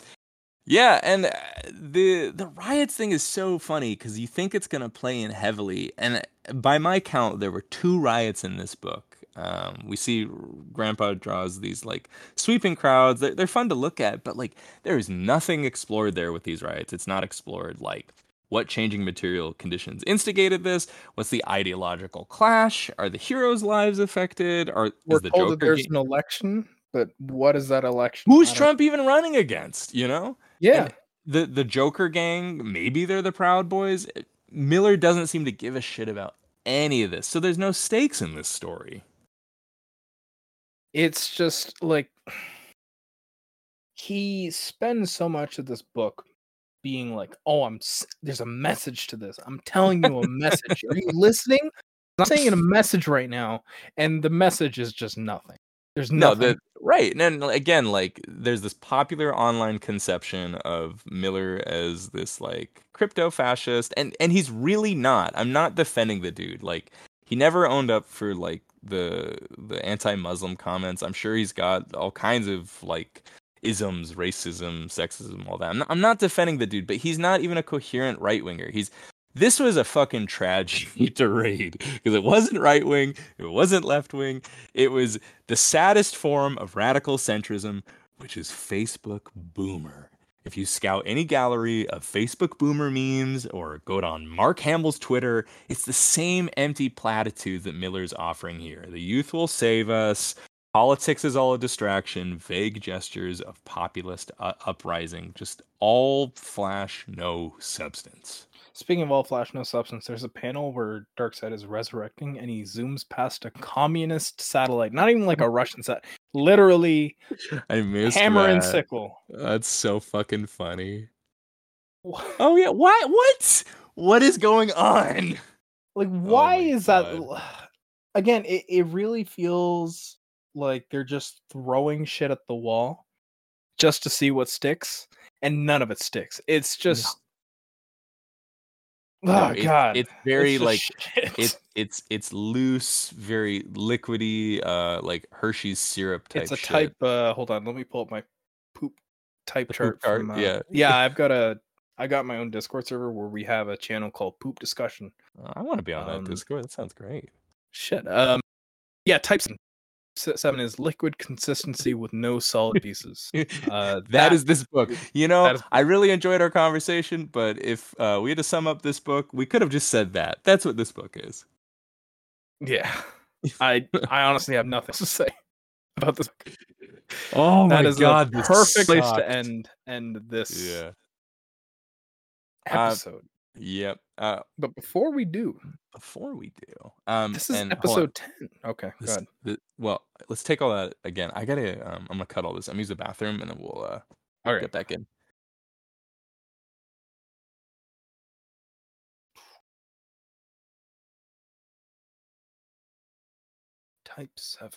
Yeah, and uh, the the riots thing is so funny because you think it's going to play in heavily, and uh, by my count, there were two riots in this book. Um, we see Grampa draws these like sweeping crowds. They're, they're fun to look at, but like there is nothing explored there with these riots. It's not explored like what changing material conditions instigated this. What's the ideological clash? Are the heroes' lives affected? Are We're is the told that there's ga- an election, but what is that election? Who's Trump even running against? You know. Yeah, And the the Joker gang, maybe they're the Proud Boys. Miller doesn't seem to give a shit about any of this, so there's no stakes in this story. it's just like he spends so much of this book being like, "Oh, I'm there's a message to this. I'm telling you a message. Are you listening? I'm saying a message right now, and the message is just nothing. There's No, the right, and then again, like there's this popular online conception of Miller as this like crypto fascist, and and he's really not. I'm not defending the dude. Like he never owned up for like the the anti-Muslim comments. I'm sure he's got all kinds of like isms, racism, sexism, all that. I'm not, I'm not defending the dude, but he's not even a coherent right winger. He's this was a fucking tragedy to read because it wasn't right wing, it wasn't left wing, it was the saddest form of radical centrism, which is Facebook boomer. If you scout any gallery of Facebook boomer memes or go on Mark Hamill's Twitter, it's the same empty platitude that Miller's offering here. The youth will save us. Politics is all a distraction, vague gestures of populist uh, uprising, just all flash, no substance. Speaking of all flash, no substance, there's a panel where Darkseid is resurrecting and he zooms past a communist satellite, not even like a Russian set, literally I missed hammer that. and sickle. That's so fucking funny. Oh yeah, what? What? What is going on? Like, oh why Oh is that? Again, it, it really feels like they're just throwing shit at the wall just to see what sticks, and none of it sticks. It's just. No, Oh it's- god. it's very just like shit. it's it's it's loose, very liquidy, uh, like Hershey's syrup type. it's a shit. type uh hold on let me pull up my poop type The chart poop chart, from, uh, yeah. yeah i've got a i got my own discord server where we have a channel called poop discussion I want to be on Um, that Discord. That sounds great. shit um yeah type seven is liquid consistency with no solid pieces uh that is this book. You know, that is- I really enjoyed our conversation, but if uh, we had to sum up this book, we could have just said that. That's what this book is. yeah i i honestly have nothing to say about this Oh that is god, perfect place to end end this Yeah. Uh, episode Yep. Uh, but before we do before we do, um, this is episode 10 okay This, go ahead th- well, let's take all that again. I gotta. Um, I'm gonna cut all this. I'm gonna use the bathroom, and then we'll uh, all right get back in. type 7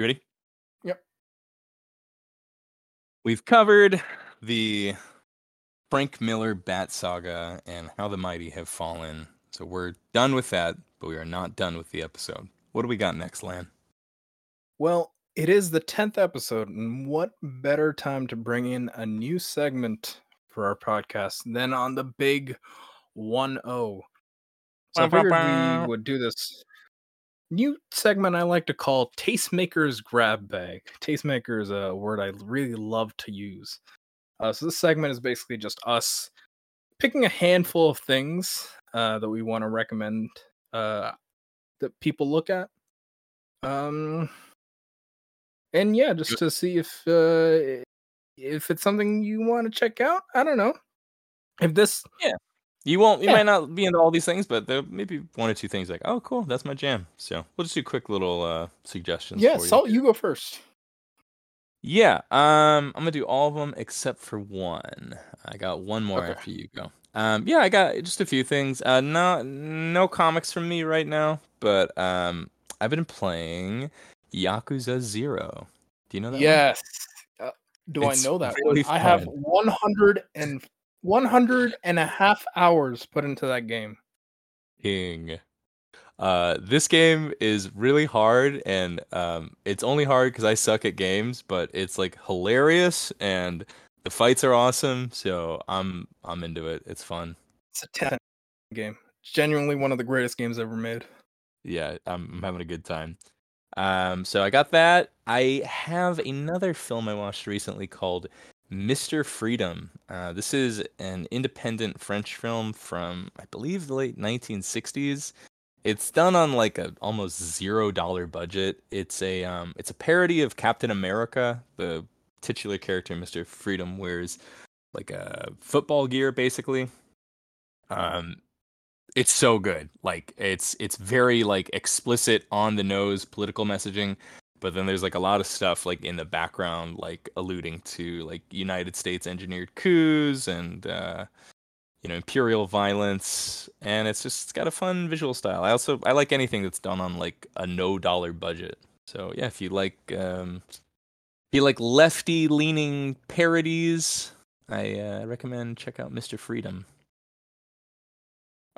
You ready? Yep. We've covered the Frank Miller Bat Saga and how the mighty have fallen. So we're done with that, but we are not done with the episode. What do we got next, Lan? Well, it is the 10th episode, and what better time to bring in a new segment for our podcast than on the big 1 0? So I figured we would do this new segment I like to call Tastemaker's Grab Bag. Tastemaker is a word I really love to use. Uh, so this segment is basically just us picking a handful of things uh, that we want to recommend uh, that people look at. Um, and yeah, just to see if uh, if it's something you want to check out. I don't know if this. You won't. You Yeah. might not be into all these things, but there may be one or two things like, "Oh, cool, that's my jam." So we'll just do quick little uh, suggestions. Yeah, for you. Salt, you go first. Yeah, um, I'm gonna do all of them except for one. I got one more Okay. after you go. Um, yeah, I got just a few things. Uh, no, no comics from me right now, but um, I've been playing Yakuza Zero. Do you know that? one? Yes. Uh, do It's I know that? really? I have fun. 100 and a half hours put into that game. King. Uh, this game is really hard, and um, it's only hard because I suck at games. But it's like hilarious, and the fights are awesome. So I'm I'm into it. It's fun. It's a 10 game. Genuinely one of the greatest games ever made. yeah, I'm, I'm having a good time. Um, so I got that. I have another film I watched recently called Mr. Freedom. Uh, this is an independent French film from I believe the late 1960s. It's done on like a almost zero dollar budget. It's a um, it's a parody of Captain America. The titular character, Mr. Freedom, wears like a football gear basically. Um, it's so good. Like it's it's very like explicit on the nose political messaging, but then there's like a lot of stuff like in the background like alluding to like United States engineered coups and uh you know imperial violence and it's just it's got a fun visual style. I also I like anything that's done on like a no dollar budget. So yeah, if you like um if you like lefty leaning parodies, I uh, recommend check out Mr. Freedom.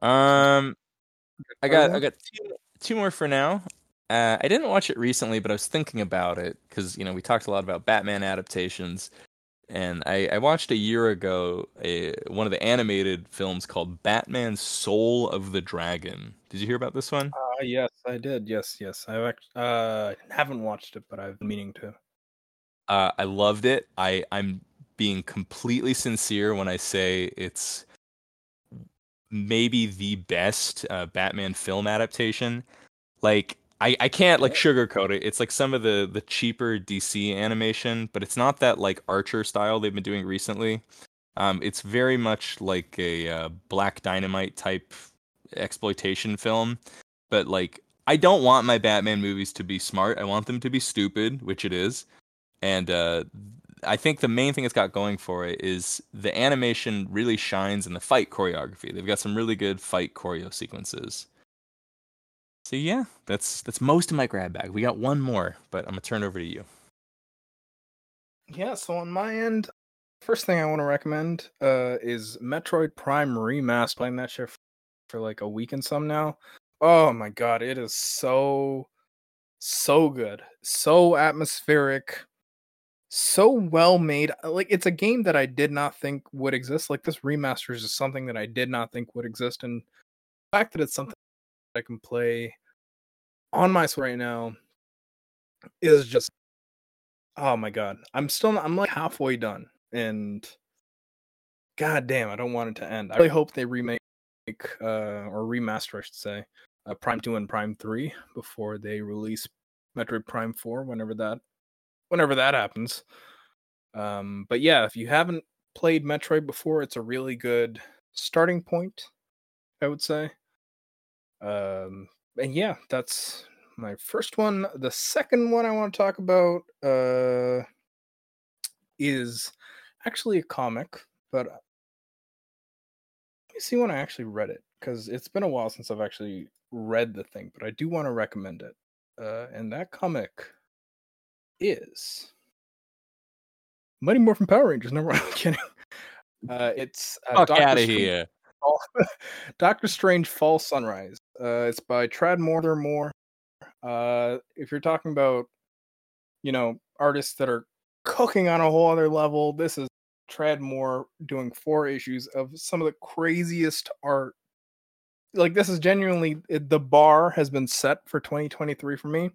Um, I got I got two two more for now. Uh, I didn't watch it recently, but I was thinking about it because you know we talked a lot about Batman adaptations, and I, I watched a year ago a, one of the animated films called Batman: Soul of the Dragon. Did you hear about this one? Uh, yes, I did. Yes, yes. I act- uh, haven't watched it, but I've been meaning to. Uh, I loved it. I I'm being completely sincere when I say it's maybe the best uh, Batman film adaptation. Like I, I can't like sugarcoat it. It's like some of the the cheaper DC animation, but it's not that like Archer style they've been doing recently. Um, it's very much like a uh, Black Dynamite type exploitation film, but like I don't want my Batman movies to be smart. I want them to be stupid, which it is. And uh, I think the main thing it's got going for it is the animation really shines in the fight choreography. They've got some really good fight choreo sequences. So yeah, that's that's most of my grab bag. We got one more, but I'm gonna turn over to you. Yeah, so on my end, first thing I want to recommend uh, is Metroid Prime Remaster. Playing that shit for, for like a week and some now. Oh my god, it is so so good, so atmospheric so well made. Like it's a game that I did not think would exist. Like this remaster is something that I did not think would exist, and the fact that it's something I can play on my Switch right now is just oh my god. I'm still I'm like halfway done, and god damn, I don't want it to end. I really hope they remake uh, or remaster, I should say, uh, Prime Two and Prime Three before they release Metroid Prime Four, whenever that whenever that happens. Um, but yeah, if you haven't played Metroid before, it's a really good starting point, I would say. Um, and yeah, that's my first one. The second one I want to talk about uh, is actually a comic, but let me see when I actually read it because it's been a while since I've actually read the thing, but I do want to recommend it. Uh, and that comic is Mighty Morphin Power Rangers. No, I'm kidding. Uh, it's uh, Fuck out of here. Doctor Strange Fall Sunrise. Uh, it's by Tradd Moore. Uh, if you're talking about, you know, artists that are cooking on a whole other level, this is Tradd Moore doing four issues of some of the craziest art. Like this is genuinely the bar has been set for 2023 for me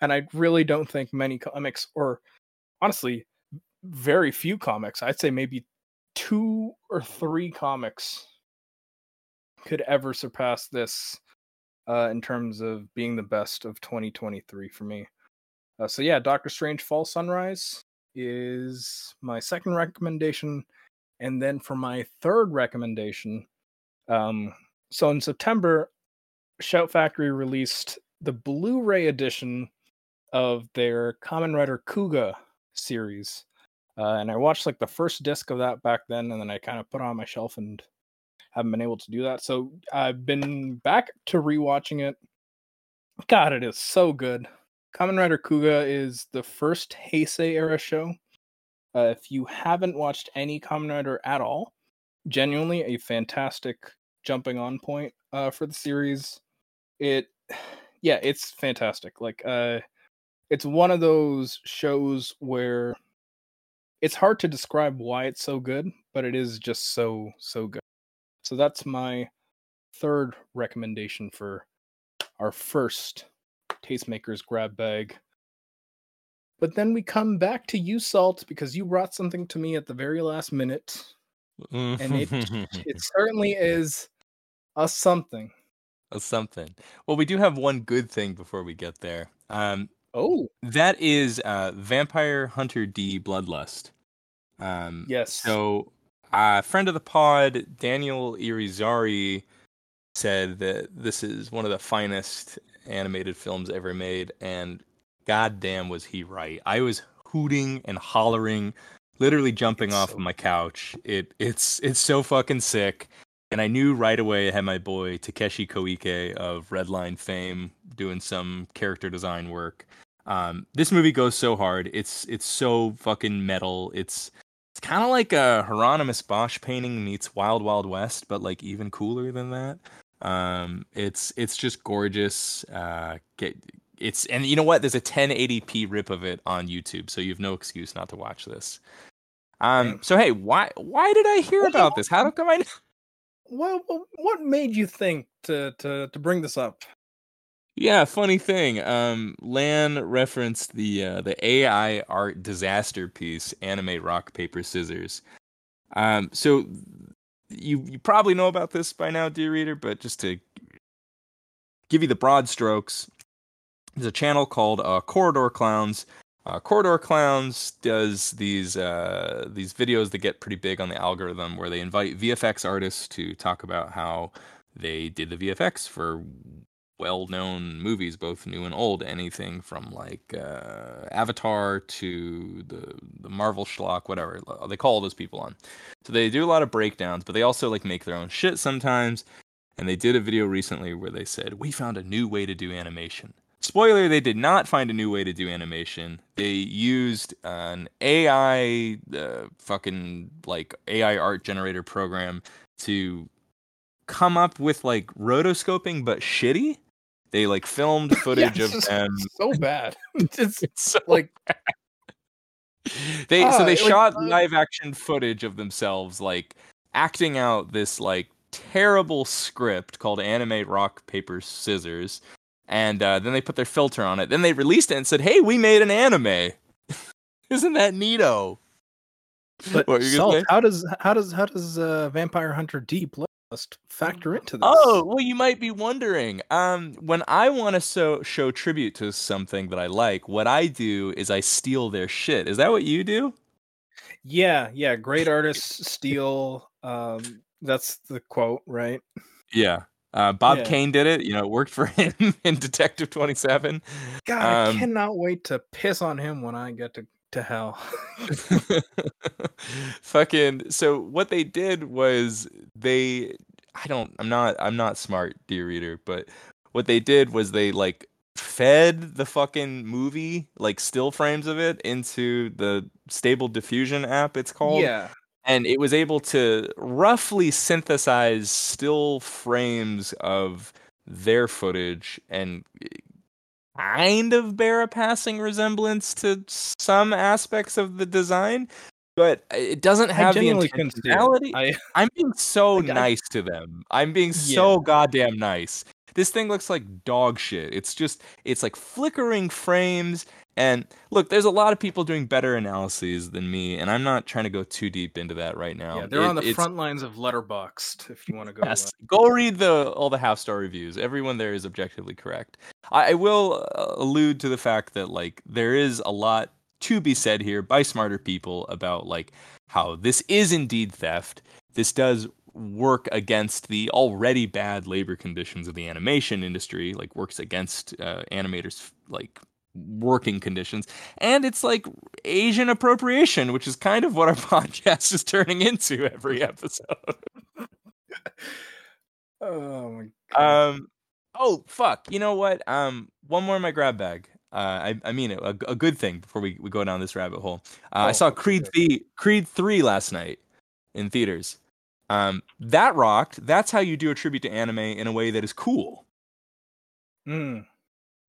and I really don't think many comics, or honestly, very few comics, I'd say maybe two or three comics could ever surpass this uh, in terms of being the best of 2023 for me. Uh, so yeah, Doctor Strange Fall Sunrise is my second recommendation, and then for my third recommendation, um, so in September, Shout Factory released the Blu-ray edition of their Kamen Rider Kuuga series. Uh, and I watched like the first disc of that back then, and then I kind of put it on my shelf and haven't been able to do that. So I've been back to rewatching it. God, it is so good. Kamen Rider Kuuga is the first Heisei era show. Uh, if you haven't watched any Kamen Rider at all, genuinely a fantastic jumping on point uh, for the series. It, yeah, it's fantastic. Like, uh, it's one of those shows where it's hard to describe why it's so good, but it is just so so good. So that's my third recommendation for our first tastemakers grab bag. But then we come back to you, Salt, because you brought something to me at the very last minute. and it it certainly is a something. A something. Well, we do have one good thing before we get there. Um, Oh, that is uh, Vampire Hunter D Bloodlust. Um, yes. So, uh, friend of the pod, Daniel Irizarry, said that this is one of the finest animated films ever made, and goddamn was he right. I was hooting and hollering, literally jumping it's off so... of my couch. It it's it's so fucking sick. And I knew right away I had my boy Takeshi Koike of Redline fame doing some character design work. Um, this movie goes so hard. It's it's so fucking metal. It's it's kind of like a Hieronymus Bosch painting meets Wild Wild West, but like even cooler than that. Um, it's it's just gorgeous. Uh, get it's and you know what? There's a 1080p rip of it on YouTube, so you have no excuse not to watch this. Um, so hey, why why did I hear about this? How come I? Well, what made you think to to to bring this up? Yeah, funny thing. Um, Lan referenced the uh, the AI art disaster piece, anime rock paper scissors. Um, so you you probably know about this by now, dear reader, but just to give you the broad strokes, there's a channel called uh, Corridor Clowns. Uh, Corridor Clowns does these uh, these videos that get pretty big on the algorithm, where they invite VFX artists to talk about how they did the VFX for well-known movies, both new and old. Anything from like uh, Avatar to the the Marvel schlock, whatever they call those people on. So they do a lot of breakdowns, but they also like make their own shit sometimes. And they did a video recently where they said we found a new way to do animation. Spoiler: They did not find a new way to do animation. They used an AI, uh, fucking like AI art generator program to come up with like rotoscoping, but shitty they like filmed footage of them. So bad. it's, so like bad. they uh, so they shot uh, live action footage of themselves like acting out this like terrible script called Anime Rock Paper Scissors, and uh, then they put their filter on it. Then they released it and said, "Hey, we made an anime." Isn't that neato? But Salt, how does how does how does uh, Vampire Hunter D play? Must factor into this. Oh, well, you might be wondering. Um, when I want to so, show tribute to something that I like, what I do is I steal their shit. Is that what you do? Yeah, yeah. Great artists steal. Um, that's the quote, right? Yeah. Uh, Bob yeah. Kane did it. You know, it worked for him in Detective Twenty Seven. God, um, I cannot wait to piss on him when I get to to hell. Fucking so what they did was they I don't I'm not I'm not smart, dear reader, but what they did was they like fed the fucking movie like still frames of it into the stable diffusion app it's called. Yeah. And it was able to roughly synthesize still frames of their footage and eh, kind of bear a passing resemblance to some aspects of the design, but it doesn't have the intentionality. I, am being so nice to them. I'm being so goddamn nice. This thing looks like dog shit. It's just it's like flickering frames and look, there's a lot of people doing better analyses than me, and I'm not trying to go too deep into that right now. Yeah, they're it, on the front lines of Letterboxd. If you want to go, yes, go read the all the half star reviews. Everyone there is objectively correct. I, I will uh, allude to the fact that like there is a lot to be said here by smarter people about like how this is indeed theft. This does work against the already bad labor conditions of the animation industry, like works against uh, animators like working conditions. And it's like Asian appropriation, which is kind of what our podcast is turning into every episode. oh my god. Um oh fuck. You know what? Um one more in my grab bag. Uh, I, I mean it, a, a good thing before we, we go down this rabbit hole. Uh, oh, I saw Creed three Creed three last night in theaters. Um, that rocked. That's how you do a tribute to anime in a way that is cool. Hmm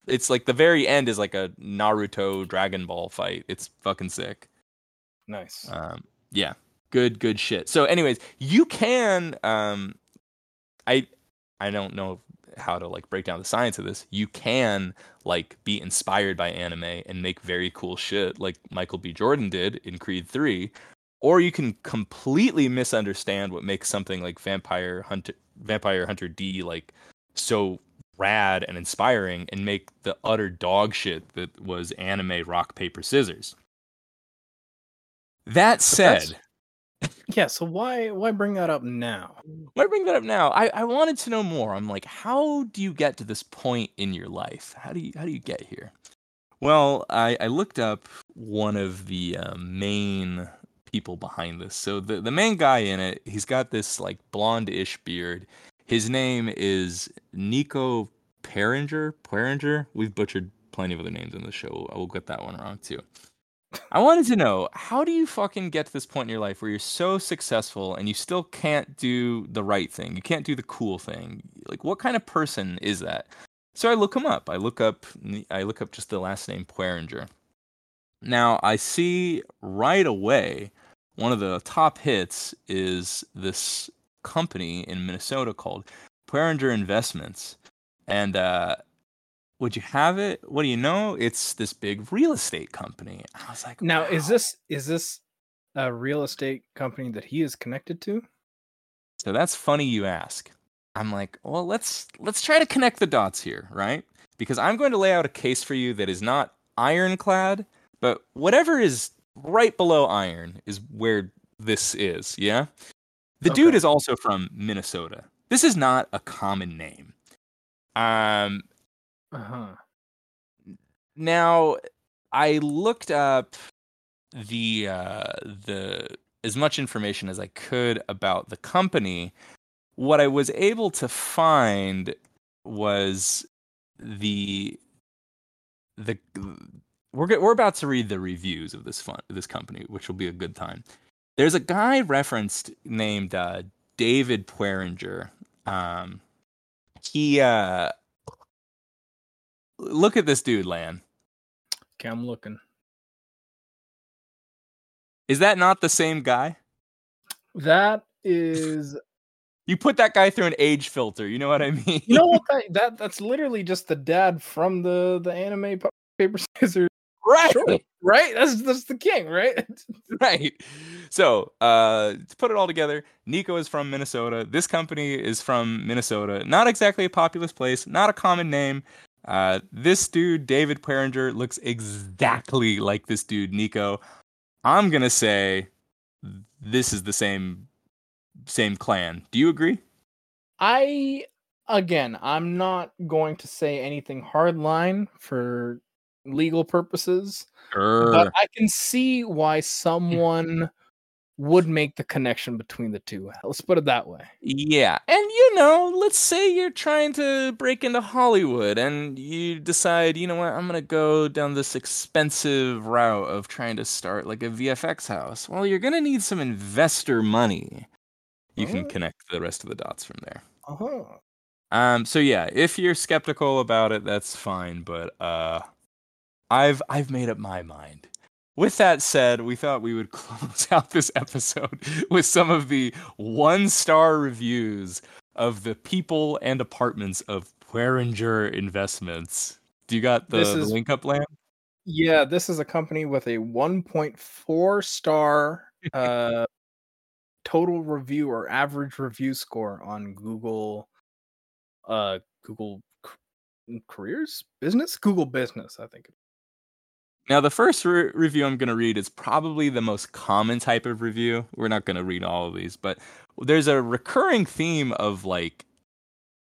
it's like the very end is like a Naruto Dragon Ball fight. It's fucking sick. Nice. Um, yeah, good, good shit. So, anyways, you can. Um, I I don't know how to like break down the science of this. You can like be inspired by anime and make very cool shit, like Michael B. Jordan did in Creed Three, or you can completely misunderstand what makes something like Vampire Hunter Vampire Hunter D like so rad and inspiring and make the utter dog shit that was anime rock paper scissors. That said, Yeah, so why why bring that up now? Why bring that up now? I, I wanted to know more. I'm like, how do you get to this point in your life? How do you how do you get here? Well, I, I looked up one of the uh, main people behind this. So the the main guy in it, he's got this like blonde-ish beard. His name is Niko Pueringer. Pueringer. We've butchered plenty of other names in the show. I will get that one wrong too. I wanted to know how do you fucking get to this point in your life where you're so successful and you still can't do the right thing? You can't do the cool thing. Like, what kind of person is that? So I look him up. I look up. I look up just the last name Pueringer. Now I see right away one of the top hits is this company in Minnesota called Pueringer Investments, and uh, would you have it? What do you know? It's this big real estate company. I was like, Now, wow. is this is this a real estate company that he is connected to? So that's funny you ask. I'm like, well, let's let's try to connect the dots here, right? Because I'm going to lay out a case for you that is not ironclad, but whatever is right below iron is where this is, yeah? The dude is also from Minnesota. This is not a common name. Um Uh-huh. Now, I looked up the uh, the as much information as I could about the company. What I was able to find was the the we're we're about to read the reviews of this fun this company, which will be a good time. There's a guy referenced named uh, David Pueringer. Um, he uh, look at this dude, Lan. Okay, I'm looking. Is that not the same guy? That is You put that guy through an age filter. You know what I mean? you know what that, that that's literally just the dad from the the anime paper scissors right, short, right? That's that's the king, right? right. So, uh, to put it all together, Niko is from Minnesota. This company is from Minnesota. Not exactly a populous place. Not a common name. Uh, this dude, David Pueringer, looks exactly like this dude, Niko. I'm gonna say this is the same same clan. Do you agree? I again, I'm not going to say anything hardline for legal purposes, but I can see why someone would make the connection between the two. Let's put it that way. Yeah, and you know, let's say you're trying to break into Hollywood and you decide, you know what, I'm gonna go down this expensive route of trying to start like a VFX house. Well, you're gonna need some investor money. You can Oh. connect the rest of the dots from there. Uh-huh. Um, so yeah, if you're skeptical about it, that's fine, but uh, I've I've made up my mind. With that said, we thought we would close out this episode with some of the one star reviews of the people and apartments of Pueringer Investments. Do you got the, the is- link up, Lan? Yeah, this is a company with a 1.4 star uh total review or average review score on Google uh Google careers business Google business I think. Now, the first re- review I'm going to read is probably the most common type of review. We're not going to read all of these, but there's a recurring theme of like,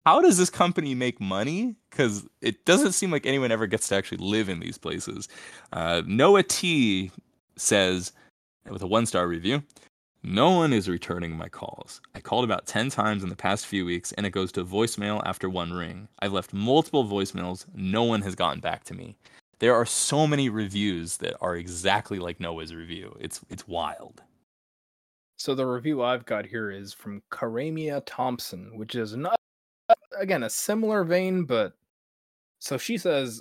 how does this company make money? Because it doesn't seem like anyone ever gets to actually live in these places. Uh, Noah T says, with a one star review, no one is returning my calls. I called about 10 times in the past few weeks and it goes to voicemail after one ring. I've left multiple voicemails. No one has gotten back to me. There are so many reviews that are exactly like Noah's review. It's it's wild. So the review I've got here is from Karamia Thompson, which is not again a similar vein, but so she says,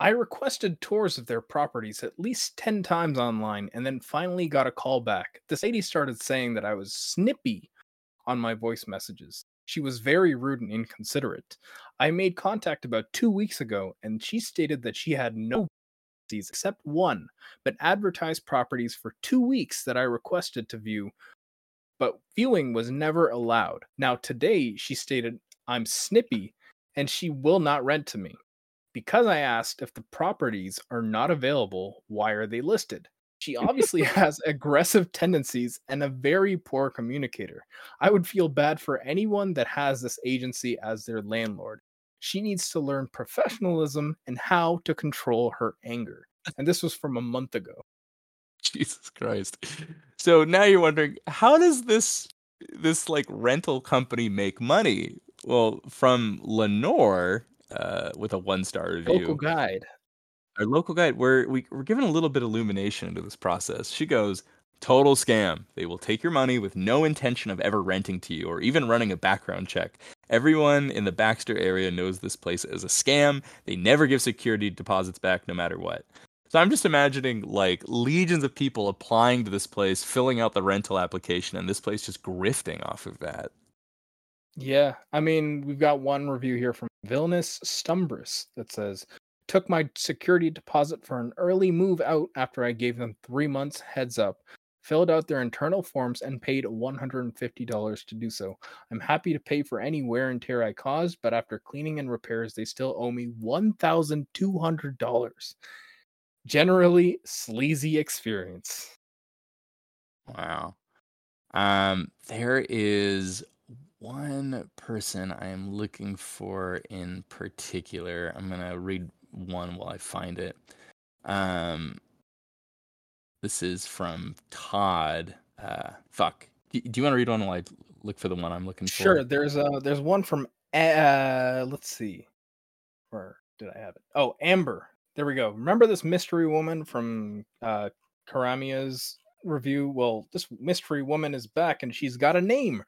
I requested tours of their properties at least 10 times online and then finally got a call back. This lady started saying that I was snippy on my voice messages. She was very rude and inconsiderate. I made contact about two weeks ago and she stated that she had no properties except one, but advertised properties for two weeks that I requested to view but viewing was never allowed. Now, today she stated, I'm snippy and she will not rent to me. Because I asked if the properties are not available, why are they listed? She obviously has aggressive tendencies and a very poor communicator. I would feel bad for anyone that has this agency as their landlord. She needs to learn professionalism and how to control her anger. And this was from a month ago. Jesus Christ. So now you're wondering how does this this like rental company make money? Well, from Lenore, uh, with a one star review. Local guide. Our local guide, we're we, we're given a little bit of illumination into this process. She goes, total scam. They will take your money with no intention of ever renting to you or even running a background check. Everyone in the Baxter area knows this place is a scam. They never give security deposits back no matter what. So I'm just imagining like legions of people applying to this place, filling out the rental application, and this place just grifting off of that. Yeah, I mean, we've got one review here from Vilnius Stumbris that says, "Took my security deposit for an early move out after I gave them three months heads up. Filled out their internal forms and paid $150 to do so. I'm happy to pay for any wear and tear I caused, but after cleaning and repairs, they still owe me $1,200. Generally, sleazy experience." Wow. Um, there is one person I am looking for in particular. I'm gonna read one while I find it. Um, this is from Todd. Uh, fuck. Do, do you want to read one while I look for the one I'm looking for? Sure. There's uh there's one from uh let's see. Where did I have it? Oh, Amber. There we go. Remember this mystery woman from uh Karamia's review? Well, this mystery woman is back and she's got a name.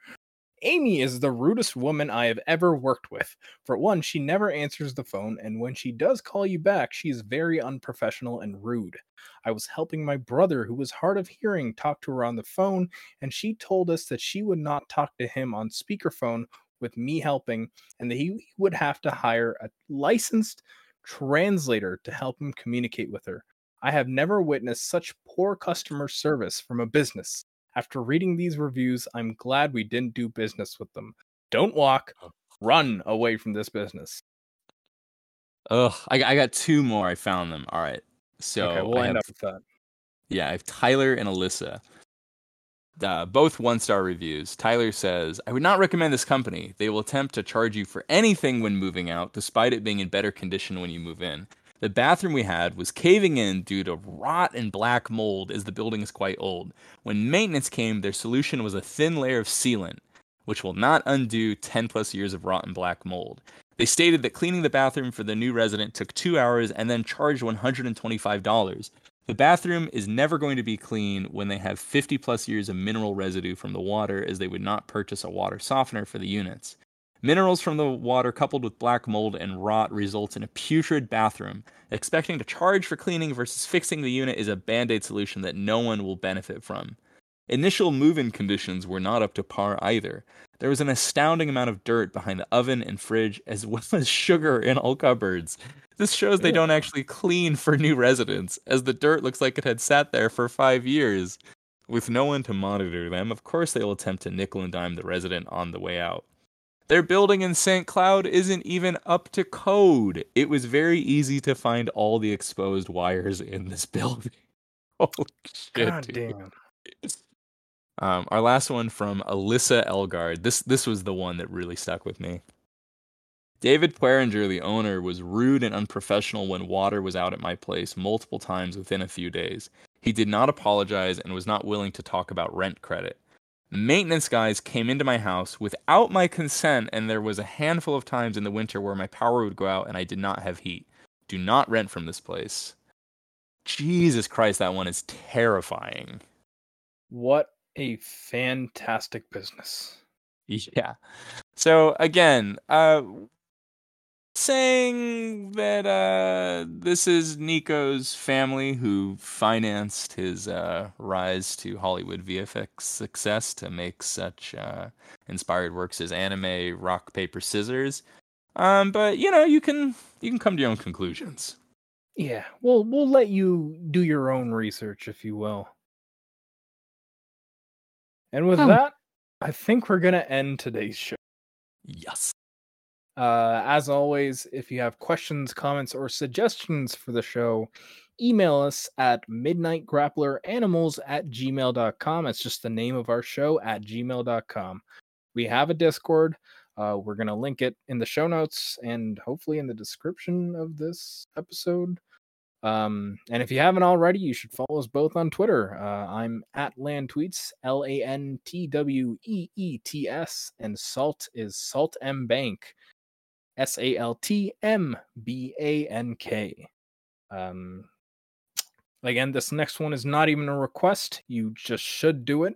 Amy is the rudest woman I have ever worked with. For one, she never answers the phone, and when she does call you back, she is very unprofessional and rude. I was helping my brother, who was hard of hearing, talk to her on the phone, and she told us that she would not talk to him on speakerphone with me helping, and that he would have to hire a licensed translator to help him communicate with her. I have never witnessed such poor customer service from a business. After reading these reviews, I'm glad we didn't do business with them. Don't walk, run away from this business. Ugh, I, I got two more. I found them. All right. So okay, we'll I end have up with that. Yeah, I have Tyler and Alyssa. Uh, both one star reviews. Tyler says, I would not recommend this company. They will attempt to charge you for anything when moving out, despite it being in better condition when you move in. The bathroom we had was caving in due to rot and black mold, as the building is quite old. When maintenance came, their solution was a thin layer of sealant, which will not undo 10 plus years of rot and black mold. They stated that cleaning the bathroom for the new resident took two hours and then charged $125. The bathroom is never going to be clean when they have 50 plus years of mineral residue from the water, as they would not purchase a water softener for the units. Minerals from the water coupled with black mold and rot results in a putrid bathroom. Expecting to charge for cleaning versus fixing the unit is a band aid solution that no one will benefit from. Initial move in conditions were not up to par either. There was an astounding amount of dirt behind the oven and fridge, as well as sugar in all cupboards. This shows they don't actually clean for new residents, as the dirt looks like it had sat there for five years. With no one to monitor them, of course they will attempt to nickel and dime the resident on the way out. Their building in St. Cloud isn't even up to code. It was very easy to find all the exposed wires in this building. Holy shit. God damn. Um, our last one from Alyssa Elgard. This this was the one that really stuck with me. David Pueringer, the owner, was rude and unprofessional when water was out at my place multiple times within a few days. He did not apologize and was not willing to talk about rent credit. Maintenance guys came into my house without my consent, and there was a handful of times in the winter where my power would go out and I did not have heat. Do not rent from this place. Jesus Christ, that one is terrifying. What a fantastic business. Yeah. So again, uh saying that uh this is Niko's family who financed his uh rise to Hollywood VFX success to make such uh inspired works as anime, rock, paper, scissors. Um but you know, you can you can come to your own conclusions. Yeah, we'll we'll let you do your own research, if you will. And with Hmm. that, I think we're gonna end today's show. Yes. Uh, as always, if you have questions, comments, or suggestions for the show, email us at midnightgrappleranimals at gmail.com. It's just the name of our show at gmail.com. We have a Discord. Uh, we're going to link it in the show notes and hopefully in the description of this episode. Um, and if you haven't already, you should follow us both on Twitter. Uh, I'm at Lan Tweets, L A N T W E E T S, and Salt is Salt M Bank, S A L T M B A N K. Um, again, this next one is not even a request. You just should do it.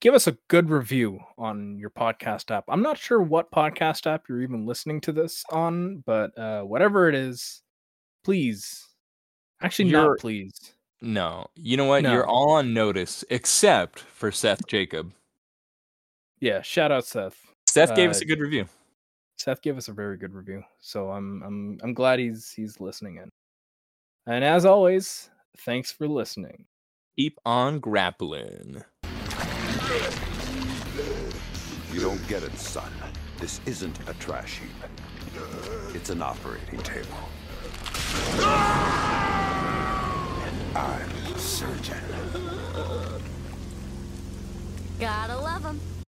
Give us a good review on your podcast app. I'm not sure what podcast app you're even listening to this on, but uh, whatever it is, please. Actually, You're- not please. No, you know what? No. You're all on notice except for Seth Jacob. Yeah, shout out Seth. Seth gave us Uh, a good review. Seth gave us a very good review, so I'm I'm I'm glad he's he's listening in. And as always, thanks for listening. Keep on grappling. You don't get it, son. This isn't a trash heap. It's an operating table. And I'm surgeon. Gotta love 'em.